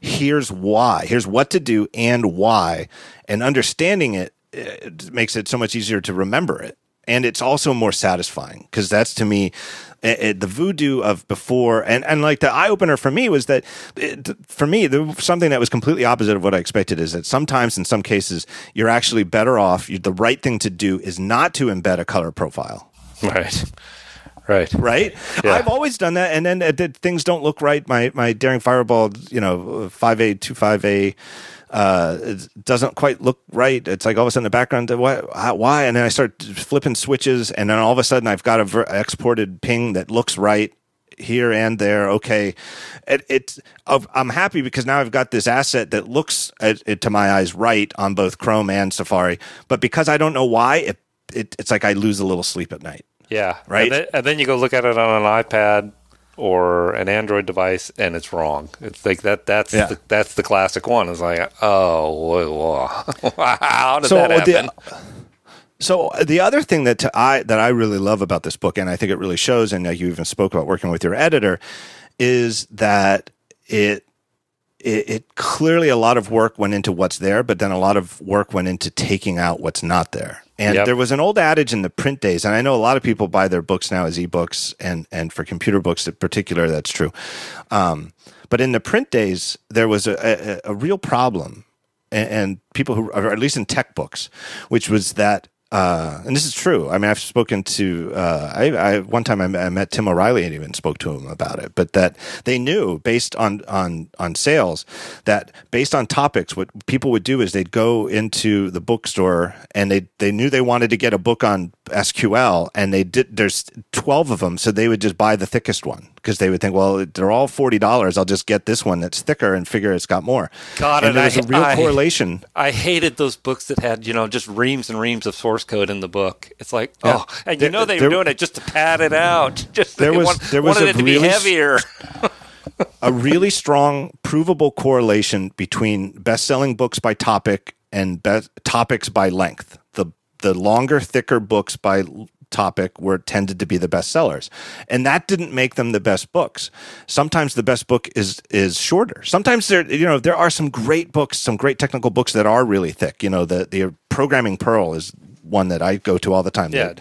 Here's why. Here's what to do and why. And understanding it, it makes it so much easier to remember it. And it's also more satisfying because that's to me eh, eh, the voodoo of before. And, and like the eye opener for me was that it, for me, there was something that was completely opposite of what I expected is that sometimes in some cases, you're actually better off. You, the right thing to do is not to embed a color profile Right. Right. right? Yeah. I've always done that, and then uh, things don't look right. My my daring fireball, you know, five A two five A. Uh, it doesn't quite look right. It's like all of a sudden the background, why, why? And then I start flipping switches, and then all of a sudden I've got a ver- exported ping that looks right here and there. Okay, it, it's I'm happy because now I've got this asset that looks, it, it, to my eyes, right on both Chrome and Safari. But because I don't know why, it, it it's like I lose a little sleep at night. Yeah. Right. And then, and then you go look at it on an iPad or an Android device, and it's wrong. It's like that. That's Yeah. the, that's the classic one. It's like, oh, how did So that the- So the other thing that to, I that I really love about this book, and I think it really shows, and uh, you even spoke about working with your editor, is that it, it it clearly a lot of work went into what's there, but then a lot of work went into taking out what's not there. And Yep. there was an old adage in the print days, and I know a lot of people buy their books now as ebooks, and and for computer books in particular, that's true. Um, but in the print days, there was a, a, a real problem and, and people who, or at least in tech books, which was that, uh, and this is true. I mean, I've spoken to, uh, I, I, one time I met, I met Tim O'Reilly and even spoke to him about it, but that they knew based on, on, on sales that based on topics, what people would do is they'd go into the bookstore and they, they knew they wanted to get a book on SQL and they did, there's 12 of them. So they would just buy the thickest one because they would think, well, they're all forty dollars. I'll just get this one that's thicker and figure it's got more. God, and and there's I- a real I- correlation. I hated those books that had, you know, just reams and reams of source code in the book. It's like, Yeah. oh, and you know they there- were doing it just to pad it out. Just There they was- want- there was wanted it to be really s- heavier. a really strong, provable correlation between best-selling books by topic and be- topics by length. The the longer, thicker books by topic were tended to be the best sellers, and that didn't make them the best books. Sometimes the best book is is shorter. Sometimes there you know there are some great books, some great technical books that are really thick. You know the the programming Perl is one that I go to all the time. Yeah.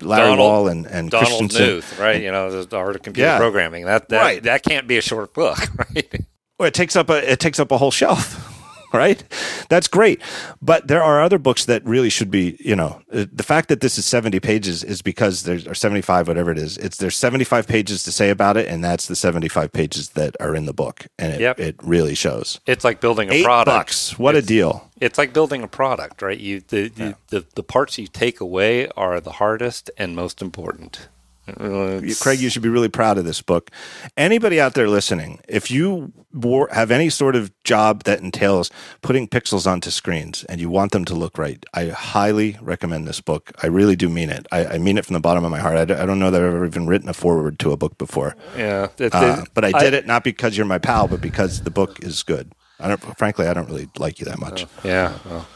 Larry Donald- Wall and and Donald Christiansen. Knuth, right? You know, the art of computer Yeah. programming. That that Right. that can't be a short book, right? Well, it takes up a it takes up a whole shelf, right? That's great, but there are other books that really should be. You know, uh, the fact that this is seventy pages is because there's or seventy five, whatever it is. It's there's seventy five pages to say about it, and that's the seventy five pages that are in the book, and it Yep. it really shows. It's like building a Eight product. bucks, what a deal! It's like building a product, right? You the, you, the the parts you take away are the hardest and most important. Uh, Craig, you should be really proud of this book. Anybody out there listening, if you wor- have any sort of job that entails putting pixels onto screens and you want them to look right, I highly recommend this book. I really do mean it. I, I mean it from the bottom of my heart. I, d- I don't know that I've ever even written a foreword to a book before, yeah, uh, but I did it not because you're my pal, but because the book is good. I don't. Frankly, I don't really like you that much. Yeah. Well,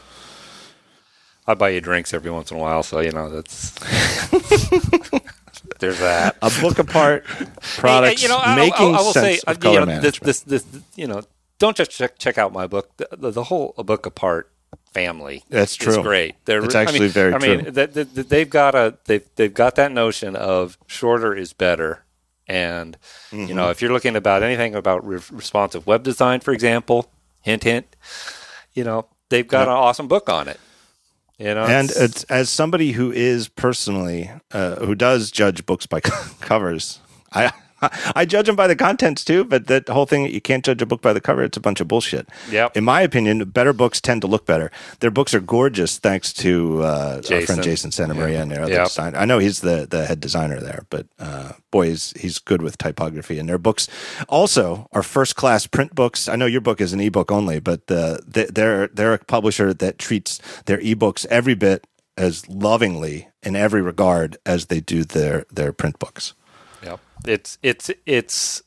I buy you drinks every once in a while, so you know that's there's that. A book apart, products you know, I, making I, I will sense say, uh, of color you know, management. this, this, this, you know, don't just check check out my book. The, the, the whole a book apart family. That's is true. great. They're, It's I actually mean, very I mean, true. they've got a they've they've got that notion of shorter is better. And you Mm-hmm. know, if you're looking about anything about re- responsive web design, for example, hint hint, you know, they've got an awesome book on it. You know, and it's- it's, as somebody who is personally uh, who does judge books by covers i i judge them by the contents too but that whole thing, you can't judge a book by the cover it's a bunch of bullshit Yep. in my opinion better books tend to look better their books are gorgeous thanks to uh, our friend jason santa maria and their other Yep. design i know he's the the head designer there but uh, boy he's, he's good with typography and their books also are first class print books i know your book is an ebook only but the, the they're they're a publisher that treats their ebooks every bit as lovingly in every regard as they do their their print books. It's it's it's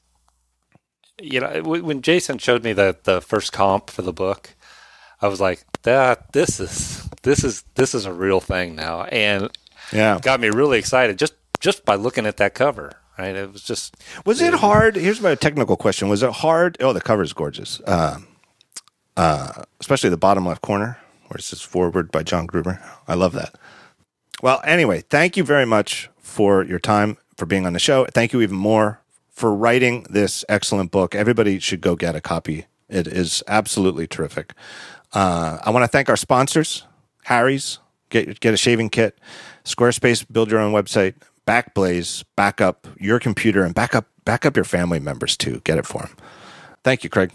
you know when Jason showed me the the first comp for the book, I was like that this is this is this is a real thing now, and yeah got me really excited just just by looking at that cover. Right, it was just Was it hard? Here's my technical question. Was it hard? Oh, the cover's gorgeous. Uh, uh, especially the bottom left corner where it says foreword by John Gruber. I love that. Well, anyway, thank you very much for your time, for being on the show. Thank you even more for writing this excellent book. Everybody should go get a copy. It is absolutely terrific. Uh, I want to thank our sponsors, Harry's, get, get a shaving kit, Squarespace, build your own website, Backblaze, back up your computer and back up, back up your family members too. Get it for them. Thank you, Craig.